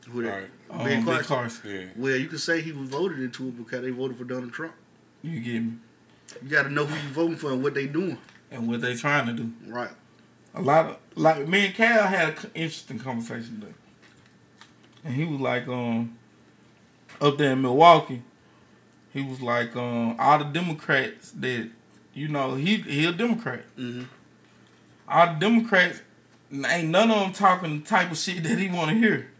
Speaker 2: Who that?
Speaker 3: Right.
Speaker 1: Um,
Speaker 2: Ben
Speaker 1: Ben
Speaker 2: Carson.
Speaker 1: Carson.
Speaker 3: Yeah.
Speaker 2: Well, you can say he was voted into it because they voted for Donald Trump.
Speaker 1: You get me?
Speaker 2: You got to know who you're voting for and what they doing.
Speaker 1: And what they trying to do.
Speaker 2: Right.
Speaker 1: A lot of like me and Cal had an interesting conversation today, and he was like, um, up there in Milwaukee, he was like, um, all the Democrats that, you know, he he a Democrat.
Speaker 2: Mm-hmm.
Speaker 1: All the Democrats ain't none of them talking the type of shit that he want to hear.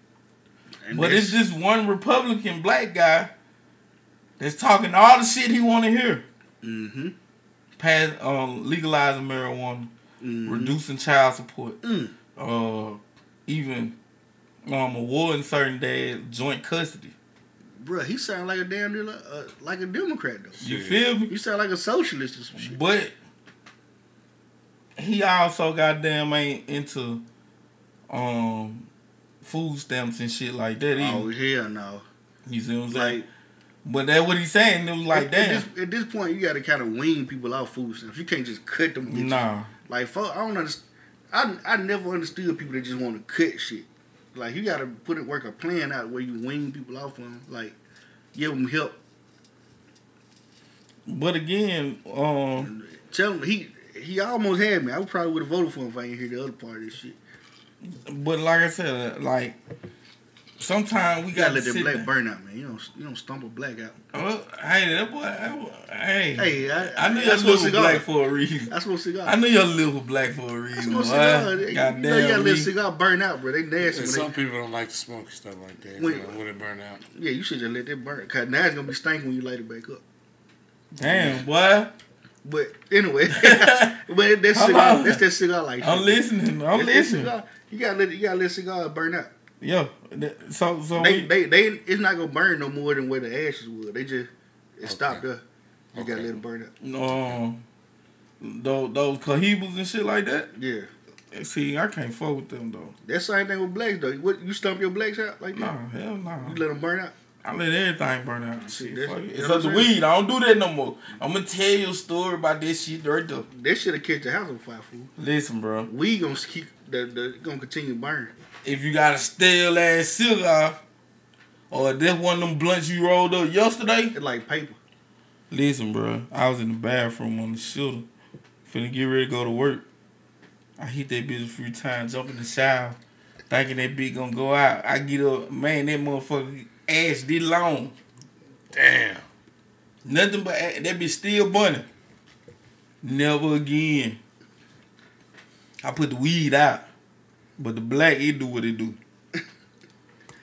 Speaker 2: And
Speaker 1: But it's just one Republican black guy that's talking all the shit he want to hear.
Speaker 2: Mm-hmm.
Speaker 1: Pass, um, legalizing marijuana,
Speaker 2: Mhm.
Speaker 1: reducing child support,
Speaker 2: Mm.
Speaker 1: uh, even um, awarding certain dads joint custody.
Speaker 2: Bruh, he sound like a damn uh, like a Democrat though.
Speaker 1: You
Speaker 3: Shit.
Speaker 1: feel me?
Speaker 2: He sound like a socialist or some shit.
Speaker 1: But he also goddamn ain't into um food stamps and shit like that either.
Speaker 2: Oh hell no!
Speaker 1: you see what I'm saying?
Speaker 2: Like
Speaker 1: but that's what he's saying. It was like,
Speaker 2: at,
Speaker 1: damn,
Speaker 2: At this, at this point, you got to kind of wean people off food stamps. You can't just cut them. bitches.
Speaker 1: nah.
Speaker 2: Like fuck, I don't understand. I I never understood people that just want to cut shit. Like you got to put it work a plan out where you wean people off them. Like give them help.
Speaker 1: But again, um,
Speaker 2: Tell him he he almost had me. I probably would have voted for him if I didn't hear the other part of this shit.
Speaker 1: but like I said, like sometimes we
Speaker 2: gotta
Speaker 1: got
Speaker 2: let that black
Speaker 1: back.
Speaker 2: burn out, man. You don't you don't stump a black out.
Speaker 1: Well, hey, that boy, that boy- hey,
Speaker 2: Hey, I,
Speaker 1: I knew
Speaker 2: I,
Speaker 1: your
Speaker 2: I
Speaker 1: live with
Speaker 2: cigar.
Speaker 1: black for a reason.
Speaker 2: I smoke cigar.
Speaker 1: I knew your live with black for a
Speaker 2: I
Speaker 1: reason.
Speaker 2: smoke
Speaker 1: boy.
Speaker 2: cigar. You
Speaker 1: Goddamn
Speaker 2: know you gotta let cigar burn out, bro. They nasty.
Speaker 3: And some
Speaker 2: they,
Speaker 3: people don't like to smoke stuff like that.
Speaker 2: Wait.
Speaker 3: so when it burn out.
Speaker 2: yeah, you should just let that burn. Cause now it's gonna be stinking when you light it back up.
Speaker 1: Damn, boy.
Speaker 2: But anyway, but that's cigar. That's that cigar like.
Speaker 1: I'm
Speaker 2: shit.
Speaker 1: listening. I'm
Speaker 2: That's that
Speaker 1: listening.
Speaker 2: cigar. You gotta let you gotta let cigar burn out.
Speaker 1: Yo, th- so so
Speaker 2: They,
Speaker 1: we,
Speaker 2: they they it's not gonna burn no more than where the ashes would. They just it stopped
Speaker 3: Okay.
Speaker 2: there. You gotta
Speaker 3: Okay.
Speaker 2: let it burn out.
Speaker 1: um, those those cohibas and shit like that.
Speaker 2: Yeah,
Speaker 1: See, I can't fuck with them though.
Speaker 2: that same thing with blacks though. What you stump your blacks out like that?
Speaker 1: Nah, hell no.
Speaker 2: You let them burn out.
Speaker 1: I let everything burn out.
Speaker 2: See,
Speaker 1: Shit,
Speaker 2: that's-
Speaker 1: it. It's
Speaker 2: know
Speaker 1: up to
Speaker 2: what I'm saying?
Speaker 1: weed. I don't do that no more. I'm gonna tell you a story about this shit right there.
Speaker 2: That should have catch the house on fire, fool.
Speaker 1: Listen, bro.
Speaker 2: We gonna keep the the gonna continue to burn.
Speaker 1: If you got a stale ass cigar, or this one of them blunts you rolled up yesterday,
Speaker 2: It's like paper.
Speaker 1: Listen, bro. I was in the bathroom on the shooter, finna get ready to go to work. I hit that bitch a few times, jump in the shower, thinking that bitch gonna go out. I get up, man, that motherfucker ass this long.
Speaker 3: Damn.
Speaker 1: Nothing but a- that bitch still burning. Never again. I put the weed out, but the black it do what it do.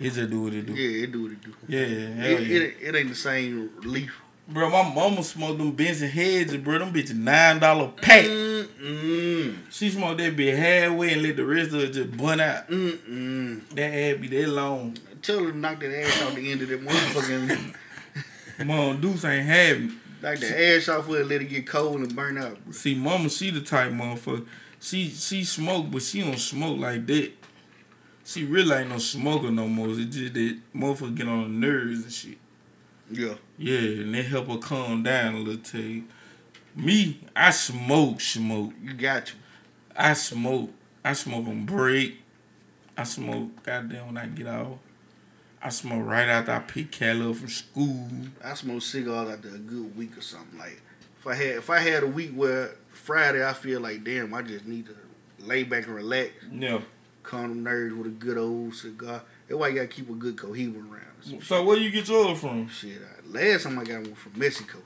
Speaker 1: It just do what it do.
Speaker 2: Yeah, it do what it do.
Speaker 1: Yeah, hell
Speaker 2: It,
Speaker 1: yeah.
Speaker 2: it, it ain't the same leaf.
Speaker 1: Bro, my mama smoked them Benson heads, bro. Them bitches nine dollar pack.
Speaker 2: Mm-mm.
Speaker 1: She smoked that bitch halfway and let the rest of it just bun out.
Speaker 2: Mm-mm.
Speaker 1: That ass be that long.
Speaker 2: Tell her to knock that ass off the end of that motherfucking.
Speaker 1: Mom Deuce ain't having.
Speaker 2: knock the ass off of it, let it get cold and burn out.
Speaker 1: it. See, mama, she the type motherfucker. She she smoke, but she don't smoke like that. She really ain't no smoker no more. It's just that motherfucker get on her nerves and shit.
Speaker 2: Yeah.
Speaker 1: Yeah, and they help her calm down a little. You. Me, I smoke, smoke.
Speaker 2: You got you.
Speaker 1: I smoke. I smoke on break. I smoke goddamn when I get off. I smoke right after I pick Cal up from school.
Speaker 2: I smoke cigars after a good week or something. Like if I had if I had a week where Friday I feel like damn I just need to lay back and relax,
Speaker 1: Yeah.
Speaker 2: calm them nerves with a good old cigar. That's why you gotta keep a good cohiba around. Some
Speaker 1: So where you get yours from?
Speaker 2: shit. I, last time I got one from Mexico.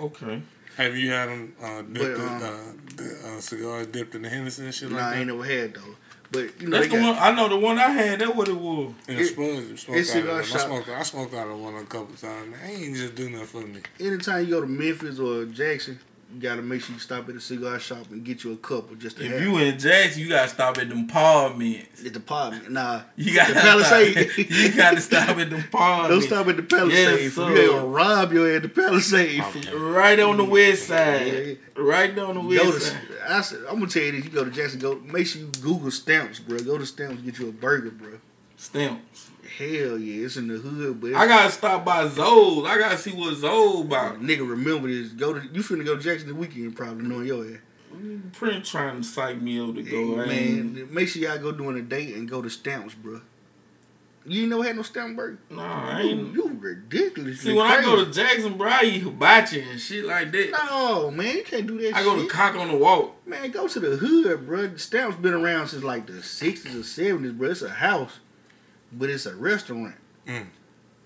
Speaker 1: Okay.
Speaker 3: Have you had them uh, dipped
Speaker 2: But,
Speaker 3: in,
Speaker 2: um,
Speaker 3: uh, the, uh, cigars dipped in the Henderson and shit
Speaker 2: Nah,
Speaker 3: like
Speaker 2: I ain't never had though. But you know
Speaker 1: That's the
Speaker 2: got
Speaker 1: one. I know the one I had. that what it was.
Speaker 3: In
Speaker 2: It-
Speaker 3: the Spuds, smoked
Speaker 2: it's
Speaker 3: out of
Speaker 2: cigar
Speaker 3: one. I
Speaker 2: shop.
Speaker 3: smoked, I smoked out of one a couple times. I ain't just do nothing for me.
Speaker 2: anytime you go to Memphis or Jackson, you gotta make sure you stop at a cigar shop and get you a couple just to
Speaker 1: If
Speaker 2: have
Speaker 1: you in Jackson, you gotta stop at them paw mints.
Speaker 2: at the apartment. Nah,
Speaker 1: You gotta
Speaker 2: the Palisade.
Speaker 1: Stop, you gotta stop at them paw
Speaker 2: Don't stop at the Palisade.
Speaker 1: Yes, sir.
Speaker 2: you ain't gonna rob your head at the Palisade.
Speaker 3: Okay.
Speaker 1: Right on the west side.
Speaker 2: Yeah.
Speaker 1: Right on the
Speaker 2: Go
Speaker 1: west
Speaker 2: to,
Speaker 1: side.
Speaker 2: I said, I'm gonna tell you this. You go to Jackson, go make sure you Google stamps, bro. Go to stamps, get you a burger, bro.
Speaker 1: Stamps.
Speaker 2: Hell yeah, it's in the hood, but
Speaker 1: I gotta stop by Zoe's. I gotta see what Zoe about.
Speaker 2: nigga remember this. Go to you finna go to Jackson the weekend, probably knowing your ass.
Speaker 1: Prince trying to psych me up to go. Ain't-
Speaker 2: Man, make sure y'all go doing a date and go to stamps, bro. You ain't never had no stamp burger.
Speaker 1: Nah, I
Speaker 2: You,
Speaker 1: ain't.
Speaker 2: you ridiculous.
Speaker 1: See, when I go to Jackson, bro, I eat hibachi and shit like that.
Speaker 2: no man, you can't do that.
Speaker 1: I go to. Cock of the Walk.
Speaker 2: Man, go to the hood, bro. Stamps been around since like the sixties or seventies, bro. It's a house, but it's a restaurant.
Speaker 3: Mm.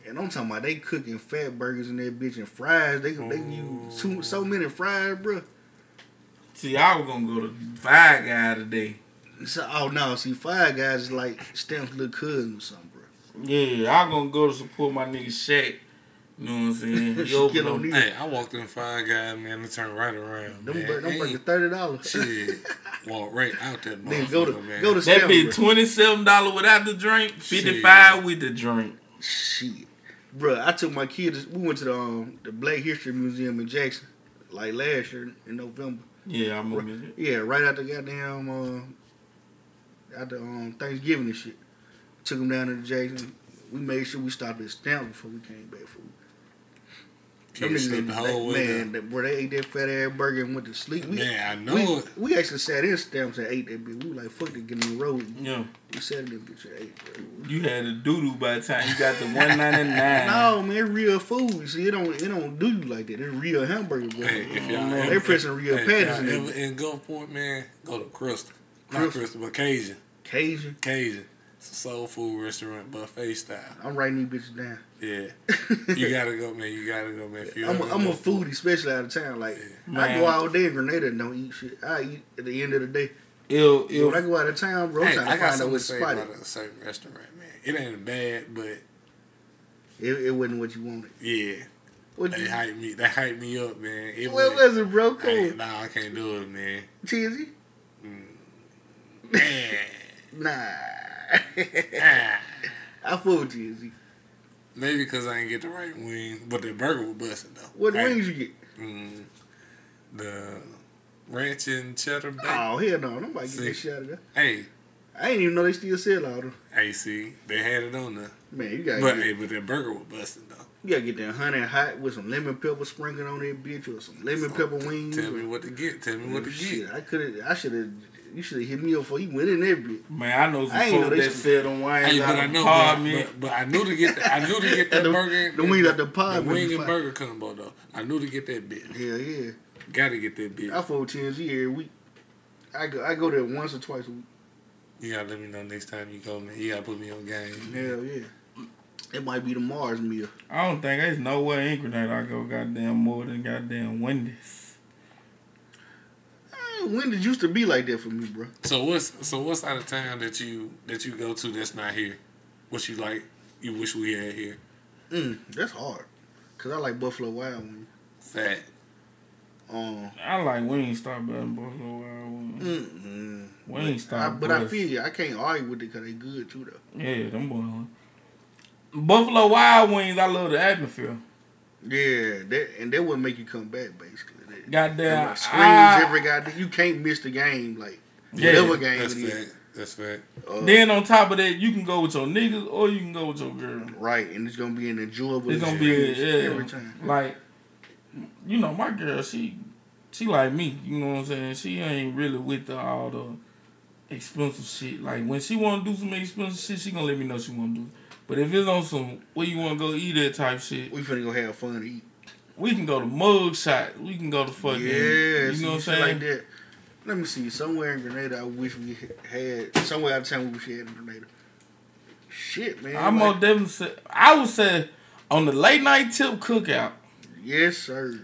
Speaker 2: And I'm talking about they cooking fat burgers in that bitch and fries. They they use too, so many fries, bro.
Speaker 1: See, I was gonna go to Five Guy today.
Speaker 2: So, oh no, see, Five Guys is like Stamps' little cousin or something, bro.
Speaker 1: Yeah, I'm gonna go to support my nigga Shaq. You know what I'm saying? He
Speaker 2: Shit
Speaker 1: open
Speaker 2: on.
Speaker 3: Hey, I walked in Five Guys, man. They turned right around.
Speaker 2: Them,
Speaker 3: man.
Speaker 2: bur- them
Speaker 3: Ain't-
Speaker 2: burgers thirty dollars.
Speaker 3: Shit, walk right out that
Speaker 2: Then go to
Speaker 3: man.
Speaker 2: go to
Speaker 1: That
Speaker 2: Stamps,
Speaker 1: be twenty seven dollar without the drink, fifty five with the drink.
Speaker 2: Shit, bro. I took my kids. We went to the um, the Black History Museum in Jackson, like last year in November.
Speaker 1: Yeah, I remember that.
Speaker 2: Yeah, right after goddamn uh, after um, Thanksgiving and shit. Took them down to Jackson. We made sure we stopped at Stamps before we came back. Food.
Speaker 3: Kids slept the whole
Speaker 2: man, where they ate that fat ass burger and went to sleep. We,
Speaker 3: Man, I know
Speaker 2: we,
Speaker 3: it.
Speaker 2: we actually sat in Stamps and ate that bitch. We were like, fuck it, get in the road.
Speaker 1: Yeah,
Speaker 2: We sat in that bitch and ate, bro.
Speaker 1: you had a doo doo by the time you got the one ninety nine.
Speaker 2: No, man, real food. See, it don't it don't do you like that. It's real hamburger, bro.
Speaker 3: Hey, if y'all
Speaker 2: they pressing real
Speaker 3: hey,
Speaker 2: patties in there.
Speaker 3: in Gulfport, man, go to Crystal. Not
Speaker 2: Crystal.
Speaker 3: Crystal, but Cajun.
Speaker 2: Cajun.
Speaker 3: Cajun. It's a soul food restaurant, buffet style.
Speaker 2: I'm writing these bitches down.
Speaker 3: Yeah. You gotta go, man. You gotta go, man. If you
Speaker 2: I'm a,
Speaker 3: ever
Speaker 2: I'm a foodie, especially out of town. Like I go all day in Grenada and don't eat shit. I eat at the end of the day.
Speaker 1: Ill,
Speaker 2: But when I go out of town, bro, I'm
Speaker 3: Hey,
Speaker 2: trying
Speaker 3: I
Speaker 2: to
Speaker 3: got
Speaker 2: find out
Speaker 3: something to
Speaker 2: what's
Speaker 3: say about a certain restaurant, man. It ain't bad, but
Speaker 2: It, it wasn't what you wanted.
Speaker 3: yeah,
Speaker 2: What
Speaker 3: they
Speaker 2: you,
Speaker 3: hype me. They hype me up, man. It
Speaker 2: what
Speaker 3: was,
Speaker 2: was it, bro? Come
Speaker 3: Hey,
Speaker 2: on,
Speaker 3: nah, I can't do it, man.
Speaker 2: cheesy.
Speaker 3: Man.
Speaker 2: Nah,
Speaker 3: Ah.
Speaker 2: I fuck with cheesy.
Speaker 3: Maybe because I ain't get the right wing, but the burger was busting though.
Speaker 2: What wings you get?
Speaker 3: Mm, the ranch and cheddar bacon.
Speaker 2: Oh hell no, nobody get
Speaker 3: See.
Speaker 2: that shit out of there.
Speaker 3: Hey,
Speaker 2: I ain't even know they still sell all them.
Speaker 3: hey, see, they had it on there,
Speaker 2: Man, you gotta
Speaker 3: but
Speaker 2: get,
Speaker 3: hey, but that burger was busting though.
Speaker 2: you gotta get that honey hot with some lemon pepper sprinkled on that bitch or some lemon pepper wings.
Speaker 3: Tell
Speaker 2: or-
Speaker 3: me what to get. Tell me what to
Speaker 2: Shit,
Speaker 3: get.
Speaker 2: I could have. I should have. You should have hit me up before you went in that bitch.
Speaker 1: Man, I know some
Speaker 2: I ain't know they
Speaker 1: that sell them wines
Speaker 3: Hey,
Speaker 1: out
Speaker 3: but I
Speaker 1: of
Speaker 3: know,
Speaker 1: apartment.
Speaker 3: but, but, but I knew to get. The, I knew to get that
Speaker 2: The-
Speaker 3: burger.
Speaker 2: the wings at the
Speaker 3: The
Speaker 2: pod would
Speaker 3: wing and burger combo though. I knew to get that bit.
Speaker 2: Hell yeah.
Speaker 3: Gotta get that bit.
Speaker 2: I with TNG every week. I go. I go there once or twice a week.
Speaker 3: You gotta let me know next time you go, man. You gotta put me on game.
Speaker 2: Hell yeah. It might be the Mars meal.
Speaker 1: I don't think there's nowhere in Grenada I go goddamn more than goddamn Wendy's.
Speaker 2: Eh, When did used to be like that for me, bro?
Speaker 3: So what's so what's out of town that you that you go to that's not here? What you like? You wish we had here?
Speaker 2: Mm, that's hard. Cause I like Buffalo Wild Wings.
Speaker 3: Fat.
Speaker 2: Um,
Speaker 1: I like Wingstop better than Buffalo Wild Wings.
Speaker 2: mm, mm.
Speaker 1: Wingstop.
Speaker 2: I, but I feel you. I can't argue with it because they good too, though.
Speaker 1: Yeah, them boys. Buffalo Wild Wings, I love the atmosphere.
Speaker 2: Yeah, that and that would make you come back basically. That,
Speaker 1: Goddamn.
Speaker 2: like, screens
Speaker 1: I-
Speaker 2: every goddamn. You can't miss the game like
Speaker 1: Yeah,
Speaker 2: whatever game
Speaker 3: That's
Speaker 2: it is.
Speaker 3: fat. That's fat.
Speaker 2: Uh,
Speaker 1: Then on top of that, you can go with your niggas or you can go with your girl.
Speaker 2: right, and it's gonna be an enjoyable.
Speaker 1: It's gonna be yeah,
Speaker 2: every time.
Speaker 1: like you know, my girl, she she like me. You know what I'm saying? She ain't really with the, all the expensive shit. Like when she want to do some expensive shit, she gonna let me know she want to do. it. But if it's on some where you want to go eat that type shit,
Speaker 2: We finna go have fun to eat.
Speaker 1: We can go to mug shot. We can go to fucking.
Speaker 2: yeah,
Speaker 1: you know what I'm saying?
Speaker 2: Like that. Let me see. Somewhere in Grenada, I wish we had. Somewhere out of town, we wish we had in Grenada. Shit, man.
Speaker 1: I'm
Speaker 2: like-
Speaker 1: most definitely say, I would say on the late night tip cookout.
Speaker 2: Yes, sir.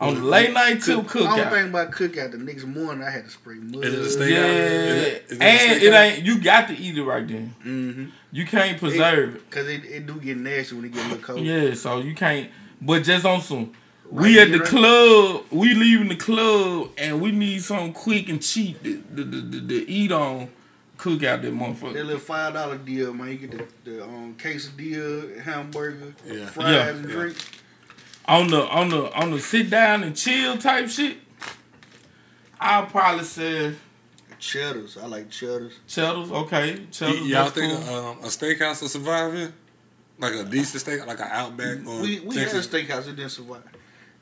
Speaker 1: On the late night tip
Speaker 2: Cook, I don't think about cookout. The next morning, I had to spray mud.
Speaker 3: Is it a steak?
Speaker 1: Yeah,
Speaker 3: Is it- is it a
Speaker 1: and
Speaker 3: steak
Speaker 1: it ain't. You got to eat it right then.
Speaker 2: Mm-hmm.
Speaker 1: You can't preserve it.
Speaker 2: Cause it, it do get nasty when it get a little cold.
Speaker 1: Yeah, so you can't. But just on some, We
Speaker 2: Right
Speaker 1: at the
Speaker 2: here,
Speaker 1: club. We leaving the club, and we need something quick and cheap to, to, to, to, to eat on. Cook out that motherfucker.
Speaker 2: That little five dollar deal, man. You get the, the um, quesadilla, hamburger,
Speaker 3: Yeah.
Speaker 2: fries
Speaker 1: Yeah.
Speaker 2: and
Speaker 3: Yeah.
Speaker 2: drinks.
Speaker 1: On the on the on the sit down and chill type shit. I'll probably say
Speaker 2: Cheddars. I like cheddars.
Speaker 1: Cheddars. Okay,
Speaker 3: Y- y'all
Speaker 1: that's
Speaker 3: think
Speaker 1: cool.
Speaker 3: um, a steakhouse will survive here? Like a decent steak, like an Outback or
Speaker 2: We we had a steakhouse. It didn't survive.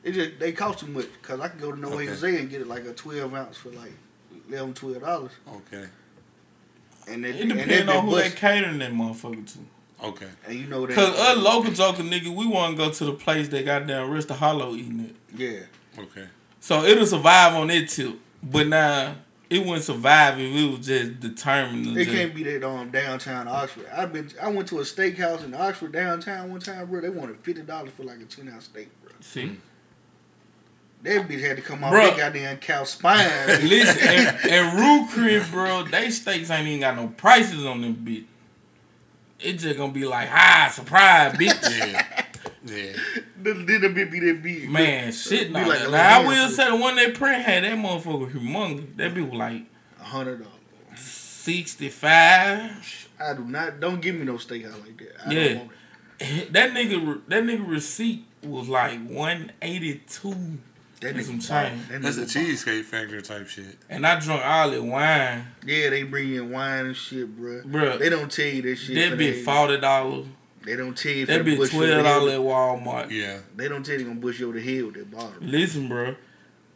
Speaker 2: It just they cost too much. Cause I could go to No
Speaker 3: Okay.
Speaker 2: Jose and get it like a twelve ounce for like 11 12 dollars.
Speaker 3: Okay,
Speaker 2: And it,
Speaker 1: It depends on
Speaker 2: been
Speaker 1: who they
Speaker 2: bust.
Speaker 1: catering that motherfucker to.
Speaker 3: okay.
Speaker 2: And you know that.
Speaker 1: Cause us local joker nigga, we want to go to the place that got down Rest of Hollow eating it.
Speaker 2: Yeah.
Speaker 3: Okay.
Speaker 1: So it'll survive on that tip. But now it wouldn't survive if it was just determined. to
Speaker 2: It
Speaker 1: just-
Speaker 2: can't be that um downtown Oxford. I've been I went to a steakhouse in Oxford downtown one time, bro. They wanted fifty dollars for like a ten ounce steak, bro.
Speaker 1: See,
Speaker 2: That bitch had to come off
Speaker 1: Bruh.
Speaker 2: that goddamn cow spine.
Speaker 1: listen, and, and Ruth's Chris, bro, they steaks ain't even got no prices on them bitch. It just gonna be like, hi, surprise, bitch.
Speaker 3: Yeah. Yeah.
Speaker 2: Then the bitch be that big.
Speaker 1: Man, shit,
Speaker 2: Be
Speaker 1: nah.
Speaker 2: like
Speaker 1: now, I will say the one they print had that motherfucker humongous. That bitch was like
Speaker 2: A hundred dollars.
Speaker 1: sixty five.
Speaker 2: I do not. Don't give me no steakhouse like that. I
Speaker 1: Yeah.
Speaker 2: don't want it.
Speaker 1: That nigga, that nigga receipt was like one eighty two,
Speaker 2: That
Speaker 1: And some
Speaker 2: nigga
Speaker 1: change.
Speaker 2: That
Speaker 3: That's a cheesecake factory type shit.
Speaker 1: and I drunk all that wine,
Speaker 2: Yeah, they bring in wine and shit, bro.
Speaker 1: Bro,
Speaker 2: They don't tell you that shit.
Speaker 1: that
Speaker 2: for
Speaker 1: bitch
Speaker 2: they-
Speaker 1: forty dollars.
Speaker 2: They don't tell you for
Speaker 1: That
Speaker 2: the
Speaker 1: bitch
Speaker 2: bush
Speaker 1: twelve
Speaker 2: over
Speaker 1: dollars
Speaker 2: the
Speaker 1: at Walmart.
Speaker 3: Yeah.
Speaker 2: They don't tell you gonna bush you over the head with that bottle.
Speaker 1: Listen, bro.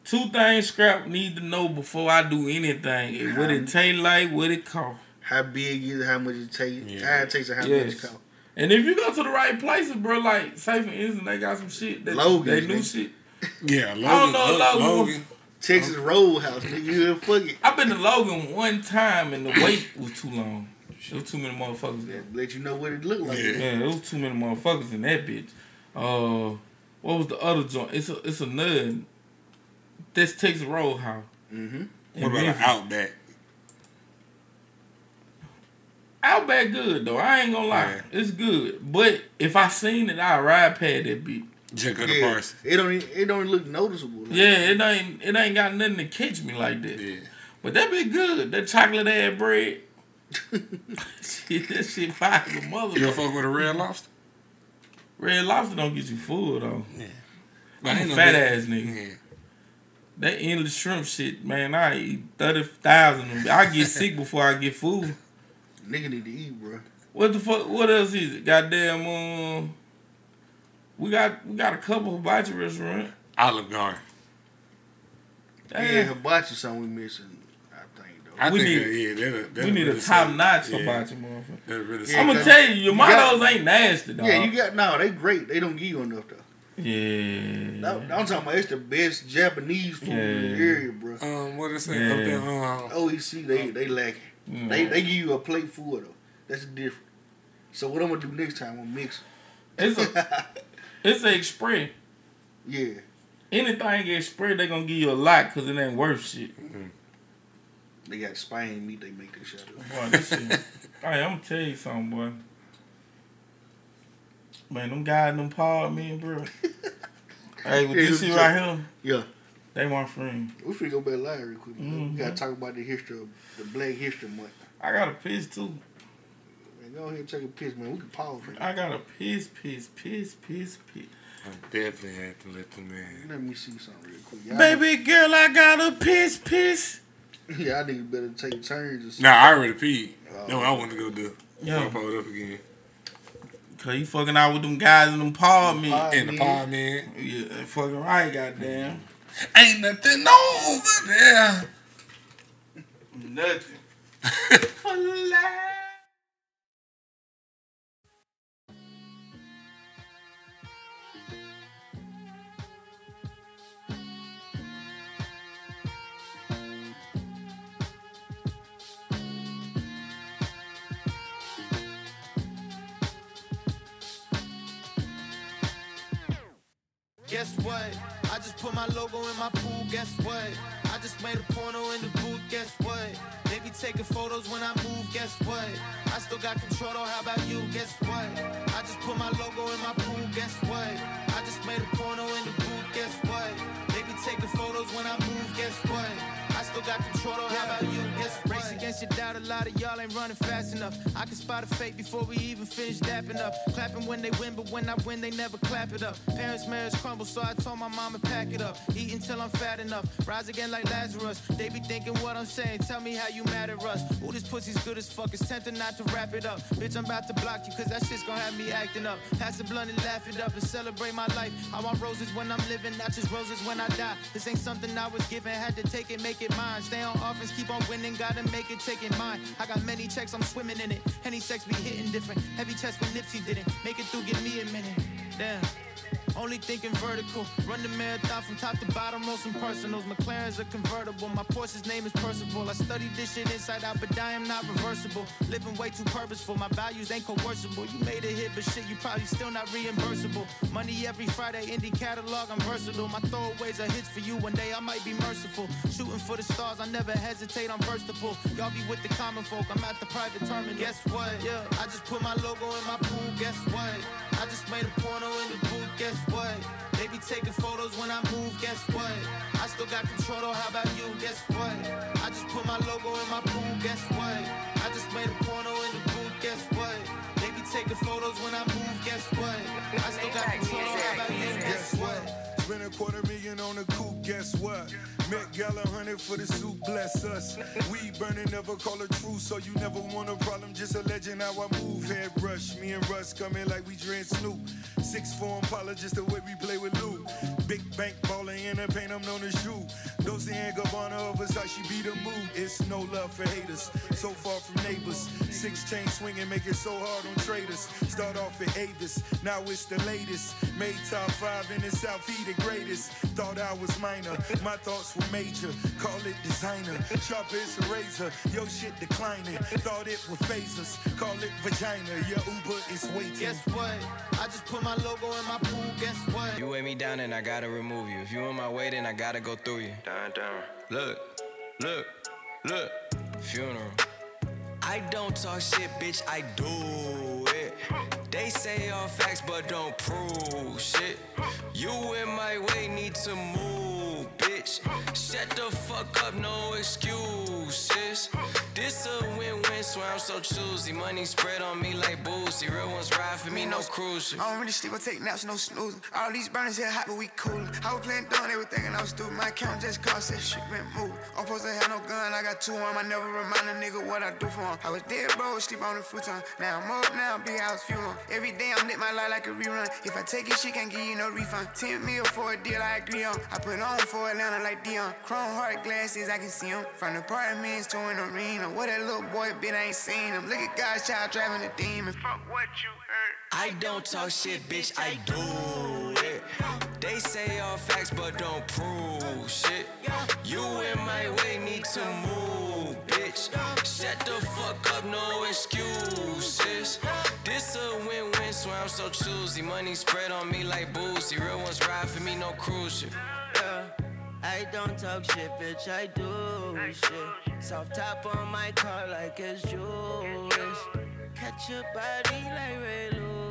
Speaker 1: Two things Scrap need to know before I do anything. Is what it taste like, what it cost.
Speaker 2: How big is it? How much it takes?
Speaker 3: Yeah.
Speaker 2: How it takes and how much it costs.
Speaker 1: And if you go to the right places, bro, like say for instance, they got some shit that
Speaker 2: Logan's,
Speaker 1: they new shit.
Speaker 3: Yeah. Logan.
Speaker 1: I don't know,
Speaker 3: Lo-
Speaker 1: Logan.
Speaker 3: Logan.
Speaker 2: Texas Roadhouse, nigga. Fuck it.
Speaker 1: I've been to Logan one time and the wait was too long. There was too many motherfuckers there.
Speaker 2: Let you know what it looked like.
Speaker 3: Yeah.
Speaker 1: Yeah, there was too many motherfuckers in that bitch. Uh, what was the other joint? It's a it's a nut. That's Texas Roadhouse.
Speaker 2: Mm-hmm.
Speaker 1: in
Speaker 3: What about an Outback?
Speaker 1: Outback good though. I ain't gonna lie,
Speaker 3: Yeah.
Speaker 1: it's good. But if I seen it, I ride past that bitch.
Speaker 3: Check of the parts.
Speaker 2: It don't. even- It don't look noticeable. Like,
Speaker 1: Yeah, it ain't it ain't got nothing to catch me like that.
Speaker 3: Yeah.
Speaker 1: But that be good. That chocolate ass bread. shit, that shit fire as a
Speaker 3: You gonna
Speaker 1: mother.
Speaker 3: fuck with a red lobster?
Speaker 1: Red lobster don't get you full though.
Speaker 3: But
Speaker 1: I'm
Speaker 3: ain't
Speaker 1: a fat
Speaker 3: big-
Speaker 1: ass nigga.
Speaker 3: Yeah.
Speaker 1: That endless shrimp shit, man. I eat thirty thousand. I get sick before I get food.
Speaker 2: Nigga need to eat, bro.
Speaker 1: What the fuck? What else is it? Goddamn. Um, we got we got a couple of hibachi restaurants.
Speaker 3: Olive Garden.
Speaker 2: Yeah,
Speaker 1: Damn.
Speaker 2: hibachi something we missing. I think though.
Speaker 3: I
Speaker 1: We
Speaker 3: think
Speaker 1: need-
Speaker 3: that, yeah, that'll, that'll
Speaker 1: we need
Speaker 3: really
Speaker 1: a top
Speaker 3: sell-
Speaker 1: notch
Speaker 3: yeah,
Speaker 1: hibachi motherfucker.
Speaker 3: That'll really
Speaker 2: Yeah,
Speaker 3: sell
Speaker 1: I'm gonna tell you, your
Speaker 2: you got-
Speaker 1: mottos ain't nasty, dog.
Speaker 2: Yeah, you got no. They great. They don't give you enough though.
Speaker 1: Yeah.
Speaker 2: No, I'm talking about it's the best Japanese food in the area, bro.
Speaker 3: Um, what is it?
Speaker 1: Yeah.
Speaker 3: Up there, um,
Speaker 2: OEC, they they lacking.
Speaker 1: Mm.
Speaker 2: They they give you a plate full though. That's different. So what I'm gonna do next time? I'm gonna mix.
Speaker 1: It's a it's a express.
Speaker 2: yeah,
Speaker 1: Anything express, they gonna give you a lot because it ain't worth shit.
Speaker 2: They got Spain meat. They make this shit. up.
Speaker 1: Boy, this shit. hey, I'm gonna tell you something, boy. Man, them guys, them Paul, man, bro. hey, with
Speaker 2: Yeah,
Speaker 1: this
Speaker 2: you
Speaker 1: shit
Speaker 2: was
Speaker 1: right here,
Speaker 2: Yeah,
Speaker 1: they my friend.
Speaker 2: we finna go back live real quick. man. We gotta
Speaker 1: Mhm.
Speaker 2: talk about the history of the Black History Month.
Speaker 1: I got a piss too.
Speaker 2: Man, go ahead and take a piss, man. We can pause for
Speaker 1: I got a piss, piss, piss, piss, piss.
Speaker 3: I definitely had to let the man.
Speaker 2: Let me see something real quick. Y'all
Speaker 1: Baby girl, I got a piss, piss.
Speaker 2: Niggas- yeah, I think better take turns. Or something.
Speaker 3: Nah, I already peed.
Speaker 2: Oh.
Speaker 3: No, I want to go do.
Speaker 1: Yeah.
Speaker 3: Yeah. Pull it up again.
Speaker 1: Cause you fucking out with them guys in them Paul, man.
Speaker 2: Paul.
Speaker 3: In the
Speaker 2: man.
Speaker 3: pod, man.
Speaker 1: Yeah, fucking right, goddamn.
Speaker 3: Ain't nothing over there.
Speaker 1: Nothing.
Speaker 5: guess what? I just put my logo in my pool, guess what? I just made a porno in the booth, guess what? They be taking photos when I move, guess what? I still got control, though, how about you, guess what? I just put my logo in my pool, guess what? I just made a porno in the booth, guess what? They be taking photos when I move, guess what? I still got control, though, how about you, guess what? Shit doubt a lot of y'all ain't running fast enough. I can spot a fake before we even finish dapping up. Clapping when they win, but when I win, they never clap it up. Parents' marriage crumble, so I told my mama pack it up. Eat until I'm fat enough. Rise again like Lazarus. They be thinking what I'm saying. Tell me how you mad at us. Ooh, this pussy's good as fuck. It's tempting not to wrap it up. Bitch, I'm about to block you, cause that shit's gonna have me acting up. Pass the blunt and laugh it up and celebrate my life. I want roses when I'm living, not just roses when I die. This ain't something I was given, had to take it, make it mine. Stay on offense, keep on winning, gotta make it, take it mine. I got many checks, I'm swimming in it. Any sex be hitting different. Heavy chest when Nipsey didn't. Make it through, give me a minute. Damn. Only thinking vertical. Run the marathon from top to bottom, roll some personals. McLaren's a convertible. My Porsche's name is Percival. I studied this shit inside out, but I am not reversible. Living way too purposeful. My values ain't coercible. You made a hit, but shit, you probably still not reimbursable. Money every Friday, indie catalog, I'm versatile. My throwaways are hits for you. One day I might be merciful. Shooting for the stars, I never hesitate, I'm versatile. Y'all be with the common folk, I'm at the private terminal. Guess what? Yeah, I just put my logo in my pool. Guess what? I just made a porno in the booth. Guess what? They be taking photos when I move. Guess what? I still got control. Though. How about you? Guess what? I just put my logo in my pool. Guess what? I just made a porno in the booth. Guess what? They be taking photos when I move. Guess what? I still got control. How about you? Guess what?
Speaker 6: Spend a quarter million on a coupe, guess what? Met Gala hundred for the suit, bless us. We burning, never call a truce, so you never want a problem, just a legend how I move. Head brush, me and Russ coming like we dread Snoop. Six four Impala, just the way we play with Lou. Big bank baller in the paint, I'm known as you. Dolce and Gabbana of us, how she beat the move. It's no love for haters, so far from neighbors. Six chain swinging, make it so hard on traders. Start off at Avis, now it's the latest. Made top five in the South, he the greatest. Thought I was minor, my thoughts were major. Call it designer, sharp as a razor. Yo, shit declining. Thought it was phase us. Call it vagina. Your Uber is waiting.
Speaker 5: Guess what? I just put my logo in my pool. Guess what?
Speaker 7: You weigh me down and I gotta remove you. If you in my way, then I gotta go through you. Down, down. Look, look, look. Funeral. I don't talk shit, bitch, I do it. They say all facts, but don't prove shit. You in my way, need to move, bitch. Shut the fuck up, no excuses. This a win-win, swear I'm so choosy. Money spread on me like boozy. Real ones ride for me, no cruising.
Speaker 8: I don't really sleep, I take naps, no snoozing. All these burners here hot, but we coolin'. I was playing doing everything and I was stupid. My account just cost that shit been moved. I'm supposed to have no gun, I got two on 'em. I never remind a nigga what I do for him. I was dead, bro, sleep on the futon. Now I'm up, now big house fuel. Every day I'm lit my life like a rerun. If I take it, she can't give you no refund. 10 mil for a deal I agree on. I put on for Atlanta like Dion. Chrome heart glasses, I can see them. From apartments to an arena. What that little boy bit, I ain't seen him. Look at God's child driving a demon. Fuck what you heard.
Speaker 7: I don't talk shit, bitch, I do it. They say all facts, but don't prove shit. You in my way, need to move, bitch. Shut the fuck up, no excuses. This a win-win, swear I'm so choosy. Money spread on me like boozy. Real ones ride for me, no cruise shit.
Speaker 9: Yeah. I don't talk shit, bitch, I do shit. Soft top on my car like it's Jewish. Catch your body like Ray Lewis.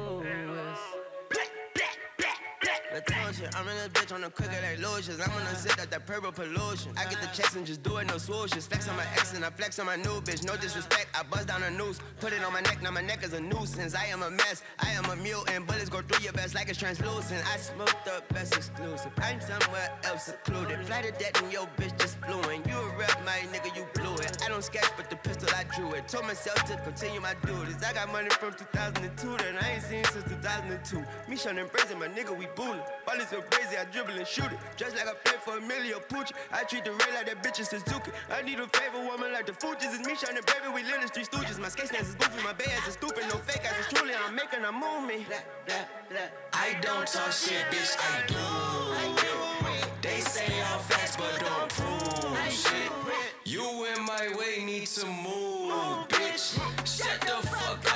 Speaker 9: I'm in a bitch on the quicker like lotions. I'm gonna zip at that purple pollution. I get the checks and just do it, no swooshes. Flex on my ex and I flex on my new bitch. No disrespect, I buzz down a noose. Put it on my neck, now my neck is a nuisance. I am a mess, I am a mutant. Bullets go through your vest like it's translucent. I smoked up best exclusive. I'm somewhere else secluded. Fly to death and your bitch just flew in. You a rep, my nigga, you blew it. I don't sketch, but the pistol I drew it. Told myself to continue my duties. I got money from 2002 that I ain't seen since 2002. Me shun and my nigga, we bullin'. Ball is so crazy, I dribble and shoot it. Just like I play for Emilio Pucci. I treat the rain like that bitch is Suzuki. I need a favor woman like the Fugees. It's me shining, baby. We live in street stooges. My skate stance is goofy. My bay ass is stupid. No fake ass is truly. I'm making a move me. Blah, blah, blah.
Speaker 7: I don't talk shit, bitch, I do it. They say all facts, but don't prove shit. You in my way, need to move, bitch. Shut the fuck up,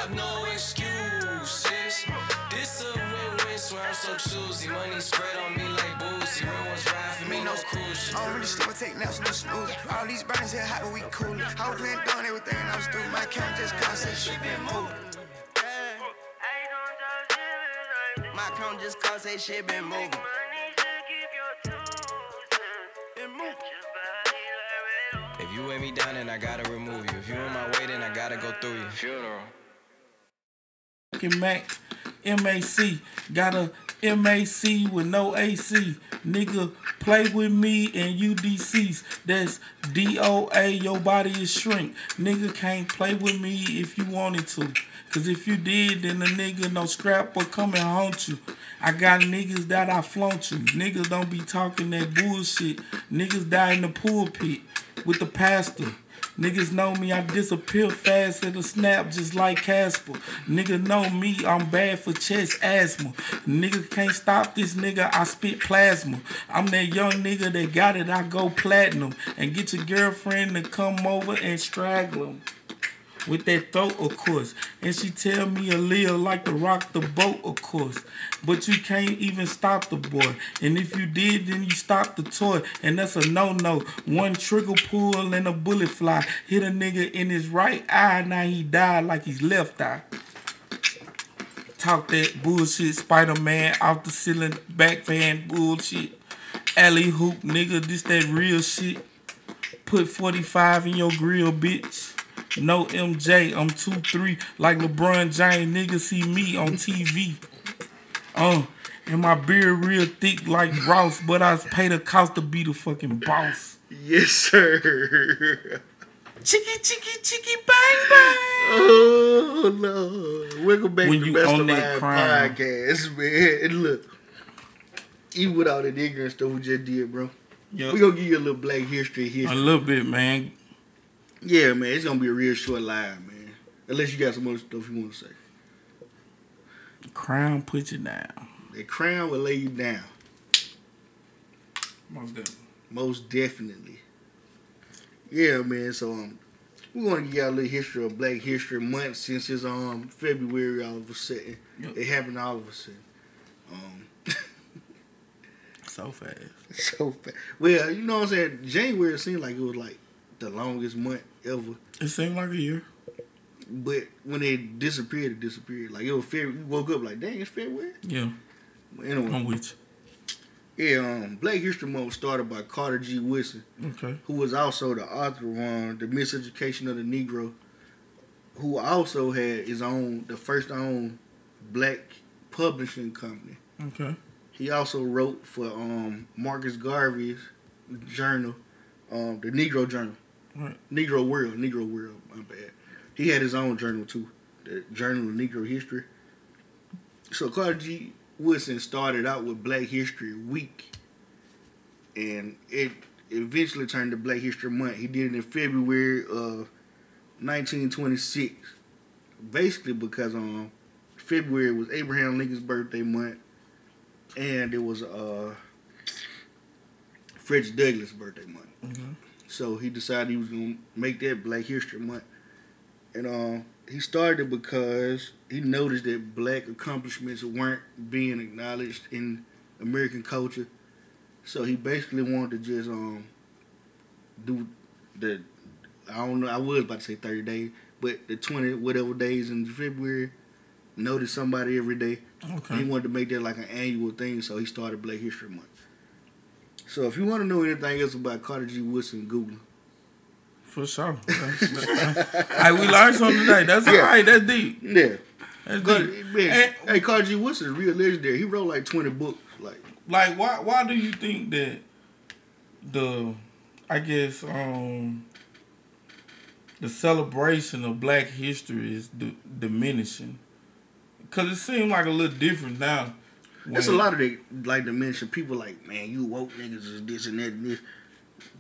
Speaker 7: swear I'm choosy. Money spread on me like boozy. Real ones ride for me, no cruise.
Speaker 8: I don't really sleep, I take naps, no snooze. All these burners here hot, but we coolin'. I was playing doing everything and I was through. My account just cost that shit been moved.
Speaker 9: My account just cause that shit been moving.
Speaker 7: If you you weigh me down, then I gotta remove you. If you in my way, then I gotta go through you. Funeral.
Speaker 1: fucking Mac, MAC, got a MAC with no AC. Nigga, play with me and UDCs. That's DOA, your body is shrink. Nigga can't play with me if you wanted to. Cause if you did, then the nigga no scrap will come and haunt you. I got niggas that I flaunt you. Niggas don't be talking that bullshit. Niggas die in the pulpit with the pastor. Niggas know me, I disappear fast at a snap just like Casper. Nigga know me, I'm bad for chest asthma. Nigga can't stop this nigga, I spit plasma. I'm that young nigga that got it, I go platinum. And get your girlfriend to come over and strangle him. With that throat, of course. And she tell me Aaliyah like to rock the boat, of course. But you can't even stop the boy. And if you did, then you stop the toy. And that's a no-no. One trigger pull and a bullet fly. Hit a nigga in his right eye. Now he died like his left eye. Talk that bullshit, Spider-Man out the ceiling, back fan bullshit. Alley hoop, nigga, this that real shit. Put 45 in your grill, bitch. No MJ, I'm 2-3 like LeBron James. Nigga see me on TV. Uh, and my beard real thick like Ross, but I pay the cost to be the fucking boss.
Speaker 2: Yes, sir.
Speaker 1: Chicky, chicky, chicky, bang, bang.
Speaker 2: Oh no! Welcome back
Speaker 1: When
Speaker 2: to
Speaker 1: you
Speaker 2: Best of
Speaker 1: that crime.
Speaker 2: podcast, man. And look, even with all that ignorant stuff we just did, bro,
Speaker 1: Yup.
Speaker 2: we gonna give you a little Black History
Speaker 1: here.
Speaker 2: A
Speaker 1: little bit, man.
Speaker 2: Yeah, man, it's gonna be a real short live, man. Unless you got some other stuff you want to say.
Speaker 1: The Crown put you down.
Speaker 2: The crown will lay you down,
Speaker 1: Most definitely.
Speaker 2: most definitely. Yeah, man. So um, we want to give y'all a little history of Black History Month since it's um February all of a sudden.
Speaker 1: Yep.
Speaker 2: It happened all of a sudden. Um,
Speaker 1: So fast.
Speaker 2: so fast. Well, you know what I'm saying. January seemed like it was like the longest month ever.
Speaker 1: It seemed like a year.
Speaker 2: But when it disappeared, it disappeared. Like it was February. You woke up like, dang, it's February.
Speaker 1: Yeah,
Speaker 2: But anyway,
Speaker 1: I'm with
Speaker 2: yeah. Um, Black History Month was started by Carter G. Woodson.
Speaker 1: Okay.
Speaker 2: who was also the author on the Miseducation of the Negro, who also had his own, the first own black publishing company.
Speaker 1: Okay.
Speaker 2: He also wrote for um, Marcus Garvey's journal, um, the Negro Journal,
Speaker 1: Right.
Speaker 2: Negro World, Negro World. My bad. He had his own journal too, the Journal of Negro History. So Carter G. Woodson started out with Black History Week, and it eventually turned to Black History Month. He did it in February of 1926, basically because um February was Abraham Lincoln's birthday month, and it was uh Frederick Douglass' birthday month.
Speaker 1: Mhm.
Speaker 2: So he decided he was gonna make that Black History Month, and uh, he started it because he noticed that black accomplishments weren't being acknowledged in American culture. So he basically wanted to just um do the I don't know I was about to say thirty days, but the twenty whatever days in February, notice somebody every day.
Speaker 1: Okay.
Speaker 2: He wanted to make that like an annual thing, so he started Black History Month. So if you want to know anything else about Carter G. Woodson, Google. him.
Speaker 1: For sure. hey, we learned something today. That's
Speaker 2: Yeah.
Speaker 1: all right. That's deep.
Speaker 2: Yeah.
Speaker 1: That's
Speaker 2: Carter,
Speaker 1: deep.
Speaker 2: man,
Speaker 1: And,
Speaker 2: hey, Carter G. Woodson is real legendary. He wrote like 20 books. Like,
Speaker 1: like, why? Why do you think that the, I guess, um, the celebration of Black History is d- diminishing? Because it seems like a little different now.
Speaker 2: It's a lot of the like to mention people like, man, you woke niggas is this and that and this.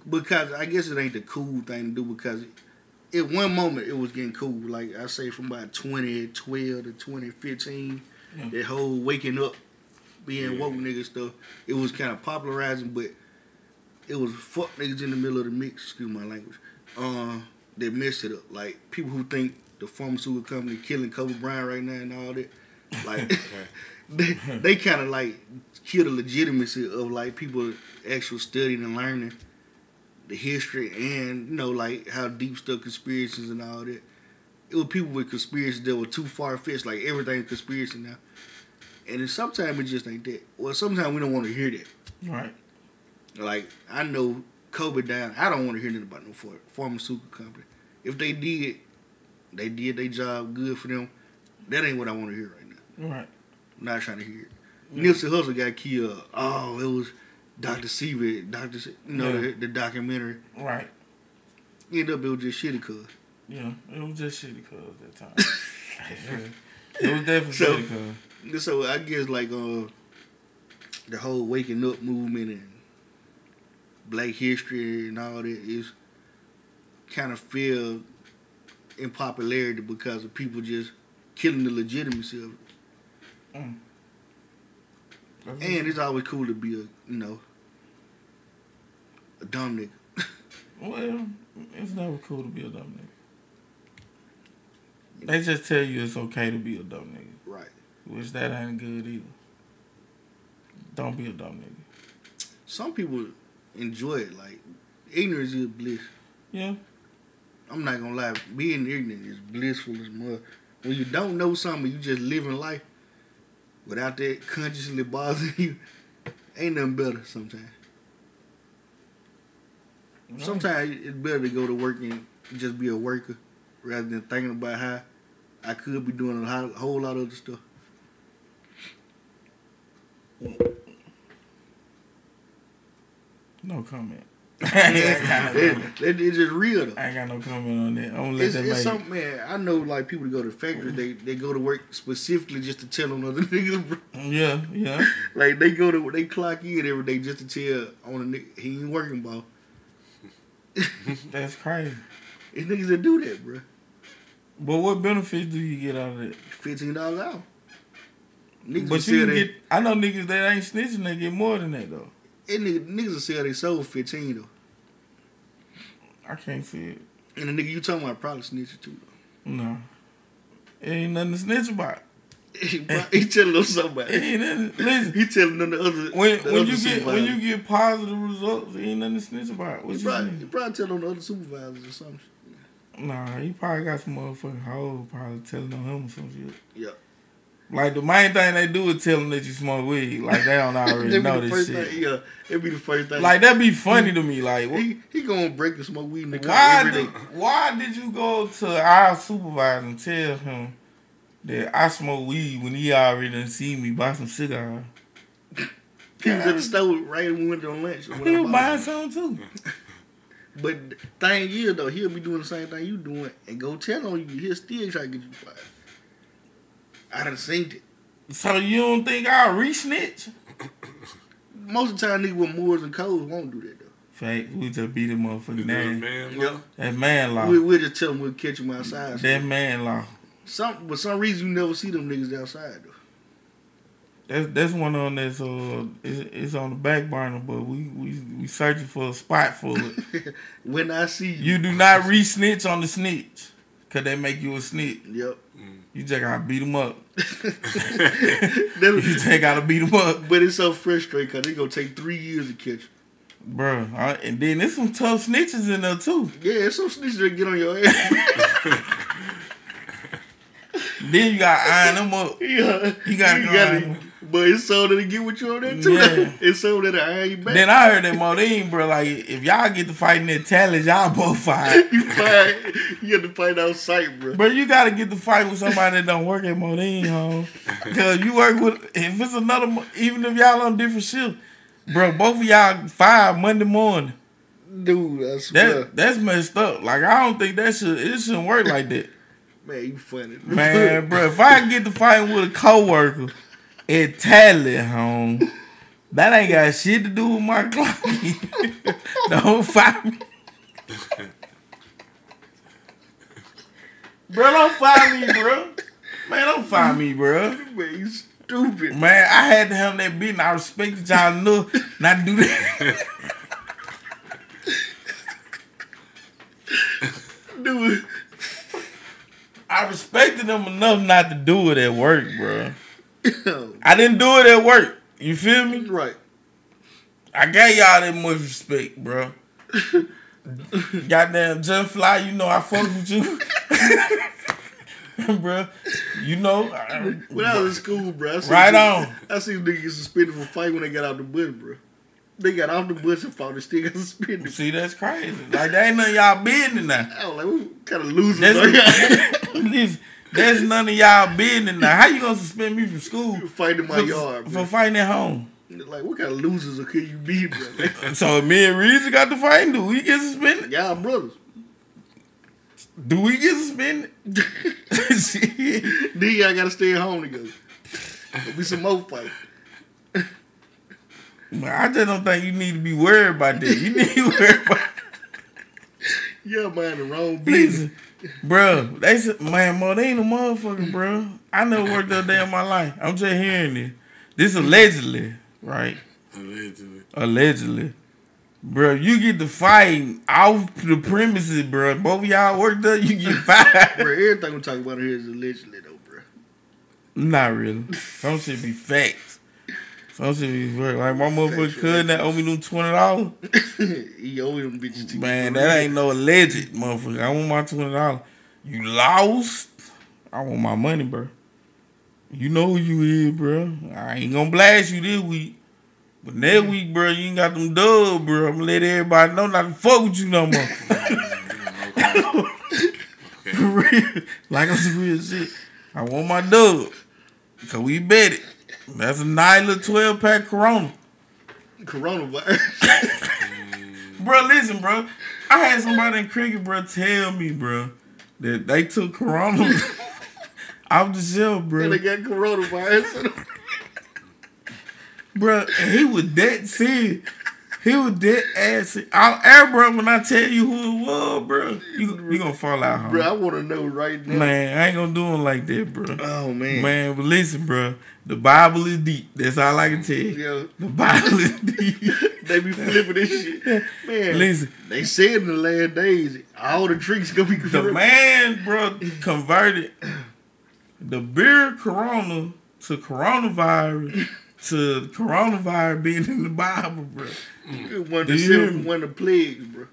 Speaker 2: Because I guess it ain't the cool thing to do because at one moment it was getting cool. Like I say from about 2012 to 2015,
Speaker 1: Yeah.
Speaker 2: that whole waking up, being woke nigga stuff, it was kind of popularizing, but it was fuck niggas in the middle of the mix, excuse my language, uh, that messed it up. Like people who think the pharmaceutical company killing Kobe Bryant right now and all that. Like they, they kind of like kill the legitimacy of like people actual studying and learning the history and you know like how deep stuff conspiracies and all that. It was people with conspiracies that were too far fetched, like everything conspiracy now. And then sometimes it just ain't that. Well, sometimes we don't want to hear that.
Speaker 1: Right.
Speaker 2: Like I know Kobe down. I don't want to hear nothing about no ph- pharmaceutical company. If they did, they did their job good for them. That ain't what I want to hear right now.
Speaker 1: Right.
Speaker 2: I'm not trying to hear it. Nipsey Hussle got killed. Oh, it was Dr. Sebi, Dr. Se- you know,
Speaker 1: Yeah.
Speaker 2: the, the documentary.
Speaker 1: Right.
Speaker 2: Ended up, it was just shitty, cuz.
Speaker 1: Yeah. It was just shitty cuz at that time. it was definitely
Speaker 2: So-
Speaker 1: shitty cuz.
Speaker 2: So I guess like uh the whole waking up movement and black history and all that is kind of fell in popularity because of people just killing the legitimacy of it.
Speaker 1: Mm.
Speaker 2: And it's always cool to be a you know a dumb nigga.
Speaker 1: Well, it's never cool to be a dumb nigga. They just tell you it's okay to be a dumb nigga,
Speaker 2: Right.
Speaker 1: which that ain't good either. Don't be a dumb nigga.
Speaker 2: Some people enjoy it. Like ignorance is bliss.
Speaker 1: Yeah.
Speaker 2: I'm not gonna lie, being ignorant is blissful as mud. When you don't know something, you just living life without that consciously bothering you. Ain't nothing better sometimes. Sometimes it's better to go to work and just be a worker rather than thinking about how I could be doing a whole lot of other stuff.
Speaker 1: No comment. I ain't no
Speaker 2: it, it's just real though.
Speaker 1: I ain't got no comment on that. I'm gonna let
Speaker 2: It's,
Speaker 1: that
Speaker 2: it's
Speaker 1: make
Speaker 2: something, man. I know, like people that go to factories, they they go to work specifically just to tell on other niggas.
Speaker 1: Yeah, yeah.
Speaker 2: Like they go to they clock in every day just to tell on a nigga he ain't working, ball.
Speaker 1: That's crazy.
Speaker 2: It's niggas that do that, bro.
Speaker 1: But what benefits do you get out of that?
Speaker 2: Fifteen dollars out. Niggas
Speaker 1: But you get. I know niggas that ain't snitching. They get more than that though.
Speaker 2: It nigga, niggas will sell they soul fifteen though.
Speaker 1: I can't see it.
Speaker 2: And the nigga you talking about probably snitching too.
Speaker 1: No. It ain't nothing to snitch about.
Speaker 2: He, telling them something about
Speaker 1: It
Speaker 2: it.
Speaker 1: ain't nothing. Listen.
Speaker 2: He telling them the other
Speaker 1: When
Speaker 2: the
Speaker 1: when
Speaker 2: other
Speaker 1: you get when you get positive results, it ain't nothing to snitch about. What
Speaker 2: he
Speaker 1: you
Speaker 2: probably, he probably tell on the other supervisors or something.
Speaker 1: Nah, he probably got some motherfucking hoe probably telling on him or some shit.
Speaker 2: Yeah.
Speaker 1: Like the main thing they do is tell them that you smoke weed. Like they don't already know this shit.
Speaker 2: thing. Yeah, it'd be the first thing.
Speaker 1: Like that'd be funny to me. Like wh-
Speaker 2: he he gonna break and smoke weed in the car
Speaker 1: why
Speaker 2: every
Speaker 1: did
Speaker 2: day.
Speaker 1: why did you go to our supervisor and tell him that I smoke weed when he already done see me buy some cigar?
Speaker 2: He was at the store right when we went on lunch.
Speaker 1: He was buying some too.
Speaker 2: But thing is though, he'll be doing the same thing you doing and go tell on you. He'll still try to get you fired. I done seen it.
Speaker 1: So you don't think I'll re-snitch?
Speaker 2: Most of the time, niggas with Moors and Coles won't do that though.
Speaker 1: Fact, we just beat him motherfucking
Speaker 3: You know,
Speaker 1: name.
Speaker 3: man.
Speaker 2: Yep.
Speaker 1: That man law.
Speaker 2: We, we'll just tell them we'll catch them outside.
Speaker 1: That man law.
Speaker 2: Some, but some reason you never see them niggas outside though.
Speaker 1: That's that's one on that's uh it's, it's on the back burner, but we we we searching for a spot for it.
Speaker 2: When I see you,
Speaker 1: you do not re-snitch on the snitch, cause they make you a snitch.
Speaker 2: yep.
Speaker 1: You just gotta beat them up. You just gotta beat them up,
Speaker 2: but it's so frustrating because they gonna take three years to catch. you.
Speaker 1: bro. And then there's some tough snitches in there too.
Speaker 2: Yeah, it's some snitches that get on your ass.
Speaker 1: Then you gotta iron them up.
Speaker 2: yeah,
Speaker 1: You gotta go iron them.
Speaker 2: But it's so that they get with you on that too.
Speaker 1: Yeah.
Speaker 2: it's so that I you back.
Speaker 1: Then I heard that Modine, bro. Like if y'all get to fighting that talent, y'all both fight.
Speaker 2: you fight. You have to fight outside, bro.
Speaker 1: But you gotta get to fight with somebody that don't work at Modine, home. Cause you work with if it's another, even if y'all on different shift, bro. Both of y'all five Monday morning.
Speaker 2: Dude, I swear.
Speaker 1: That that's messed up. Like I don't think that should it shouldn't work like that,
Speaker 2: Man, you funny.
Speaker 1: man, bro. If I get to fighting with a coworker Tally home, that ain't got shit to do with my clock. don't fight me. Bro, don't find me, bro. Man, don't find me, bro.
Speaker 2: Man, you stupid.
Speaker 1: Man, I had to have that beat and I respected y'all enough not to do that.
Speaker 2: Dude,
Speaker 1: I respected them enough not to do it at work, bro. I didn't do it at work. You feel me?
Speaker 2: right.
Speaker 1: I gave y'all that much respect, bro. Goddamn, Just Fly, you know I fuck with you. bro, you know. I-
Speaker 2: When I was in school, bro,
Speaker 1: Right
Speaker 2: niggas-
Speaker 1: on.
Speaker 2: I seen niggas get suspended for fight when they got out the bus, bro. They got off the bus and fought and still got suspended.
Speaker 1: You see, that's crazy. Like that ain't none of y'all business now.
Speaker 2: I was like, what kind of losers?
Speaker 1: That's, that's none of y'all business now. How you gonna suspend me from school
Speaker 2: Fighting my
Speaker 1: for,
Speaker 2: yard,
Speaker 1: for
Speaker 2: bro.
Speaker 1: fighting at home?
Speaker 2: Like, what kind of losers could you be, bro?
Speaker 1: So me and Reezy got to fight, do we get suspended?
Speaker 2: y'all brothers.
Speaker 1: Do we get suspended?
Speaker 2: Then y'all gotta stay at home together. Be some more fight.
Speaker 1: I just don't think you need to be worried about that. You need to worry about
Speaker 2: Y'all mind the wrong business.
Speaker 1: Listen, bro. They said, man, mo, they ain't a motherfucker, bro. I never worked a day in my life. I'm just hearing this. This allegedly, right?
Speaker 3: Allegedly.
Speaker 1: Allegedly. Bro, you get to fight off the premises, bro. Both of y'all worked up, you get fired.
Speaker 2: Bro, everything we talk about here is allegedly, though, bro.
Speaker 1: Not really. Some shit be facts. Some shit be fact. Like my motherfucker cousin that owe me them twenty dollars.
Speaker 2: he owe them bitches to
Speaker 1: Man, that ain't no alleged motherfucker. I want my twenty dollars. You lost. I want my money, bro. You know who you is, bro. I ain't gonna blast you this week. But next week, bro, you ain't got them dub, bro. I'm gonna let everybody know not to fuck with you no more. For real. Like on some real shit. I want my dub. Cause we bet it. That's a little 12 pack Corona.
Speaker 2: Coronavirus.
Speaker 1: Bro, listen, bro. I had somebody in cricket, bro, tell me, bro, that they took Corona out the shelf, bro.
Speaker 2: and they got coronavirus.
Speaker 1: Bro, and he was that serious. He was dead ass. I'll air, bro, when I tell you who it was, bro, you, you gonna fall out,
Speaker 2: bro. I want to know right now.
Speaker 1: Man, I ain't gonna do him like that, bro.
Speaker 2: Oh, man.
Speaker 1: Man, but listen, bro. The Bible is deep. That's all I can tell you.
Speaker 2: Yo,
Speaker 1: The Bible is deep.
Speaker 2: they be flipping this shit. Man,
Speaker 1: Listen.
Speaker 2: they said in the last days, all the drinks gonna be
Speaker 1: The man, bro, converted the beer Corona to coronavirus to coronavirus being in the Bible, bro.
Speaker 2: One of the
Speaker 1: you hear
Speaker 2: seven,
Speaker 1: me?
Speaker 2: one of the plagues, bro.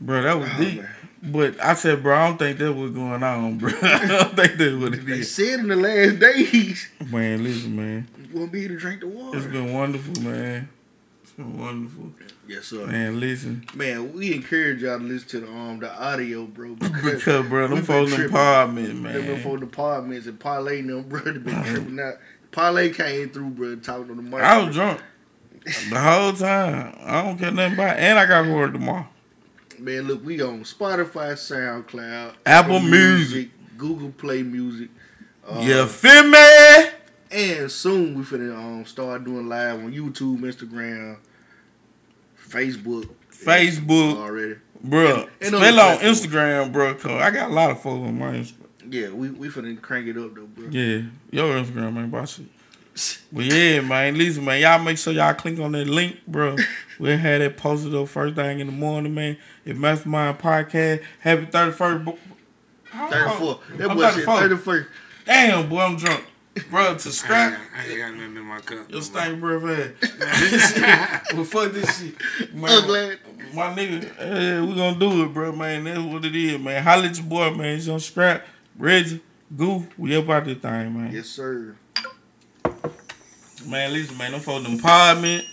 Speaker 1: Bro, that was
Speaker 2: Oh,
Speaker 1: deep.
Speaker 2: man.
Speaker 1: But I said, bro, I don't think that was going on, bro. I don't think that's what it
Speaker 2: They
Speaker 1: is.
Speaker 2: said in the last days,
Speaker 1: Man, listen, man.
Speaker 2: you won't be able to drink the water.
Speaker 1: It's been wonderful, man. It's been wonderful.
Speaker 2: yes, sir. Man.
Speaker 1: Listen.
Speaker 2: Man, we encourage y'all to listen to the um the audio, bro.
Speaker 1: Because, bro,
Speaker 2: we
Speaker 1: them folks in apartment,
Speaker 2: Them
Speaker 1: man.
Speaker 2: for departments and parlay them, bro. They been tripping out. Parlay came through, bro, talking on the mic.
Speaker 1: I was drunk the whole time. I don't care nothing about it. And I got to work tomorrow.
Speaker 2: Man, look, we on Spotify, SoundCloud,
Speaker 1: Apple Music.
Speaker 2: Google Play Music. Uh,
Speaker 1: you feel me?
Speaker 2: And soon we finna um start doing live on YouTube, Instagram, Facebook,
Speaker 1: Facebook.
Speaker 2: already.
Speaker 1: Bro,
Speaker 2: And- and on
Speaker 1: spell on. Instagram, bro. Cause I got a lot of followers on my Instagram.
Speaker 2: Yeah, we we finna crank it up though, bro.
Speaker 1: Yeah, your Instagram ain't about shit. But yeah, man, listen, man, y'all make sure y'all click on that link, bro. We'll have that posted up first thing in the morning, man. If Mastermind Podcast, happy 31st. bo-
Speaker 2: Thirty four. That
Speaker 1: I'm
Speaker 2: boy said
Speaker 1: 34. Damn, boy, I'm drunk. Bro, to
Speaker 3: I ain't,
Speaker 1: scrap
Speaker 3: I ain't got nothing in my cup.
Speaker 1: your stank breath ass. well, fuck this shit. Man,
Speaker 2: Ugly.
Speaker 1: My nigga, eh, we gonna do it, bro, man. That's what it is, man. Holla at your boy, man. It's on scrap. Reggie, Goo, we up out this thing, man.
Speaker 2: Yes, sir.
Speaker 1: Man, listen, man, them folks in the apartment,